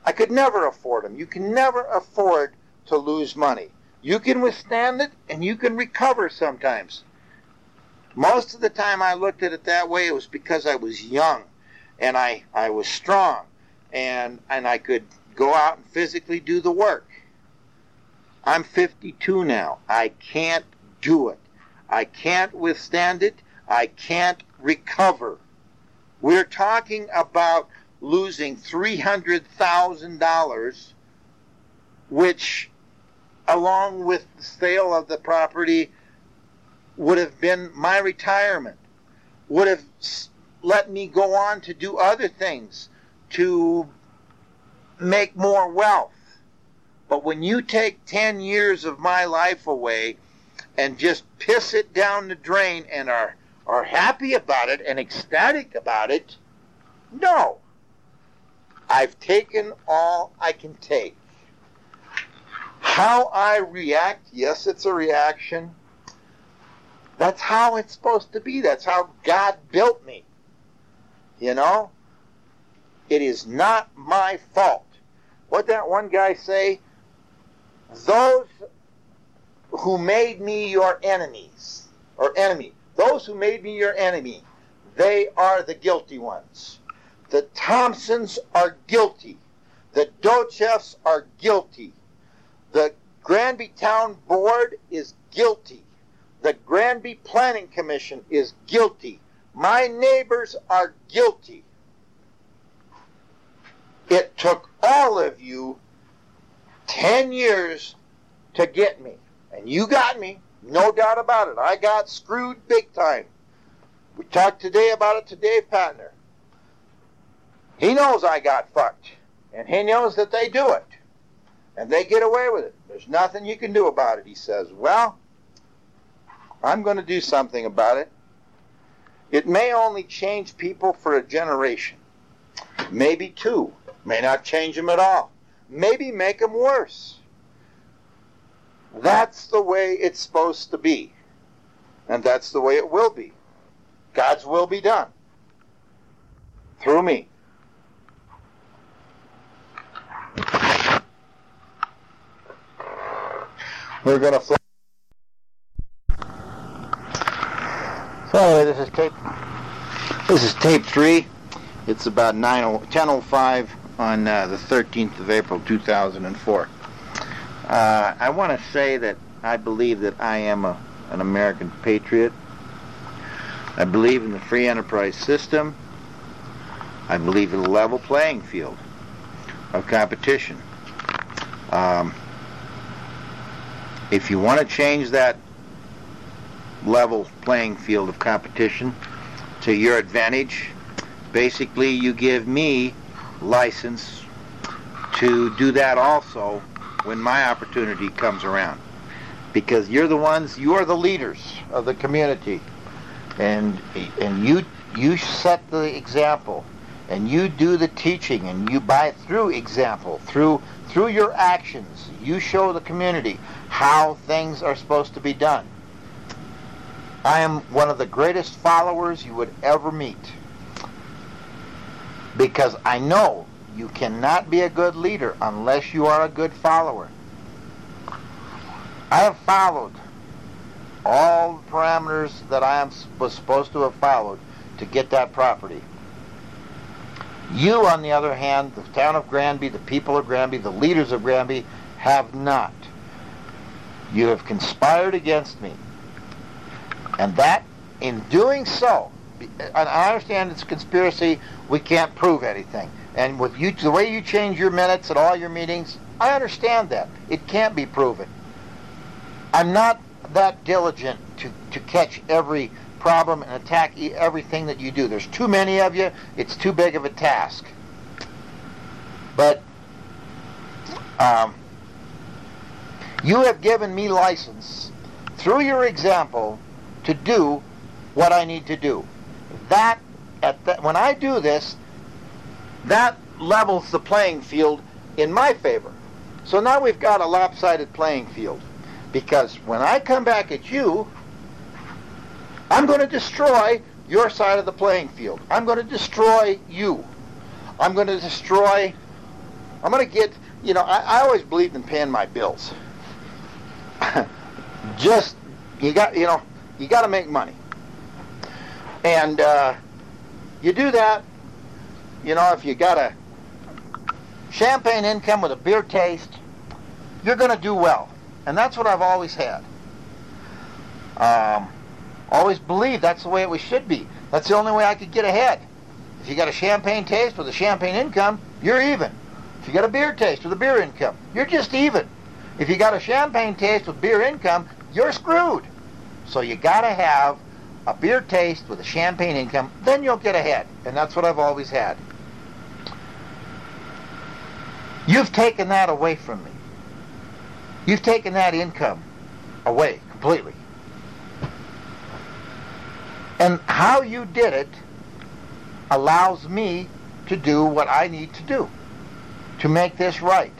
I could never afford them. You can never afford to lose money. You can withstand it and you can recover sometimes. Most of the time I looked at it that way, it was because I was young and I, I was strong and, and I could go out and physically do the work. I'm 52 now. I can't do it. I can't withstand it. I can't recover. We're talking about losing $300,000, which, along with the sale of the property, would have been my retirement, would have let me go on to do other things, to make more wealth. But when you take 10 years of my life away and just piss it down the drain and are are happy about it and ecstatic about it. No. I've taken all I can take. How I react, yes, it's a reaction. That's how it's supposed to be. That's how God built me. You know? It is not my fault. What that one guy say? Those who made me your enemies, or enemy, those who made me your enemy, they are the guilty ones. The Thompsons are guilty. The Docheffs are guilty. The Granby Town Board is guilty. The Granby Planning Commission is guilty. My neighbors are guilty. It took all of you 10 years to get me. And you got me. No doubt about it. I got screwed big time. We talked today about it to Dave Patner. He knows I got fucked. And he knows that they do it. And they get away with it. There's nothing you can do about it. He says, well, I'm going to do something about it. It may only change people for a generation. Maybe two. May not change them at all. Maybe make them worse. That's the way it's supposed to be. And that's the way it will be. God's will be done. Through me. We're going to fly. So this is tape. This is tape three. It's about 9, 10.05 on uh, the 13th of April 2004. Uh, I want to say that I believe that I am a, an American patriot. I believe in the free enterprise system. I believe in a level playing field of competition. Um, if you want to change that level playing field of competition to your advantage, basically you give me license to do that also when my opportunity comes around. Because you're the ones, you are the leaders of the community. And, and you, you set the example and you do the teaching and you buy through example, through, through your actions, you show the community how things are supposed to be done. I am one of the greatest followers you would ever meet because I know you cannot be a good leader unless you are a good follower. I have followed all the parameters that I was supposed to have followed to get that property. You, on the other hand, the town of Granby, the people of Granby, the leaders of Granby, have not. You have conspired against me. And that, in doing so, and I understand it's a conspiracy, we can't prove anything. And with you, the way you change your minutes at all your meetings, I understand that. It can't be proven. I'm not that diligent to, to catch every problem and attack everything that you do. There's too many of you. It's too big of a task. But um, you have given me license through your example to do what I need to do. That at the, when I do this, that levels the playing field in my favor. So now we've got a lopsided playing field. Because when I come back at you, I'm going to destroy your side of the playing field. I'm going to destroy you. I'm going to destroy, I'm going to get, you know, I, I always believed in paying my bills. Just, you got, you know, you got to make money. And uh, you do that, you know, if you got a champagne income with a beer taste, you're going to do well. And that's what I've always had. Um, always believed that's the way it should be. That's the only way I could get ahead. If you got a champagne taste with a champagne income, you're even. If you got a beer taste with a beer income, you're just even. If you got a champagne taste with beer income, you're screwed. So you got to have a beer taste with a champagne income, then you'll get ahead. And that's what I've always had. You've taken that away from me. You've taken that income away completely. And how you did it allows me to do what I need to do to make this right.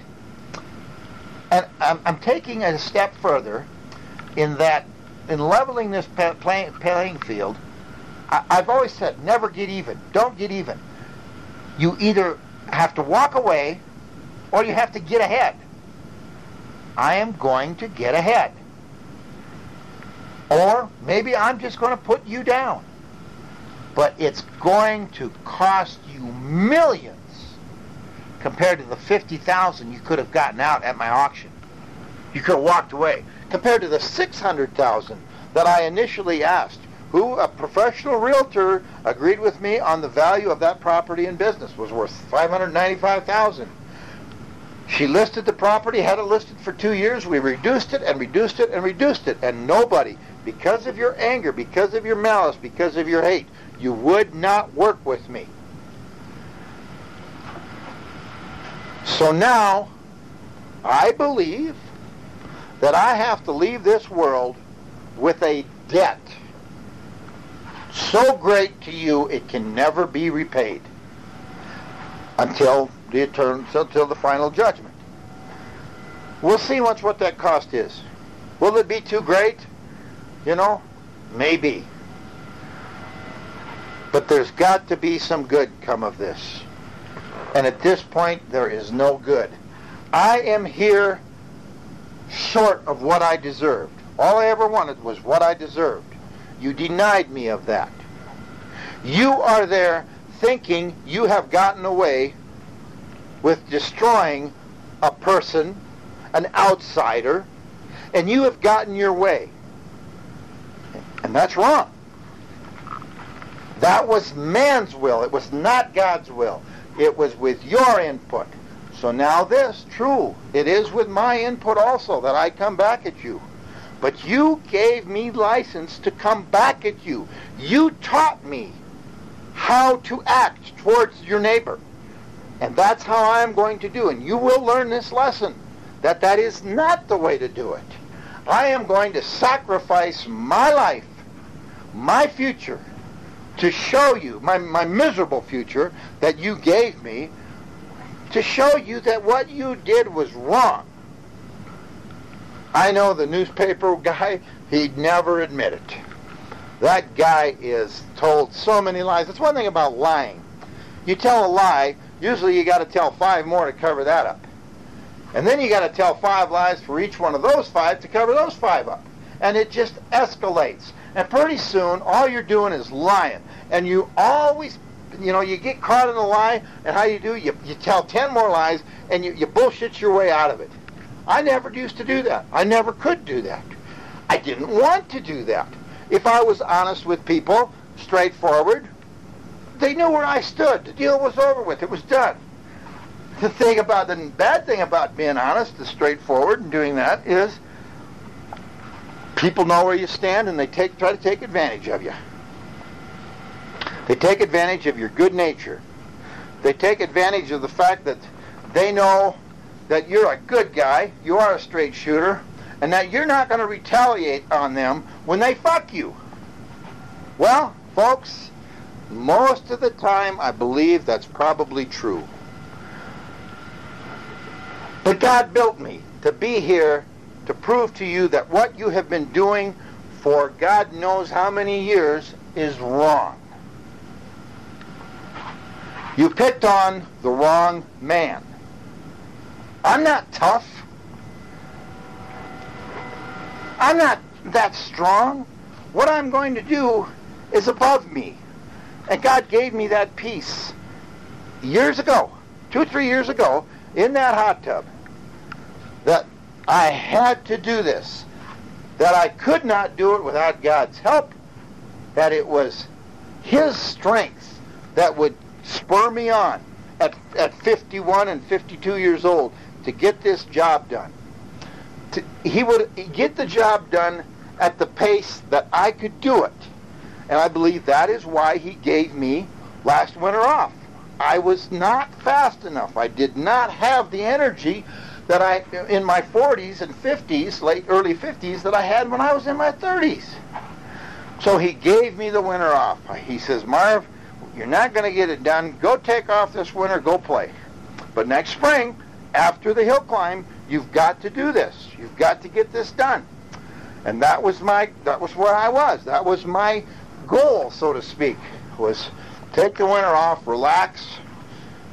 And I'm, I'm taking it a step further in that in leveling this playing, playing field, I, I've always said never get even. Don't get even. You either have to walk away or you have to get ahead. I am going to get ahead. Or maybe I'm just going to put you down. But it's going to cost you millions compared to the 50,000 you could have gotten out at my auction. You could have walked away compared to the 600,000 that I initially asked, who a professional realtor agreed with me on the value of that property and business was worth 595,000. She listed the property, had it listed for two years. We reduced it and reduced it and reduced it. And nobody, because of your anger, because of your malice, because of your hate, you would not work with me. So now, I believe that I have to leave this world with a debt so great to you it can never be repaid until the eternal, until the final judgment. We'll see once what that cost is. Will it be too great? You know, maybe. But there's got to be some good come of this. And at this point, there is no good. I am here short of what I deserved. All I ever wanted was what I deserved. You denied me of that. You are there thinking you have gotten away with destroying a person, an outsider, and you have gotten your way. And that's wrong. That was man's will. It was not God's will. It was with your input. So now this, true, it is with my input also that I come back at you. But you gave me license to come back at you. You taught me how to act towards your neighbor. And that's how I'm going to do. And you will learn this lesson, that that is not the way to do it. I am going to sacrifice my life, my future, to show you, my, my miserable future that you gave me, to show you that what you did was wrong. I know the newspaper guy, he'd never admit it. That guy is told so many lies. That's one thing about lying. You tell a lie, usually you got to tell five more to cover that up. And then you got to tell five lies for each one of those five to cover those five up. And it just escalates. And pretty soon, all you're doing is lying. And you always, you know, you get caught in a lie, and how you do, you, you tell 10 more lies, and you, you bullshit your way out of it. I never used to do that. I never could do that. I didn't want to do that. If I was honest with people, straightforward, they knew where I stood. The deal was over with. It was done. The thing about the bad thing about being honest, the straightforward, and doing that is people know where you stand and they take try to take advantage of you. They take advantage of your good nature. They take advantage of the fact that they know that you're a good guy, you are a straight shooter, and that you're not going to retaliate on them when they fuck you. Well, folks, most of the time I believe that's probably true. But God built me to be here to prove to you that what you have been doing for God knows how many years is wrong. You picked on the wrong man. I'm not tough. I'm not that strong. What I'm going to do is above me. And God gave me that peace years ago, two, three years ago, in that hot tub, that I had to do this, that I could not do it without God's help, that it was His strength that would spur me on at, at 51 and 52 years old to get this job done. To, he would get the job done at the pace that I could do it. And I believe that is why he gave me last winter off. I was not fast enough. I did not have the energy that I in my 40s and 50s, late early 50s that I had when I was in my 30s. So he gave me the winter off. He says, "Marv, you're not going to get it done. Go take off this winter, go play. But next spring, after the hill climb, you've got to do this. You've got to get this done." And that was my that was where I was. That was my goal, so to speak, was take the winter off, relax.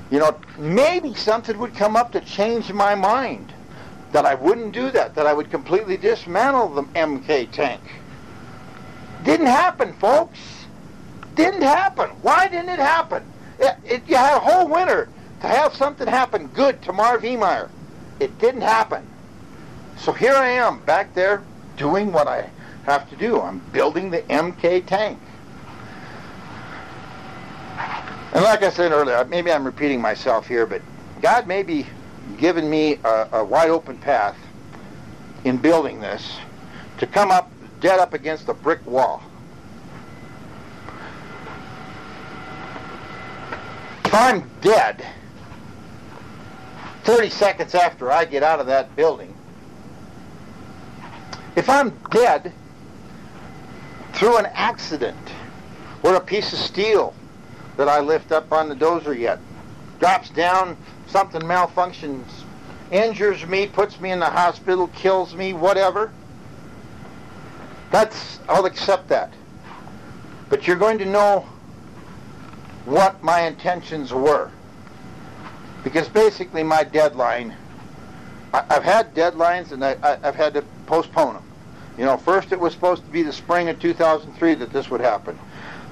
You know, maybe something would come up to change my mind. That I wouldn't do that, that I would completely dismantle the MK tank. Didn't happen, folks. Didn't happen. Why didn't it happen? It, it, you had a whole winter to have something happen good to Marv Heemeyer. It didn't happen. So here I am back there doing what I have to do. I'm building the MK tank. And like I said earlier, maybe I'm repeating myself here, but God may be giving me a, a wide open path in building this to come up dead up against a brick wall. If I'm dead 30 seconds after I get out of that building, if I'm dead through an accident or a piece of steel that I lift up on the dozer yet drops down, something malfunctions, injures me, puts me in the hospital, kills me, whatever, that's, I'll accept that. But you're going to know what my intentions were. Because basically my deadline, I, have had deadlines and I, I, I've had to postpone them. You know, first it was supposed to be the spring of 2003 that this would happen.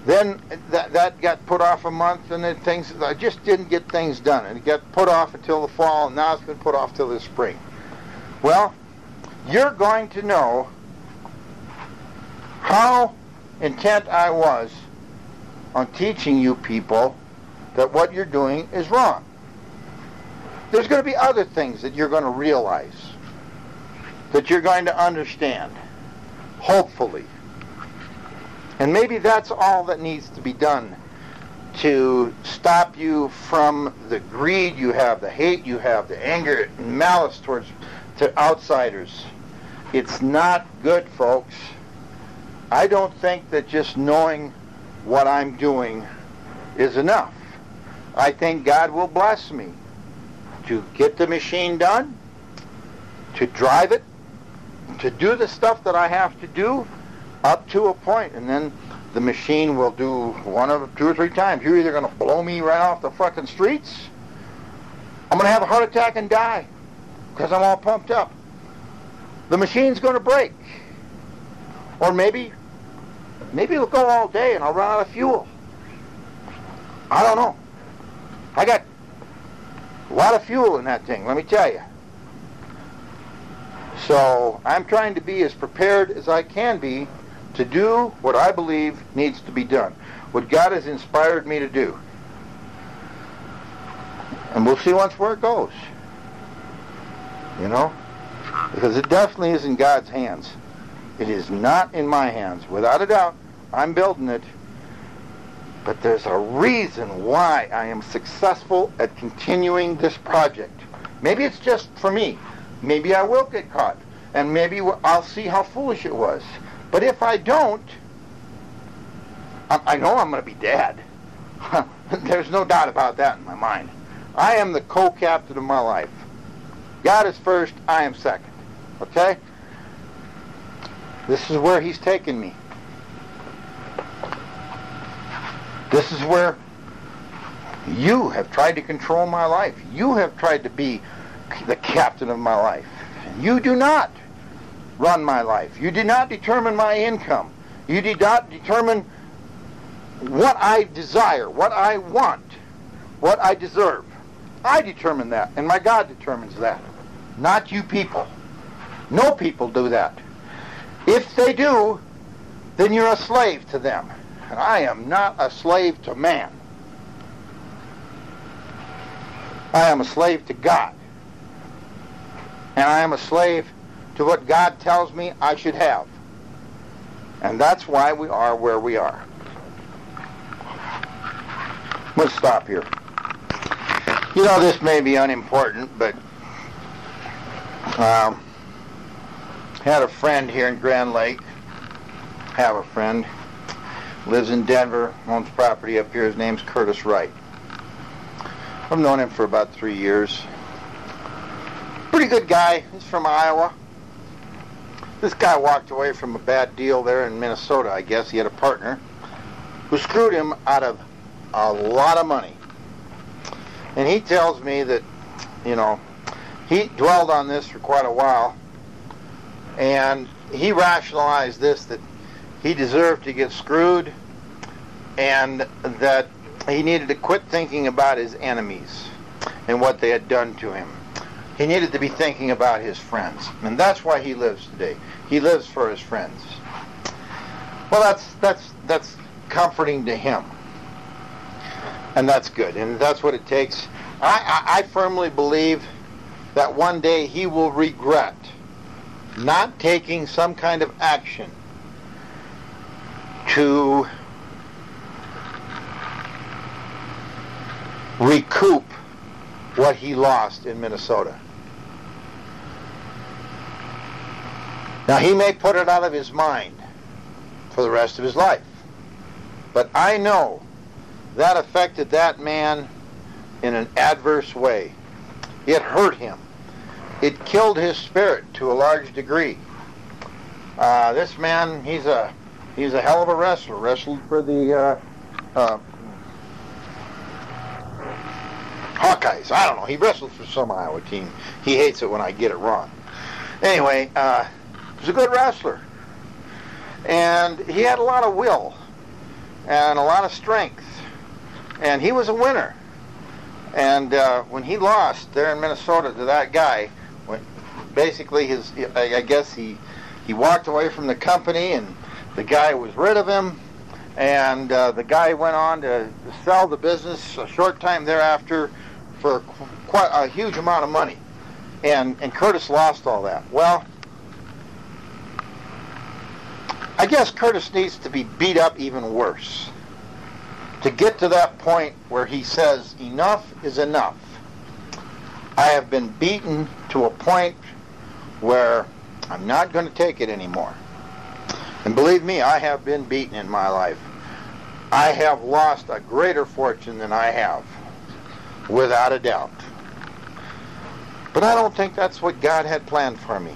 Then that, that got put off a month, and then things, I just didn't get things done. And it got put off until the fall, and now it's been put off till the spring. Well, you're going to know how intent I was on teaching you people that what you're doing is wrong. There's going to be other things that you're going to realize, that you're going to understand, hopefully. And maybe that's all that needs to be done to stop you from the greed you have, the hate you have, the anger and malice towards to outsiders. It's not good, folks. I don't think that just knowing what I'm doing is enough. I think God will bless me to get the machine done, to drive it, to do the stuff that I have to do up to a point, and then the machine will do one of two or three times. You're either going to blow me right off the fucking streets, I'm going to have a heart attack and die because I'm all pumped up. The machine's going to break. Or maybe, maybe it'll go all day and I'll run out of fuel. I don't know. I got a lot of fuel in that thing, let me tell you. So I'm trying to be as prepared as I can be to do what I believe needs to be done, what God has inspired me to do. And we'll see once where it goes. You know? Because it definitely is in God's hands. It is not in my hands. Without a doubt, I'm building it. But there's a reason why I am successful at continuing this project. Maybe it's just for me. Maybe I will get caught. And maybe I'll see how foolish it was. But if I don't, I know I'm going to be dead. There's no doubt about that in my mind. I am the co-captain of my life. God is first, I am second. Okay? This is where he's taken me. This is where you have tried to control my life. You have tried to be the captain of my life. You do not run my life. You did not determine my income. You did not determine what I desire, what I want, what I deserve. I determine that, and my God determines that, not you people. No people do that. If they do, then you're a slave to them. And I am not a slave to man. I am a slave to God. And I am a slave to what God tells me I should have. And that's why we are where we are. Let's stop here. You know, this may be unimportant, but um, had a friend here in Grand Lake. Have a friend. Lives in Denver, owns property up here. His name's Curtis Wright. I've known him for about three years. Pretty good guy. He's from Iowa. This guy walked away from a bad deal there in Minnesota, I guess. He had a partner who screwed him out of a lot of money. And he tells me that, you know, he dwelled on this for quite a while, and he rationalized this that he deserved to get screwed and that he needed to quit thinking about his enemies and what they had done to him. He needed to be thinking about his friends. And that's why he lives today. He lives for his friends. Well, that's that's that's comforting to him. And that's good. And that's what it takes. I, I, I firmly believe that one day he will regret not taking some kind of action to recoup what he lost in Minnesota. Now, he may put it out of his mind for the rest of his life. But I know that affected that man in an adverse way. It hurt him. It killed his spirit to a large degree. Uh, this man, he's a he's a hell of a wrestler. Wrestled for the uh, uh, Hawkeyes. I don't know. He wrestled for some Iowa team. He hates it when I get it wrong. Anyway, uh, was a good wrestler. And he had a lot of will and a lot of strength. And he was a winner. And uh, when he lost there in Minnesota to that guy, when basically his, I guess he, he walked away from the company and the guy was rid of him. And uh, the guy went on to sell the business a short time thereafter for quite a huge amount of money. And, and Curtis lost all that. Well, I guess Curtis needs to be beat up even worse to get to that point where he says enough is enough. I have been beaten to a point where I'm not going to take it anymore. And believe me, I have been beaten in my life. I have lost a greater fortune than I have, without a doubt. But I don't think that's what God had planned for me.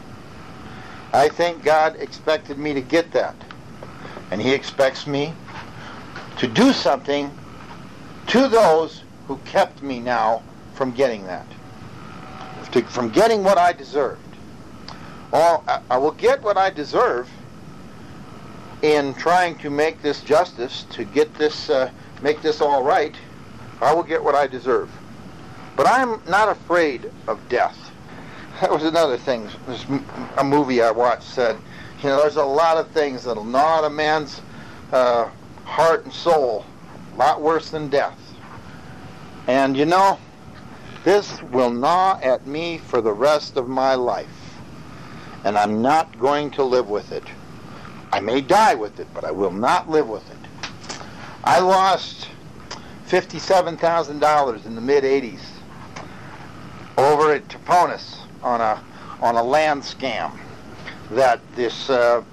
I think God expected me to get that. And he expects me to do something to those who kept me now from getting that. To, from getting what I deserved. Or I, I will get what I deserve in trying to make this justice, to get this, uh, make this all right. I will get what I deserve. But I'm not afraid of death. That was another thing. This, a movie I watched said, you know, there's a lot of things that'll gnaw at a man's uh, heart and soul, a lot worse than death. And you know, this will gnaw at me for the rest of my life. And I'm not going to live with it. I may die with it, but I will not live with it. I lost $57,000 in the mid 80s over at Toponas on a on a land scam that this uh,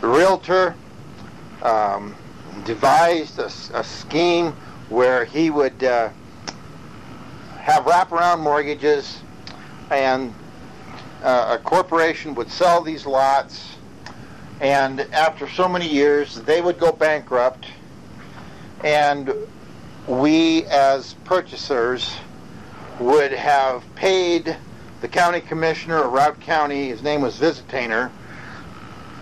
realtor um, devised a, a, scheme where he would uh, have wraparound mortgages and uh, a corporation would sell these lots. And after so many years they would go bankrupt. And we as purchasers would have paid the county commissioner of Routt County, his name was Visitainer,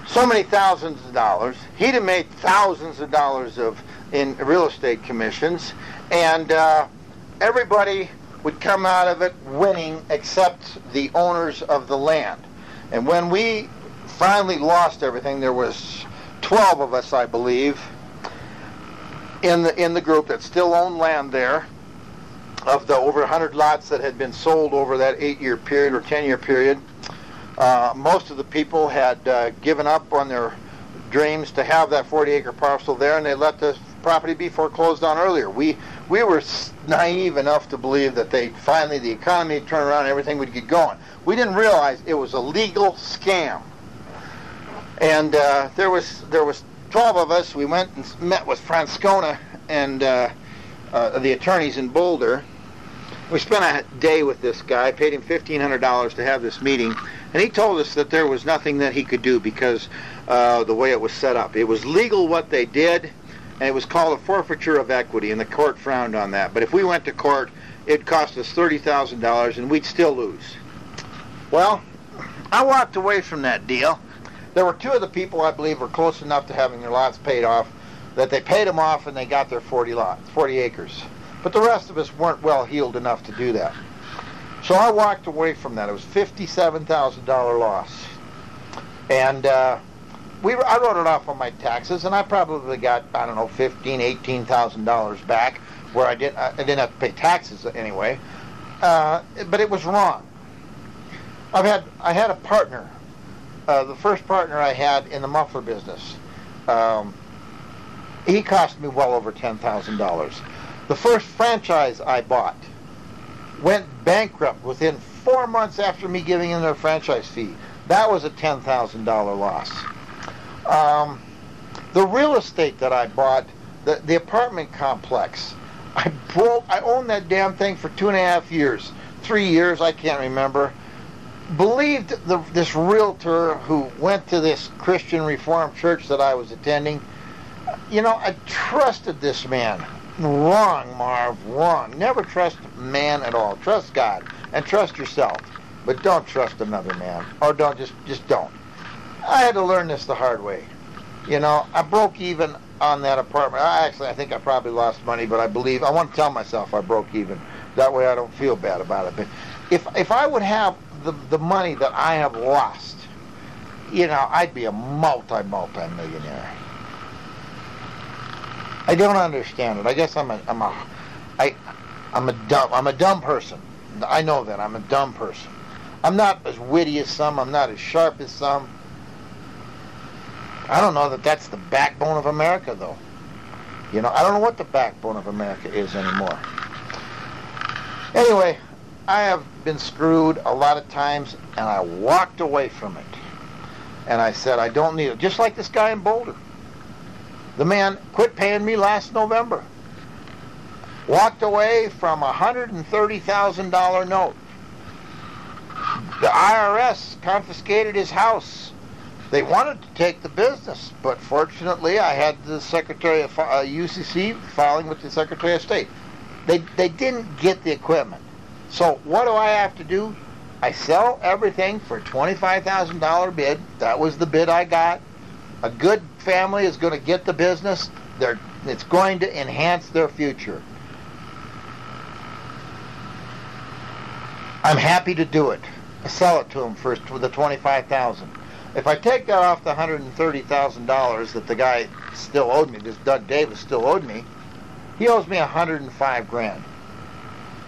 so many thousands of dollars. He'd have made thousands of dollars of in real estate commissions, and uh, everybody would come out of it winning except the owners of the land. And when we finally lost everything, there was 12 of us, I believe, in the in the group that still owned land there of the over 100 lots that had been sold over that eight-year period or 10-year period, uh, most of the people had uh, given up on their dreams to have that 40-acre parcel there, and they let the property be foreclosed on earlier. We we were naive enough to believe that they finally the economy would turn around and everything would get going. We didn't realize it was a legal scam. And uh, there was there was 12 of us. We went and met with Francona and uh, the attorneys in Boulder. We spent a day with this guy, paid him $1,500 to have this meeting, and he told us that there was nothing that he could do because uh, the way it was set up. It was legal what they did, and it was called a forfeiture of equity, and the court frowned on that. But if we went to court, it cost us $30,000, and we'd still lose. Well, I walked away from that deal. There were two of the people I believe were close enough to having their lots paid off that they paid them off and they got their 40 lots, 40 acres. But the rest of us weren't well heeled enough to do that. So I walked away from that. It was $57,000 loss. And uh, we I wrote it off on my taxes, and I probably got, I don't know, fifteen, eighteen thousand dollars back, where I didn't, I didn't have to pay taxes anyway. Uh, but it was wrong. I've had, I had a partner, uh, the first partner I had in the muffler business. Um, he cost me well over $10,000. The first franchise I bought went bankrupt within four months after me giving him their franchise fee. That was a $10,000 loss. Um, the real estate that I bought, the, the apartment complex, I broke, I owned that damn thing for two and a half years, three years, I can't remember. Believed the, this realtor who went to this Christian Reformed church that I was attending you know, I trusted this man. Wrong, Marv, wrong. Never trust man at all. Trust God and trust yourself. But don't trust another man. Or don't just just don't. I had to learn this the hard way. You know, I broke even on that apartment. I actually I think I probably lost money, but I believe I want to tell myself I broke even. That way I don't feel bad about it. But if if I would have the the money that I have lost, you know, I'd be a multi multi millionaire. I don't understand it. I guess I'm a I'm a I I'm a dumb I'm a dumb person. I know that I'm a dumb person. I'm not as witty as some. I'm not as sharp as some. I don't know that that's the backbone of America, though. You know, I don't know what the backbone of America is anymore. Anyway, I have been screwed a lot of times, and I walked away from it. And I said, I don't need it. Just like this guy in Boulder. The man quit paying me last November. Walked away from a $130,000 note. The IRS confiscated his house. They wanted to take the business, but fortunately, I had the Secretary of uh, UCC filing with the Secretary of State. They they didn't get the equipment. So what do I have to do? I sell everything for a $25,000 bid. That was the bid I got. A good family is going to get the business. They're, it's going to enhance their future. I'm happy to do it. I sell it to them for the 25000 If I take that off the $130,000 that the guy still owed me, this Doug Davis still owed me, he owes me 105 grand.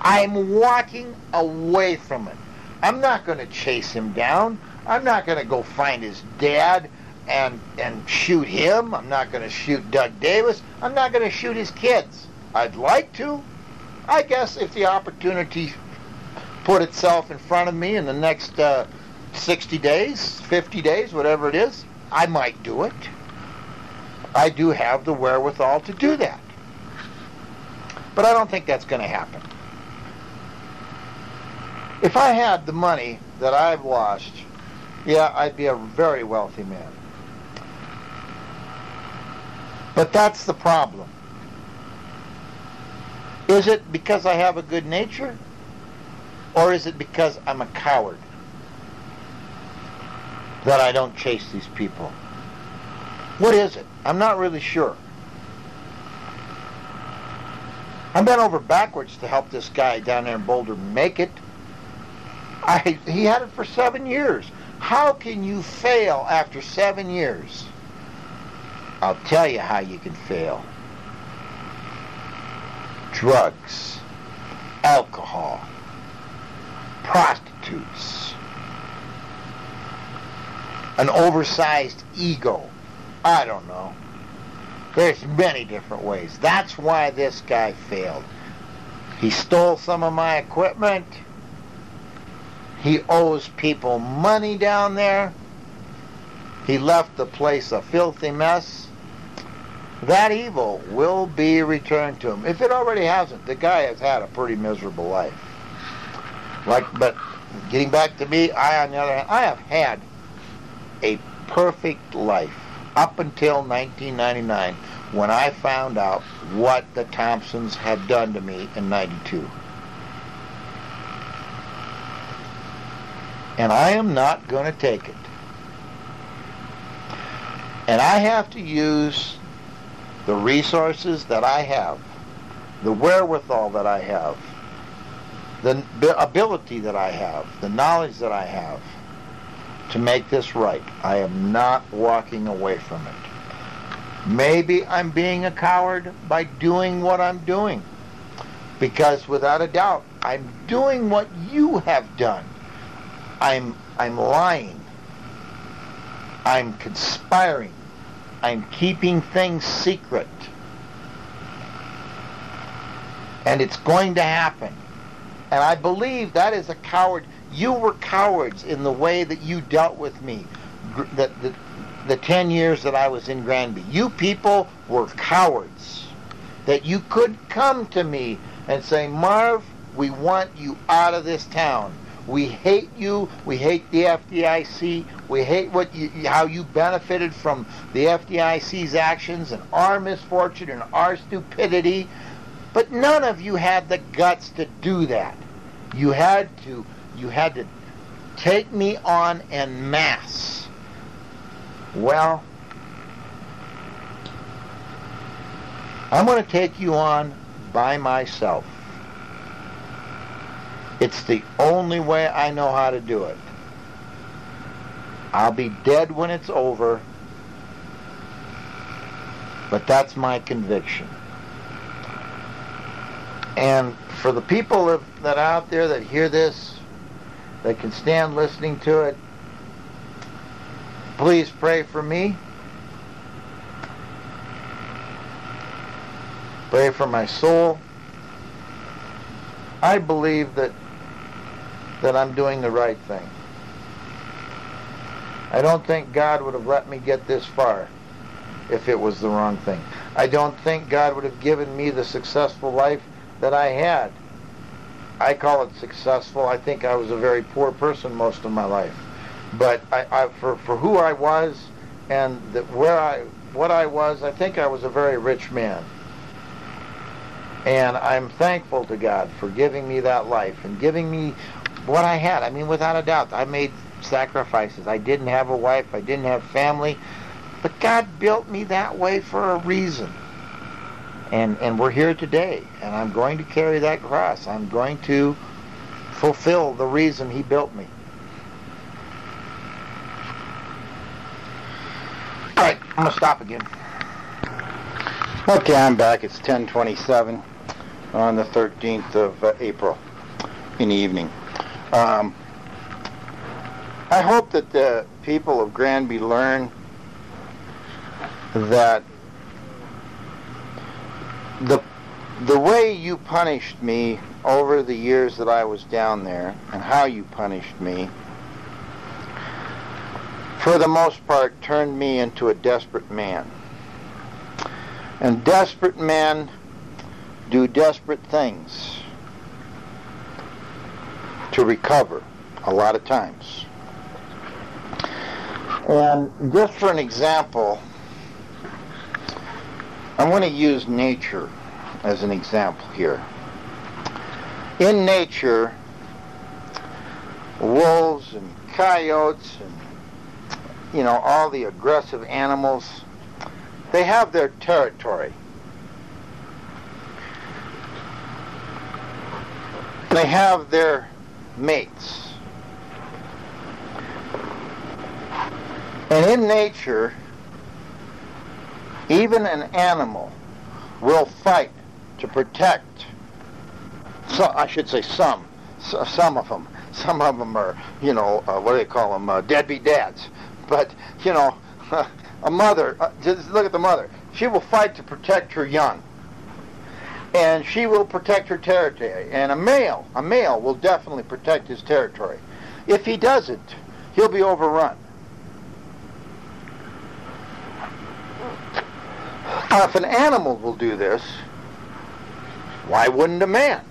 I'm walking away from it. I'm not going to chase him down. I'm not going to go find his dad and and shoot him. I'm not going to shoot Doug Davis. I'm not going to shoot his kids. I'd like to. I guess if the opportunity put itself in front of me in the next uh, 60 days, 50 days, whatever it is, I might do it. I do have the wherewithal to do that. But I don't think that's going to happen. If I had the money that I've lost, yeah, I'd be a very wealthy man. But that's the problem. Is it because I have a good nature? Or is it because I'm a coward that I don't chase these people? What is it? I'm not really sure. I bent over backwards to help this guy down there in Boulder make it. I, he had it for seven years. How can you fail after seven years? I'll tell you how you can fail. Drugs, alcohol, prostitutes, an oversized ego. I don't know. There's many different ways. That's why this guy failed. He stole some of my equipment. He owes people money down there. He left the place a filthy mess. That evil will be returned to him. If it already hasn't, the guy has had a pretty miserable life. Like, but getting back to me, I, on the other hand, I have had a perfect life up until 1999 when I found out what the Thompsons had done to me in 92. And I am not going to take it. And I have to use the resources that I have, the wherewithal that I have, the ability that I have, the knowledge that I have to make this right. I am not walking away from it. Maybe I'm being a coward by doing what I'm doing. Because without a doubt, I'm doing what you have done. I'm I'm lying. I'm conspiring. I'm keeping things secret. And it's going to happen. And I believe that is a coward. You were cowards in the way that you dealt with me. The, the, the 10 years that I was in Granby. You people were cowards. That you could come to me and say, Marv, we want you out of this town. We hate you. We hate the FDIC. We hate what you, how you benefited from the FDIC's actions and our misfortune and our stupidity. But none of you had the guts to do that. You had to you had to take me on en masse. Well, I'm going to take you on by myself. It's the only way I know how to do it. I'll be dead when it's over, but that's my conviction. And for the people that, are out there that hear this, that can stand listening to it, please pray for me. Pray for my soul. I believe that that I'm doing the right thing. I don't think God would have let me get this far if it was the wrong thing. I don't think God would have given me the successful life that I had. I call it successful. I think I was a very poor person most of my life, but I, I for for who I was and the, where I what I was, I think I was a very rich man. And I'm thankful to God for giving me that life and giving me what I had. I mean, without a doubt, I made sacrifices. I didn't have a wife. I didn't have family. But God built me that way for a reason. And, and we're here today. And I'm going to carry that cross. I'm going to fulfill the reason he built me. All right, I'm going to stop again. Okay, I'm back. It's 1027 on the 13th of uh, April in the evening. Um, I hope that the people of Granby learn that the the way you punished me over the years that I was down there and how you punished me for the most part turned me into a desperate man. And desperate men do desperate things to recover a lot of times. And just for an example, I want to use nature as an example here. In nature, wolves and coyotes and you know all the aggressive animals, they have their territory. They have their mates. And in nature, even an animal will fight to protect. So I should say some, some of them. Some of them are, you know, uh, what do they call them? Uh, deadbeat dads. But you know, a mother. Uh, just look at the mother. She will fight to protect her young and she will protect her territory. And a male, a male will definitely protect his territory. If he doesn't, he'll be overrun. Now, if an animal will do this, why wouldn't a man?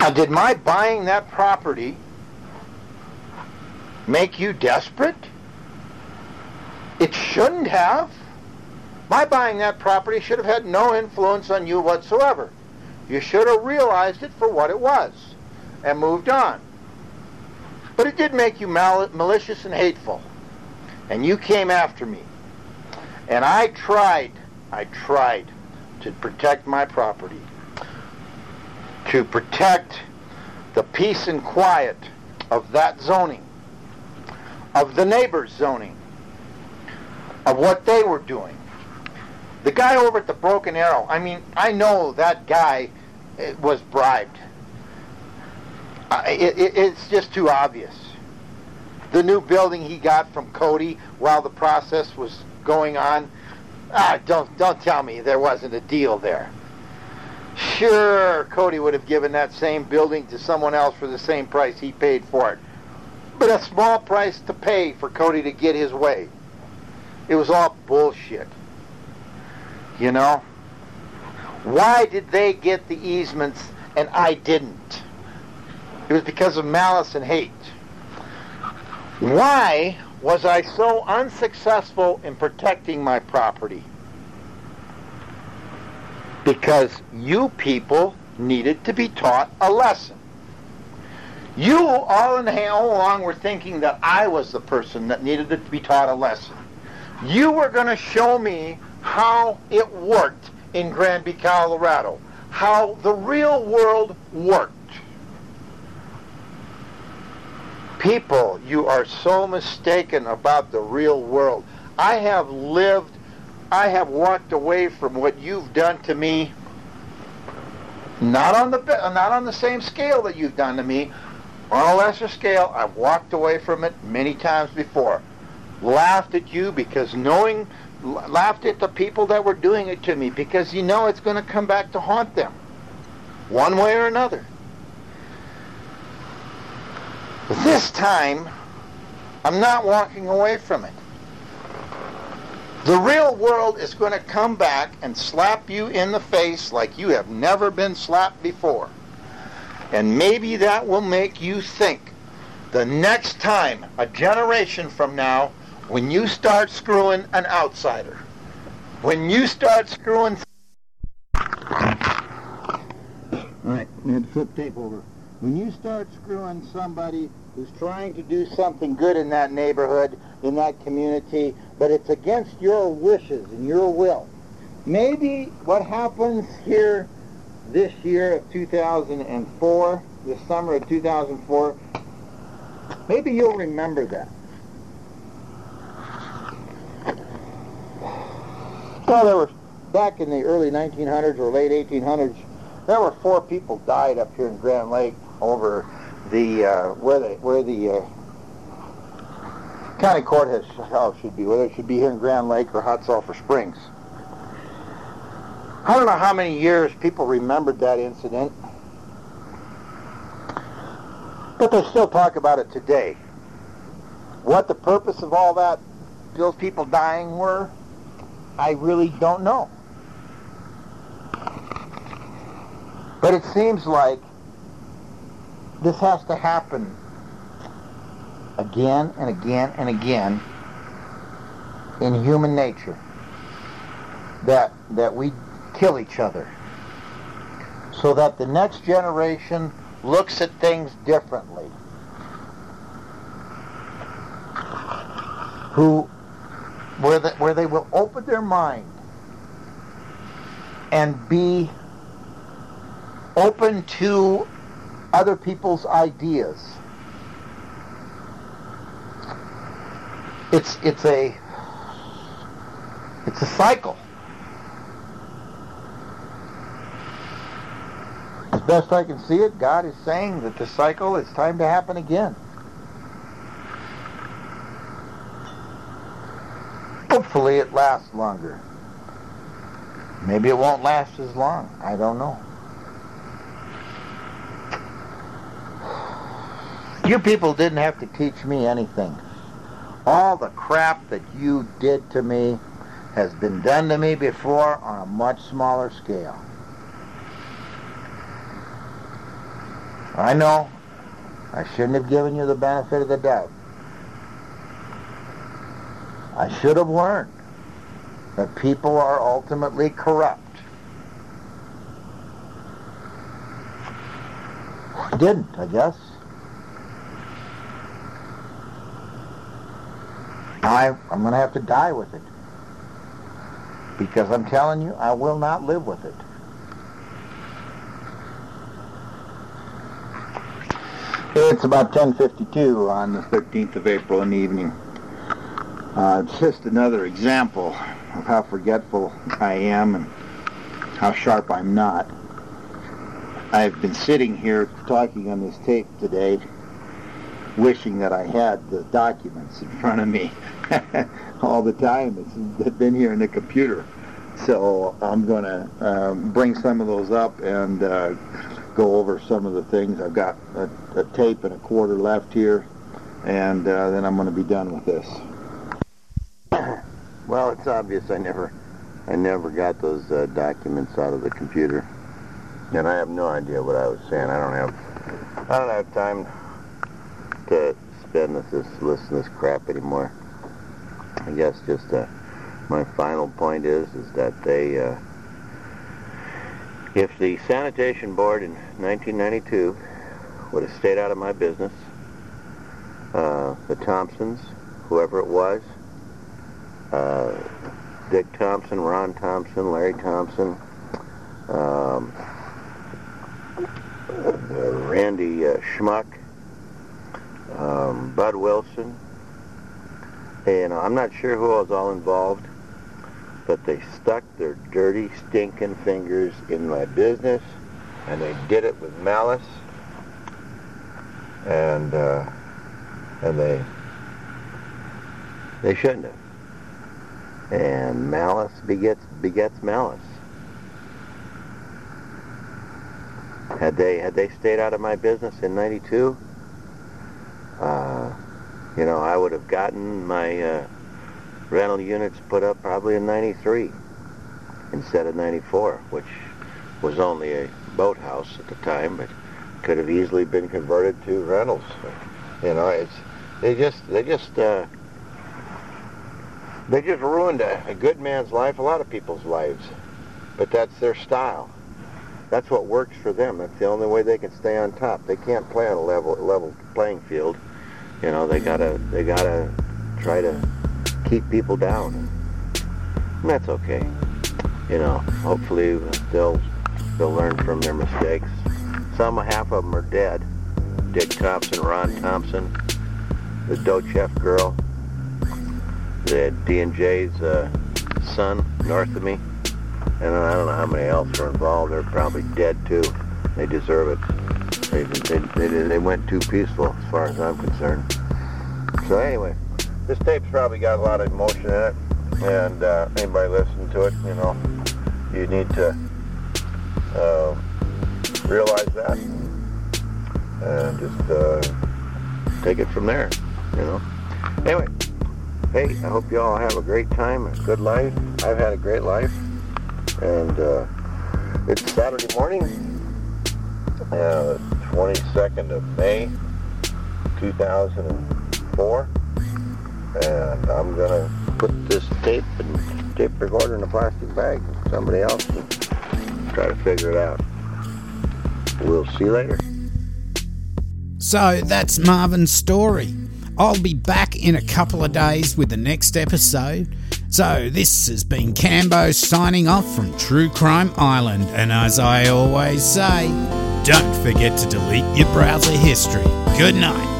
Now, did my buying that property make you desperate? It shouldn't have. My buying that property should have had no influence on you whatsoever. You should have realized it for what it was and moved on. But it did make you mal- malicious and hateful. And you came after me. And I tried, I tried to protect my property, to protect the peace and quiet of that zoning, of the neighbors' zoning, of what they were doing. The guy over at the Broken Arrow, I mean, I know that guy eh, was bribed. It, it, it's just too obvious. The new building he got from Cody while the process was going on, ah, don't, don't tell me there wasn't a deal there. Sure, Cody would have given that same building to someone else for the same price he paid for it. But a small price to pay for Cody to get his way. It was all bullshit. You know? Why did they get the easements and I didn't? It was because of malice and hate. Why was I so unsuccessful in protecting my property? Because you people needed to be taught a lesson. You all, in all along were thinking that I was the person that needed to be taught a lesson. You were going to show me how it worked in Granby, Colorado, how the real world worked. People, you are so mistaken about the real world. I have lived, I have walked away from what you've done to me, not on the not on the same scale that you've done to me, on a lesser scale. I've walked away from it many times before. Laughed at you because knowing laughed at the people that were doing it to me because you know it's going to come back to haunt them one way or another. But This time, I'm not walking away from it. The real world is going to come back and slap you in the face like you have never been slapped before. And maybe that will make you think the next time, a generation from now, when you start screwing an outsider, when you start screwing. All right, we had to flip tape over. When you start screwing somebody who's trying to do something good in that neighborhood, in that community, but it's against your wishes and your will. Maybe what happens here this year of 2004, this summer of 2004, maybe you'll remember that. Well, there were, back in the early 1900s or late 1800s, there were four people died up here in Grand Lake over the, uh, where the, where the uh, county courthouse house should be, whether it should be here in Grand Lake or Hot Sulphur Springs. I don't know how many years people remembered that incident, but they still talk about it today. What the purpose of all that, those people dying were, I really don't know. But it seems like this has to happen again and again and again in human nature. That that we kill each other. So that the next generation looks at things differently. Who where the, where they will open their mind and be open to other people's ideas. It's it's a it's a cycle. As best I can see it, God is saying that the cycle is time to happen again. Hopefully it lasts longer. Maybe it won't last as long. I don't know. You people didn't have to teach me anything. All the crap that you did to me has been done to me before on a much smaller scale. I know I shouldn't have given you the benefit of the doubt. I should have learned that people are ultimately corrupt. I didn't, I guess. I, I'm going to have to die with it. Because I'm telling you, I will not live with it. It's about 10.52 on the 13th of April in the evening. Uh, it's just another example of how forgetful I am and how sharp I'm not. I've been sitting here talking on this tape today wishing that I had the documents in front of me all the time. It's been here in the computer. So I'm going to um, bring some of those up and uh, go over some of the things. I've got a, a tape and a quarter left here, and uh, then I'm going to be done with this. Well, it's obvious I never, I never got those uh, documents out of the computer, and I have no idea what I was saying. I don't have, I don't have time to spend this, this listen to this crap anymore. I guess just uh, my final point is is that they, uh, if the sanitation board in 1992 would have stayed out of my business, uh, the Thompsons, whoever it was, uh, Dick Thompson, Ron Thompson, Larry Thompson, um, uh, Randy uh, Schmuck, um, Bud Wilson, and I'm not sure who was all involved, but they stuck their dirty, stinking fingers in my business, and they did it with malice, and uh, and they they shouldn't have and malice begets begets malice. Had they had they stayed out of my business in '92, uh, you know, I would have gotten my uh, rental units put up probably in 93 instead of 94, which was only a boathouse at the time, but could have easily been converted to rentals. You know, it's they just they just uh, they just ruined a, a good man's life, a lot of people's lives. But that's their style. That's what works for them. That's the only way they can stay on top. They can't play on a level level playing field. You know, they gotta they gotta try to keep people down. And that's okay. You know, hopefully they'll they'll learn from their mistakes. Some half of them are dead. Dick Thompson, Ron Thompson, the Docheff girl, the D&J's uh, son north of me, and I don't know how many else were involved. They're probably dead too. They deserve it. They, they, they, they went too peaceful as far as I'm concerned. So anyway, this tape's probably got a lot of emotion in it, and uh, anybody listening to it, you know, you need to uh, realize that and just uh, take it from there, you know. Anyway, hey, I hope you all have a great time, a good life. I've had a great life, and uh, it's Saturday morning, uh, 22nd of May, 2004, and I'm gonna put this tape and tape recorder in a plastic bag. Somebody else can try to figure it out. We'll see you later. So that's Marvin's story. I'll be back in a couple of days with the next episode. So this has been Cambo signing off from True Crime Island, and as I always say, don't forget to delete your browser history. Good night.